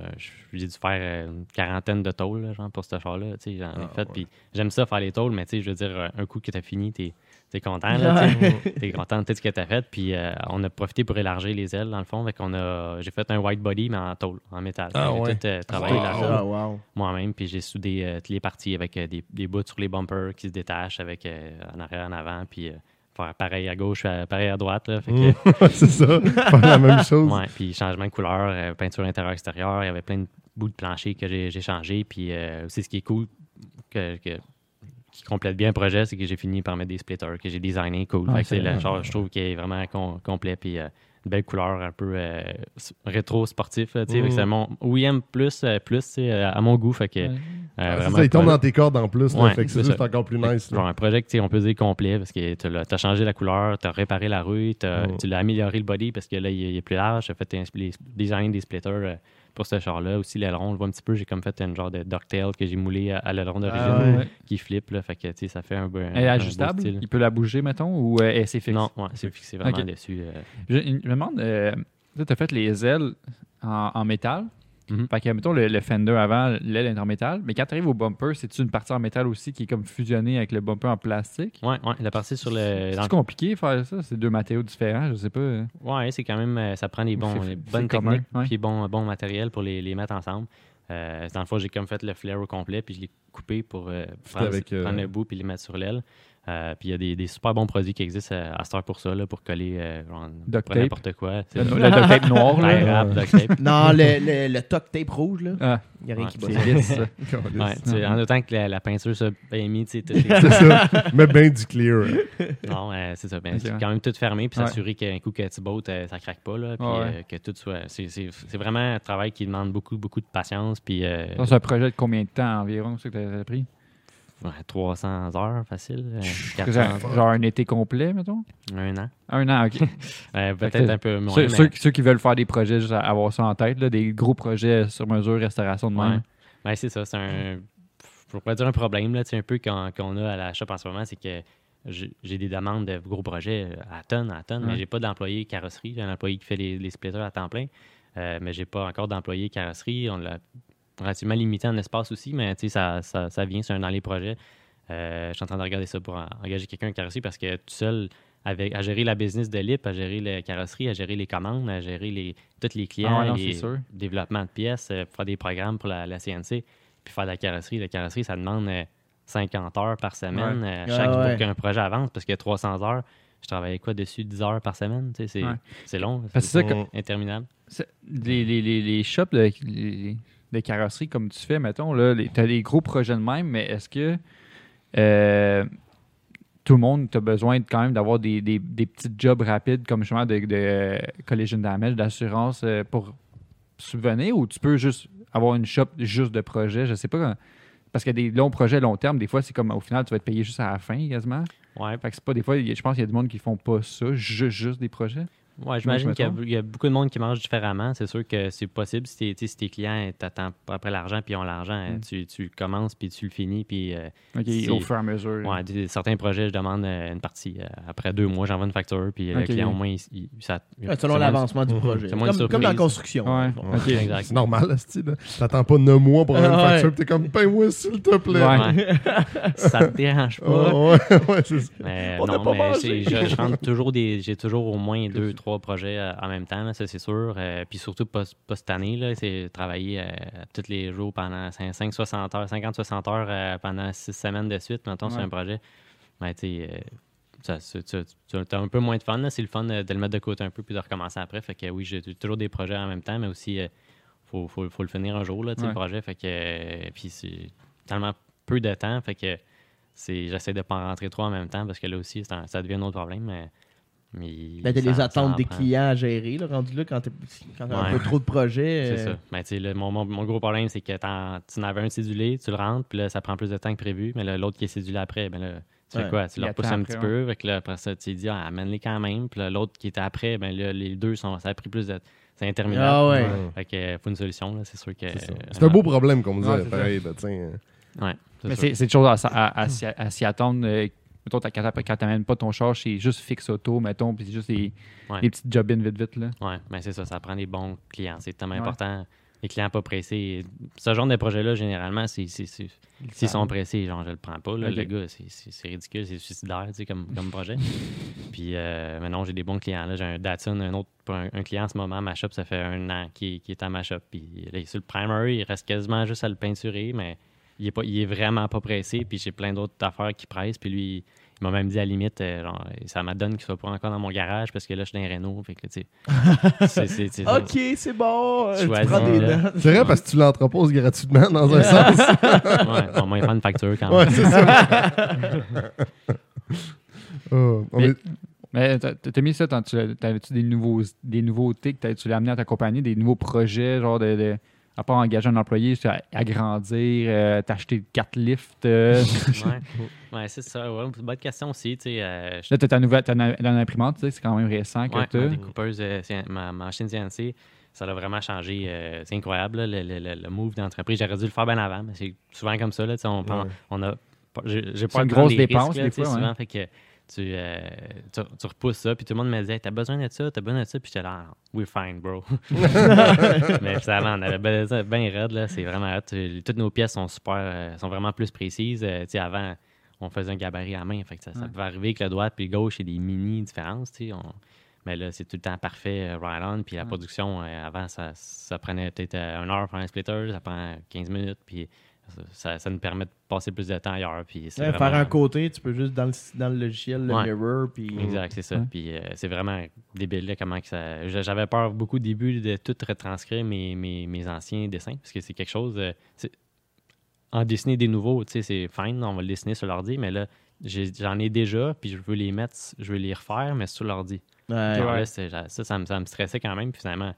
J'ai dû faire euh, une quarantaine de tôles, là, genre, pour ce char-là. Tu sais, j'en ai Ah, fait. ouais. Puis j'aime ça faire les tôles, mais tu sais, je veux dire, un coup que t'as fini, t'es es content, là, tu sais. T'es content de tout ce que t'as fait. Puis euh, on a profité pour élargir les ailes, dans le fond. Fait qu'on a. J'ai fait un white body, mais en tôle, en métal. Ah, J'ai ouais. tout euh, travaillé Wow. tôle Ah, wow. moi-même, puis j'ai soudé euh, toutes les parties avec euh, des, des bouts sur les bumpers qui se détachent avec euh, en arrière, en avant, puis euh, faire pareil à gauche, pareil à droite. Là, fait que, Mm. c'est ça. Faire la même chose. ouais, puis changement de couleur, euh, peinture intérieure-extérieure, il y avait plein de bouts de plancher que j'ai changé, puis euh, aussi ce qui est cool, que, que- qui complète bien le projet, c'est que j'ai fini par mettre des splitters que j'ai designé cool. Ouais, Fait que c'est c'est le char, je trouve, qui est vraiment com- complet, puis euh, une belle couleur un peu euh, rétro sportif. là, Mm. que c'est mon OEM plus, euh, plus à mon goût. Fait que, Ouais. euh, Ah, ça, il tombe dans tes cordes en plus. là, Ouais, fait que c'est juste ça. encore plus nice. Genre un projet que tu sais, on peut dire complet parce que tu as, changé la couleur, tu as réparé la rue, Mm. tu l'as amélioré le body parce que là, il est, il est plus large. Tu as fait les, design des splitters euh, pour ce char-là. Aussi, l'aileron, on le voit un petit peu. J'ai comme fait un genre de ducktail que j'ai moulé à, à l'aileron d'origine Ah ouais. Ouais. qui flippe. Là, fait que ça fait un un- Elle est un beau ajustable? style. Il peut la bouger, mettons, ou euh, c'est fixe? Non, ouais, c'est fixé vraiment dessus. euh. Je, je me demande, euh, tu as fait les ailes en, en métal? Mhm. Fait que, mettons, le, le fender avant, l'aile est en métal. Mais quand tu arrives au bumper, c'est-tu une partie en métal aussi qui est comme fusionnée avec le bumper en plastique? Ouais, ouais, la partie sur le. C'est compliqué de faire ça? C'est deux matériaux différents, je sais pas. le- Ouais, c'est quand même. euh, Ça prend des bons, C'est- c'est bonnes techniques ouais. puis bon, bon matériel pour les, les mettre ensemble. Euh, dans le fond, j'ai comme fait le flare au complet, puis je l'ai coupé pour euh, prendre, avec, euh, prendre le bout puis les mettre sur l'aile. Euh, puis il y a des, des super bons produits qui existent à, à cette heure pour ça, là, pour coller euh, n'importe quoi. Le, duct tape noir, Ouais, là. rap, duct tape. Non, le, le, le toc tape rouge, là. Ah, Il n'y a rien Ouais, qui bat c'est ça. Ouais, tu sais, en autant que la, la peinture soit bien mise, tu sais, tout est- C'est ça. Mets bien du clear. Non, euh, c'est ça. Ben, ouais. quand même tout fermé, puis Ouais. s'assurer qu'un coup que tu bottes, euh, ça craque pas, là, puis Ouais, ouais. euh, que tout soit. C'est c'est- c'est vraiment un travail qui demande beaucoup, beaucoup de patience, puis euh, Ça, C'est un projet de combien de temps environ, ça que tu as pris? Ouais, 300 heures facile, euh, Genre 400 genre un été complet, mettons? un an. Un an, OK. Euh, Peut-être un peu moins. ceux, mais- ceux- ceux qui veulent faire des projets, juste avoir ça en tête, là, des gros projets sur mesure, restauration de même. Ouais, c'est ça. C'est un. Je pourrais pas dire un problème, là, un peu qu'on a à la shop en ce moment, c'est que j'ai j'ai des demandes de gros projets euh, à tonnes, à tonnes, Ouais. mais j'ai pas d'employé carrosserie. J'ai un employé qui fait les, les splitters à temps plein, euh, mais j'ai pas encore d'employé carrosserie. On l'a relativement limité en espace aussi, mais ça, ça, ça vient c'est un dans les projets. Euh, je suis en train de regarder ça pour en- engager quelqu'un en carrosserie parce que tout seul, avec, à gérer la business de LIP, à gérer la carrosserie, à gérer les commandes, à gérer les, tous les clients, Ah ouais, les développement de pièces, euh, faire des programmes pour la, la CNC, puis faire de la carrosserie. La carrosserie, ça demande euh, 50 heures par semaine euh, Ah chaque ouais. pour qu'un projet avance parce que 300 heures, je travaillais quoi dessus 10 heures par semaine, c'est long, c'est interminable. Les, les, les, shops les- de carrosserie comme tu fais, mettons, là, tu as des gros projets de même, mais est-ce que euh, tout le monde a besoin de, quand même d'avoir des, des, des petits jobs rapides comme justement de, de collision damage, d'assurance euh, pour subvenir ou tu peux juste avoir une shop juste de projet? Je sais pas. Parce que des longs projets long terme, des fois, c'est comme au final, tu vas être payé juste à la fin quasiment. Ouais, Fait que c'est pas des fois, y a- je pense qu'il y a du monde qui font pas ça, juste, juste des projets. Ouais, j'imagine qu'il y, a- y beaucoup de monde qui mange différemment. C'est sûr que c'est possible si, tu si tes clients t'attendent après l'argent puis ils ont l'argent, Mm. tu, tu commences puis tu le finis. Puis, euh, au fur et à mesure. ouais, certains projets, je demande euh, une partie. euh, après deux mois, j'envoie une facture puis le client, au moins, il, il- ça, Ouais, selon l'avancement du projet. Comme, comme dans la construction. Ouais. Bon. Ok. Exact. C'est normal, là, style. T'attends pas 9 mois pour avoir une facture, pis t'es comme, paye-moi s'il te plaît. Ça te dérange pas. Oh, ouais, ouais, c'est ça. Mais On n'a non, pas mais je rentre toujours des. J'ai toujours au moins deux, trois projets euh, en même temps, là, ça c'est sûr. Euh, puis surtout pas, pas cette année, là, c'est travailler euh, tous les jours pendant 5-60 heures, 50-60 heures euh, pendant six semaines de suite, mettons, sur un projet. Mais tu sais, ça, ça- tu tu as un peu moins de fun. là. C'est le fun de le mettre de côté un peu puis de recommencer après. Fait que oui, j'ai toujours des projets en même temps, mais aussi, il faut, faut, faut le finir un jour, là, Ouais. le projet. Fait que, puis c'est tellement peu de temps, fait que c'est j'essaie de pas en rentrer trop en même temps parce que là aussi, un- ça devient un autre problème. Mais, mais Ben, t'as les ça attentes en des clients à gérer, là, rendu là, quand t'as quand t'as un peu trop de projets. C'est euh, ça. Ben, là, mon, mon- mon gros problème, c'est que t'en- tu en avais un cédulé, tu le rentres, puis là, ça prend plus de temps que prévu. Mais l'autre qui est cédulé après, ben là, tu Ouais. fais quoi? Tu le repousses attend un après, petit peu. Fait que là, après ça, tu dis, ah, amène-les quand même. Puis l'autre qui était après, ben là, les deux, sont, ça a pris plus de. C'est interminable. Ah ouais. Ouais. Fait que faut une solution, là, c'est sûr que. C'est euh, C'est un beau problème, comme on Ouais, disait. c'est pareil, ben, tiens, Ouais, Mais sûr. c'est c'est des choses à, à- à s'y- à s'y attendre. euh, mettons, t'as- quand tu n'amènes pas ton charge, c'est juste fixe auto, mettons, puis c'est juste des, Ouais. des petites job-in vite, vite. Ouais, mais c'est ça, ça prend des bons clients. C'est tellement Ouais. important. Les clients pas pressés. Ce genre de projet-là, généralement, S'ils sont pressés, genre, je le prends pas. Là. Le gars, c'est- ridicule, c'est suicidaire, tu sais, comme, comme projet. Puis euh, maintenant, j'ai des bons clients. Là, j'ai un Datsun, un autre un, un client en ce moment, ma shop, ça fait un an qui, qui est à ma shop. Puis là, il est sur le primer, il reste quasiment juste à le peinturer, mais il est, pas, il est vraiment pas pressé. Puis j'ai plein d'autres affaires qui pressent. Puis lui, il m'a même dit à la limite, euh, genre, ça m'adonne qu'il soit pas encore dans mon garage parce que là, je suis dans un Renault. Fait que, tu sais, c'est- c'est- c'est- Ok, c'est bon. Tu prends des notes. C'est vrai parce que tu l'entreposes gratuitement dans un sens. ouais, on m'a fait une facture quand même. Ouais, c'est ça. Oh, on Mais- est- Mais t'as mis ça, t'avais-tu des, nouveaux, des nouveautés que t'as- tu l'as amené à ta compagnie, des nouveaux projets, genre de. de à part engager un employé, c'est à- agrandir, euh, t'acheter quatre lifts. euh. ouais, ouais c'est ça. Ouais, c'est une bonne question aussi. Tu sais, euh, je- là, t'as ta nouvelle t'as une, une imprimante, tu c'est quand même récent que ouais, découpeuse, euh, ma, ma machine CNC, ça a vraiment changé. euh, c'est incroyable, là, le, le- le- move d'entreprise. J'aurais dû le faire bien avant, mais c'est souvent comme ça. Là, tu sais, on, prend- on a, pas- j'ai pas une grosse des dépense, risques, là, des tu fois, ouais. souvent, fait que tu, euh, tu, tu repousses ça, puis tout le monde me disait, t'as besoin de ça, t'as besoin de ça, puis j'étais là, Ah, we're fine, bro. Mais finalement, on avait bien raide, là, c'est vraiment. Tu- Toutes nos pièces sont super, euh, sont vraiment plus précises. Euh, tu sais, avant, on faisait un gabarit à main, fait que ça, ça pouvait arriver que le droit puis le gauche, il y a des mini différences, tu sais. on- Mais là, c'est tout le temps parfait, right on. Puis la Ouais. production, avant, ça, ça prenait peut-être une heure pour un splitter, ça prend 15 minutes, puis ça, nous permet de passer plus de temps ailleurs. Puis c'est Ouais, vraiment- Faire un côté, tu peux juste dans le, dans le logiciel, le Ouais. mirror, puis. Exact, c'est ça. Ouais. Puis euh, c'est vraiment débile là, comment que ça. j'a- J'avais peur beaucoup au début de tout retranscrire mes, mes, mes anciens dessins, parce que c'est quelque chose. euh, en dessiner des nouveaux, tu sais, c'est fine, on va le dessiner sur l'ordi, mais là, j'en ai déjà, puis je veux les mettre, je veux les refaire, mais sur l'ordi. Ouais. Ouais. ça, ça, me, ça me stressait quand même, puis finalement.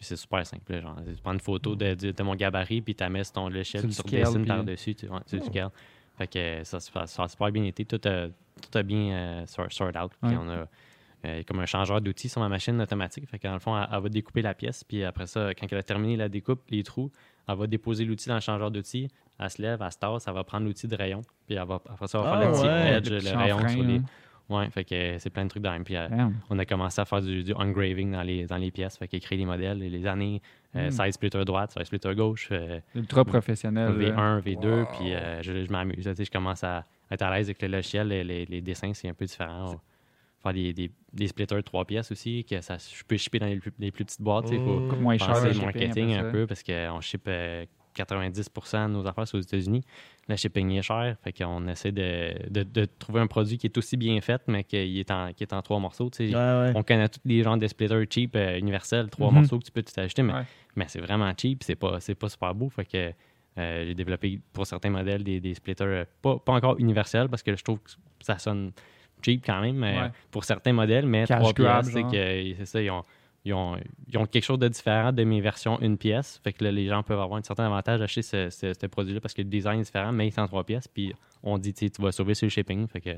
C'est super simple. Genre, tu prends une photo de, de- de mon gabarit, puis tu mets sur ton Sur puis tu redessines par-dessus. Tu, ouais, sur le scale. Fait que ça, se fait- ça a super bien été. Tout a, tout a bien euh, sort, out. Puis on a euh, comme un changeur d'outils sur ma machine automatique. Fait que dans le fond, elle, elle va découper la pièce, puis après ça, quand elle a terminé la découpe, les trous, elle va déposer l'outil dans le changeur d'outils. Elle se lève, elle se tasse, elle va prendre l'outil de rayon, puis elle va, après ça, elle va Ah faire le petit ouais. edge, Le rayon sur les. Ouais, fait que euh, c'est plein de trucs. Puis euh, Damn. on a commencé à faire du, du engraving dans les, dans les pièces, fait qu'il crée les modèles et les années, euh, Mm. side splitter droite, side splitter gauche, euh, Ultra professionnel. là. V1, V2, Wow. puis euh, je, je m'amuse. Tu sais, Je commence à être à l'aise avec le logiciel, les, les- les dessins, c'est un peu différent. On faire des, des, des splitters de trois pièces aussi, que ça, je peux shipper dans les plus, les plus petites boîtes. tu sais, faut Mm. Comme moins penser le marketing un peu parce qu'on ship euh, 90% de nos affaires aux États-Unis. Le shipping est cher, fait qu'on essaie de, de, de trouver un produit qui est aussi bien fait, mais qui est en, qui est en trois morceaux. Ouais, ouais. On connaît tous les genres de splitters cheap, euh, universels, trois Mhm. morceaux que tu peux tout acheter, mais, Ouais. mais c'est vraiment cheap, c'est pas, c'est pas super beau. Fait que euh, j'ai développé pour certains modèles des, des splitters euh, pas, pas encore universels parce que je trouve que ça sonne cheap quand même mais, Ouais. pour certains modèles, mais Cash trois c'est ça, ils ont, ils, ont, ils ont quelque chose de différent de mes versions une pièce. Fait que là, les gens peuvent avoir un certain avantage d'acheter ce, ce- ce produit-là parce que le design est différent, mais il est en trois pièces. Puis on dit, tu vas sauver sur le shipping. Fait que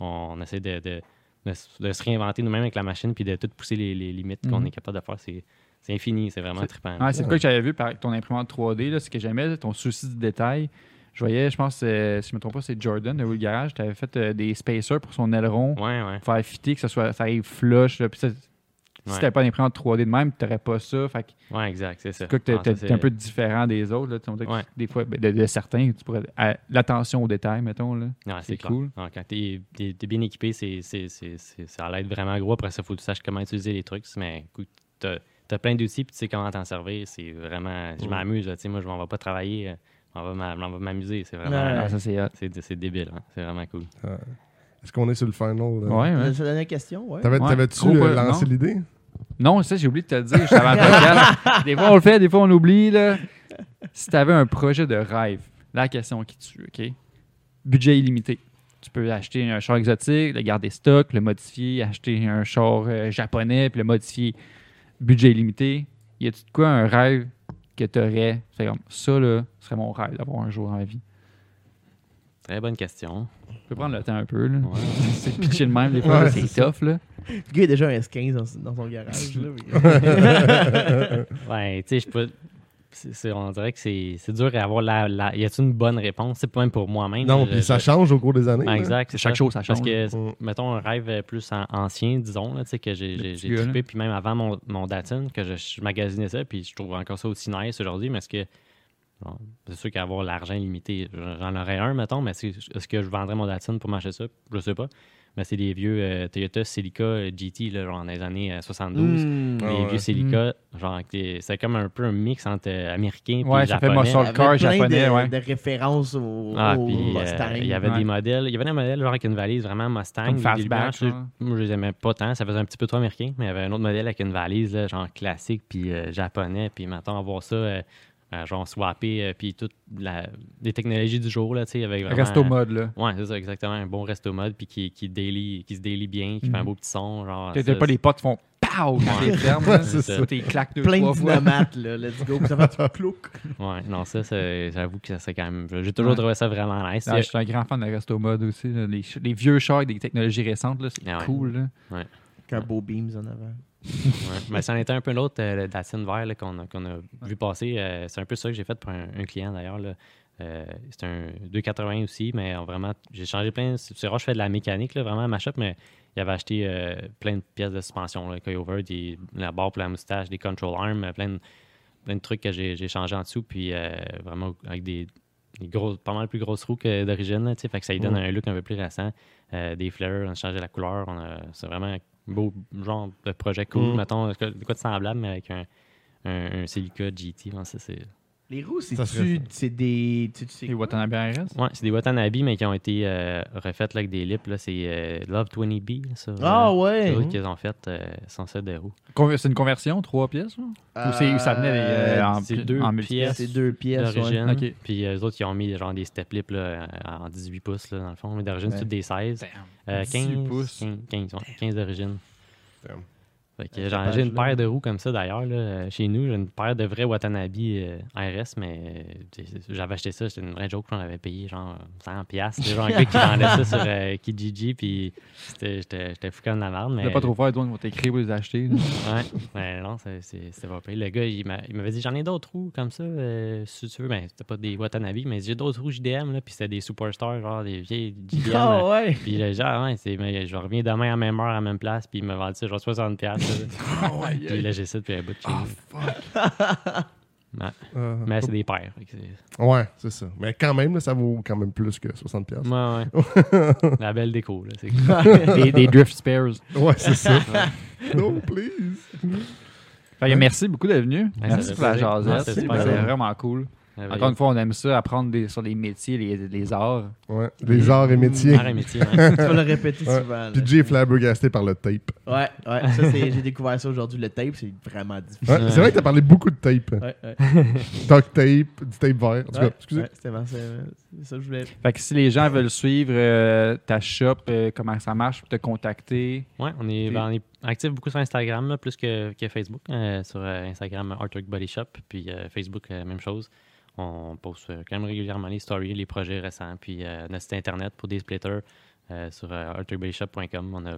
on, essaie de, de- de s- de se réinventer nous-mêmes avec la machine puis de tout pousser les, les limites qu'on Mhm. est capable de faire. C'est c'est infini, c'est vraiment C'est- trippant. Ouais, c'est cas que j'avais vu par ton imprimante 3D, là, ce que j'aimais, ton souci du détail. Je voyais, je pense, euh, si je ne me trompe pas, c'est Jordan de Will Garage. Tu avais fait euh, des spacers pour son aileron, Ouais, ouais. pour faire fitter, que ça, soit, ça arrive flush. là, puis ça- Si Ouais. n'avais pas d'imprimante 3D de même, tu n'aurais pas ça. Fait que Ouais, exact, c'est ça. que Ah, ça, tu es un peu différent des autres. Là, On Ouais. Des fois, ben, de, de certains, tu pourrais. L'attention au détail, mettons. Là. Ouais, c'est cool. quand tu es, bien équipé, c'est, ça l'aide vraiment gros. Après ça, il faut que tu saches comment utiliser les trucs. Mais écoute, tu as, plein d'outils puis tu sais comment t'en servir. C'est vraiment. Je m'amuse. Moi, je m'en vais pas travailler. euh, je m'en vais m'amuser. C'est vraiment. Ouais. Ah, c'est débile. hein. C'est vraiment cool. Est-ce qu'on est sur le final? là? Ouais, ouais. C'est la dernière question, ouais. T'avais- Ouais. T'avais-tu euh, lancé l'idée? Non, ça, j'ai oublié de te le dire. Je podcast. Des fois, on le fait, des fois, on l'oublie. Là. Si tu avais un projet de rêve, la question qui tue, OK? Budget illimité. Tu peux acheter un char exotique, le garder stock, le modifier, acheter un char euh, japonais, puis le modifier. Budget illimité. Y a-tu de quoi un rêve que tu aurais? Comme ça, là, ce serait mon rêve d'avoir un jour dans ma vie. Très bonne question. Je peux prendre le temps un peu. Là. Ouais. c'est pitché de même, des fois, Ouais, c'est c'est tough. Là. Le gars a déjà un S15 dans, dans son garage. là, mais- Ouais, tu sais, je peux. c'est- c'est- on dirait que c'est, c'est dur à avoir la, la- Y a-t-il une bonne réponse? C'est pas même pour moi-même. Non, Je- puis ça je- change au cours des années. Exact. c'est Chaque ça. chose, ça change. Parce que, Mm. mettons, un rêve euh, plus an- ancien, disons, là, tu sais, que j'ai, j'ai, j'ai trippé, puis même avant mon, mon Datsun, que je, je magasinais ça, puis je trouve encore ça aussi nice aujourd'hui, mais est-ce que. C'est sûr qu'avoir l'argent limité, j'en aurais un, mettons, mais est-ce que, je vendrais mon Datsun pour m'acheter ça? Je sais pas. Mais c'est des vieux euh, Toyota Celica euh, GT, là, genre dans les années euh, 72. Hmm. Ah Les ouais. vieux Celica, genre, que c'est comme un peu un mix entre euh, américain et Ouais, ça fait japonais. muscle car japonais, de, ouais. de références au, Ah, au puis euh, Mustang. il y avait Ouais. des modèles. Il y avait des modèles genre avec une valise vraiment Mustang. Fastback, je- genre. Moi, je les aimais pas tant. Ça faisait un petit peu trop américain. Mais il y avait un autre modèle avec une valise, là, genre classique, puis euh, japonais. Puis maintenant, avoir ça, euh, euh, genre swappé, euh, puis toutes les technologies du jour, là, tu sais, avec vraiment... Resto mode, là. Ouais, c'est ça, exactement. Un bon resto mode, puis qui, qui, daily, qui se daily bien, qui fait un Mhm. beau petit son. Genre, T'as pas les potes qui font POW quand Ouais. t'es ferme. là. C'est ça. Toi, t'es claques deux, Plein trois de fois. dynamates, là. Let's go. Puis ça fait du plouc. Ouais, non, ça, c'est- j'avoue que ça serait quand même... J'ai toujours Ouais. trouvé ça vraiment nice. Je suis un grand fan de Resto Mode aussi. là. Les, vieux chars avec des technologies récentes, là, c'est Ah ouais. cool. Là. Un beau Beams en avant. Ouais. Mais c'en était un peu l'autre, euh, Datsun vert qu'on a, qu'on a vu passer. euh, c'est un peu ça que j'ai fait pour un, un client d'ailleurs. Euh, c'est un 280 aussi, mais vraiment, j'ai changé plein. C'est rare, je fais de la mécanique, là, vraiment à ma shop, mais il avait acheté euh, plein de pièces de suspension, là, coilover, des, la barre pour la moustache, des control arms, euh, plein de, plein de trucs que j'ai changé en dessous, puis vraiment avec des, des grosses, pas mal plus grosses roues que d'origine, fait que ça lui donne un look un peu plus récent. Euh, des flares, on a changé la couleur, c'est vraiment beau genre de projet cool, Mm. mettons, de quoi de semblable, mais avec un, un, un GT, ça c'est... Les roues, c'est des. Tu, tu sais quoi? Watanabe RS. Ouais, c'est des Watanabe, mais qui ont été euh, refaites là, avec des lips, là, c'est euh, Love 20B, là, ça. Ah euh, ouais! C'est eux qu'ils ont fait euh, sans ça des roues. C'est une conversion, trois pièces? Ou c'est- ça venait Euh, euh, en, deux en pièces. C'est deux pièces. ouais. d'origine. Ok. Puis euh, eux autres, ils ont mis genre des step lips là, en 18 pouces, là, dans le fond. Mais d'origine, Ouais. c'est toutes des 16. Damn. Euh, 18 15, pouces. 15, 15, ouais, 15 d'origine. Genre, c'est j'ai une paire de roues comme ça d'ailleurs. là, euh, Chez nous, j'ai une paire de vrais Watanabe euh, RS, mais euh, j'avais acheté ça, c'était une vraie joke qu'on avait payé genre 100$. piastres. C'était genre un gars qui vendait ça sur euh, Kijiji, puis j'étais j'étais fou comme de la merde. Mais, pas trop faire, toi, ils vont t'écrire pour les acheter. Ouais, mais non, c'est- pas payé. Le gars, il m'a- il m'avait dit j'en ai d'autres roues comme ça, euh, si tu veux. Ben, c'était pas des Watanabe, mais j'ai d'autres roues JDM, là, puis c'était des superstars, genre des vieilles JDM. Ah là. ouais! Puis j'ai dit, ah ouais, c'est- mais je reviens demain à la même heure, à la même place, puis il m'a vendu ça genre 60$. Puis là, j'ai ça depuis un bout de chez nous. Ouais. Euh, Mais c'est des paires. fait que c'est- Ouais, c'est ça. Mais quand même, là, ça vaut quand même plus que 60$. piastres. Ouais, ouais. La belle déco, là. C'est cool. des, des drift spares. Ouais, c'est ça. no, please. Fait que merci beaucoup d'être venu. Ouais, Merci pour la plaisir. jasette. Ouais, super. vraiment cool. La Encore une fois, on aime ça, apprendre des- sur les métiers, les, les arts. Ouais, les arts et métiers. Art et métier, ouais. tu vas le répéter Ouais. souvent. Puis Jay est flabbergasté par le tape. Ouais, ouais. Ça, c'est- j'ai découvert ça aujourd'hui. Le tape, c'est vraiment difficile. Ouais, C'est vrai que t'as parlé beaucoup de tape. Ouais, ouais. Talk tape, du tape vert. En tout cas, excusez. ouais, c'était vraiment- c'est c'est ça que je voulais. Fait que si les gens veulent suivre euh, ta shop, euh, comment ça marche, pour te contacter? Ouais, on est, ben, on est actif beaucoup sur Instagram, là, plus que, que Facebook. Euh, sur euh, Instagram, Artwork Body Shop, puis euh, Facebook, euh, même chose. On poste euh, quand même régulièrement les stories, les projets récents, puis euh, notre site internet pour des splitters euh, sur artworkbodyshop.com. On a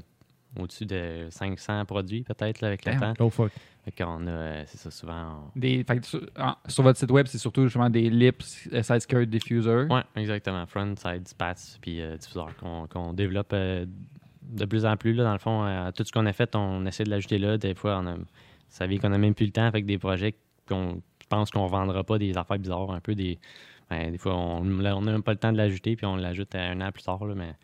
au-dessus de 500 produits peut-être avec le temps. Oh fuck. A, c'est ça, souvent. on- Des, fait que sur, votre site web, c'est surtout justement des lips, side skirt diffuser. Ouais, exactement. Front, side, spats, puis diffuseur qu'on qu'on développe de plus en plus. Là, dans le fond, tout ce qu'on a fait, on essaie de l'ajouter là. Des fois, on a, vous savez qu'on a même plus le temps avec des projets qu'on pense qu'on vendra pas des affaires bizarres, un peu des. ben, des fois, on n'a même pas le temps de l'ajouter, puis on l'ajoute un an plus tard. là, mais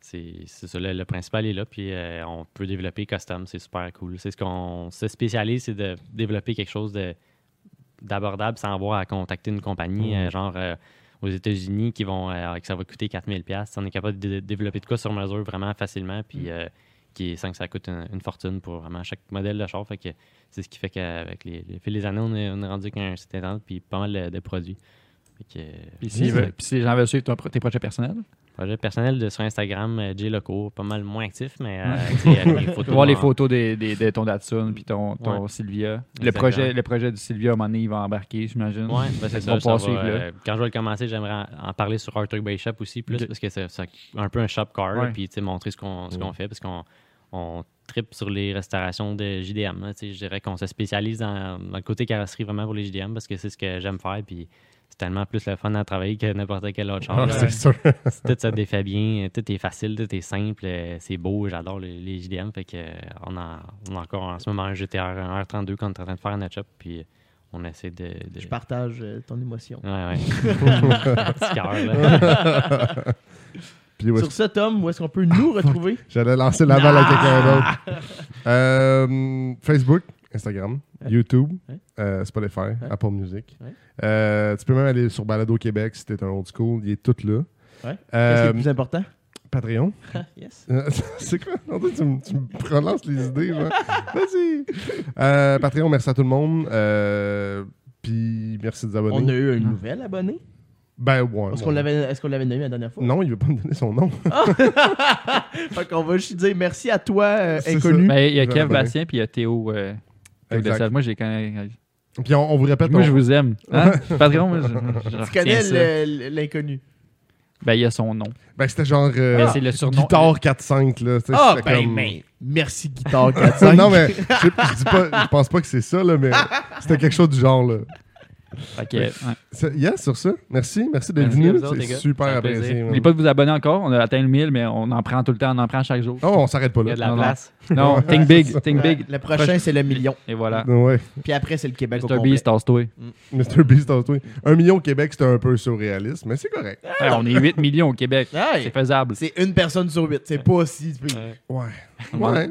c'est c'est ça, le, le principal est là, puis euh, on peut développer custom, c'est super cool. C'est ce qu'on se spécialise, c'est de développer quelque chose de d'abordable sans avoir à contacter une compagnie, euh, genre euh, aux États-Unis, qui vont que ça va coûter 4000 pièces. On est capable de dé- développer de quoi sur mesure vraiment facilement, puis euh, qui est sans que ça coûte une, une fortune pour vraiment chaque modèle de char. Fait que c'est ce qui fait qu'avec les, les fil des années, on est, on est rendu qu'un site internet puis pas mal de, de produits. Fait que, euh, Puis si, Ouais. puis si les gens veulent suivre ton tes projets personnels, projet personnel de, sur Instagram, euh, J Loco, pas mal moins actif, mais euh, les photos. voir les photos des- des- de ton Datsun puis ton, ton Ouais. Sylvia. Le Exactement. projet, le projet du Sylvia, à un moment donné, il va embarquer, j'imagine. Ouais, ben c'est ça. va, euh, quand je vais le commencer, j'aimerais en, en parler sur Arthur Bay Shop aussi, plus parce que c'est un peu un shop car, puis montrer ce qu'on ce qu'on fait, parce qu'on on tripe sur les restaurations de JDM. je dirais qu'on se spécialise dans, dans le côté carrosserie vraiment pour les JDM, parce que c'est ce que j'aime faire, puis c'est tellement plus le fun à travailler que n'importe quel autre. Ah, là. c'est sûr. tout ça défait bien, tout est facile, tout est simple, c'est beau, j'adore les, les JDM. Fait que on, a, on a encore en ce moment un GTR, un R32 qu'on est en train de faire notre shop, puis on essaie de. de- Je partage euh, ton émotion. Ouais, ouais. Petit cœur, là. Puis Sur ce, Tom, où est-ce qu'on peut nous retrouver? J'allais lancer la balle à quelqu'un d'autre. Euh, Facebook, Instagram, Ouais. YouTube, Ouais. euh, Spotify, Apple Music. Euh, tu peux même aller sur Balado Québec si t'es un old school. Il est tout là. Ouais. Qu'est-ce qui est le plus important? Patreon. yes. Euh, c'est quoi? En fait, tu, me- tu me relances les idées. Vas-y. Euh, Patreon, merci à tout le monde. Puis merci de vous abonner. On a eu un nouvel abonné. Ben, ouais. Est-ce ouais. qu'on l'avait est-ce qu'on l'avait nommé la dernière fois? Non, il veut pas me donner son nom. fait qu'on va juste dire merci à toi, euh, inconnu. Ben, il y a Kev. Bastien puis il y a Théo. euh, Théo. Moi, les connais. Puis on, on vous répète. Moi, on- je vous aime. Hein? Patreon, moi, je, je Tu connais l'inconnu. Ben, il y a son nom. Ben, c'était genre. euh, Ben, c'est le surnom. Guitare 4-5, là. Ah, ben, comme- mais Merci, Guitare 4 non, mais je, je dis pas, je pense pas que c'est ça, là, mais c'était quelque chose du genre, là. Fait que, ouais. C'est- Yeah, sur ça. Merci. Merci d'être Merci à venu. vous autres, les C'est gars. super apprécié. man. N'oubliez pas de vous abonner encore. On a atteint le 1000, mais on en prend tout le temps. On en prend chaque jour. Oh, on s'arrête pas Il y là. a de la Non, non. place. Non, think big. Think big. Le prochain, c'est le million. Et voilà. Ouais. Puis après, c'est le Québec au Mr. complet. Beast, tasse-toi. Mr. Beast, en toi. Un million au Québec, c'était un peu surréaliste, mais c'est correct. Ouais, on est 8 millions au Québec. Hey, C'est faisable. c'est une personne sur huit. C'est pas si... Ouais. Ouais. On Ouais.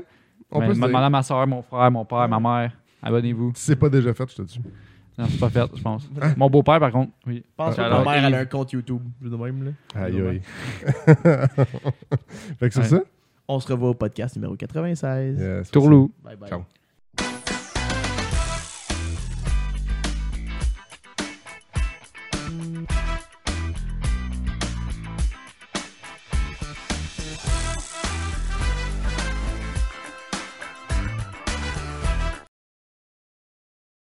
On Ouais, peut se Demande dire. à ma soeur, mon frère, mon père, ma mère. Abonnez-vous. Si c'est pas déjà fait, je te dis. Non, c'est pas fait, je pense. Hein? Mon beau-père, par contre, oui. Je pense que ta mère, elle a un compte YouTube. Je de même, là. Aïe, aïe. fait que c'est Ouais. ça? On se revoit au podcast numéro 96. Yes, Tourlou. Bye bye. Ciao.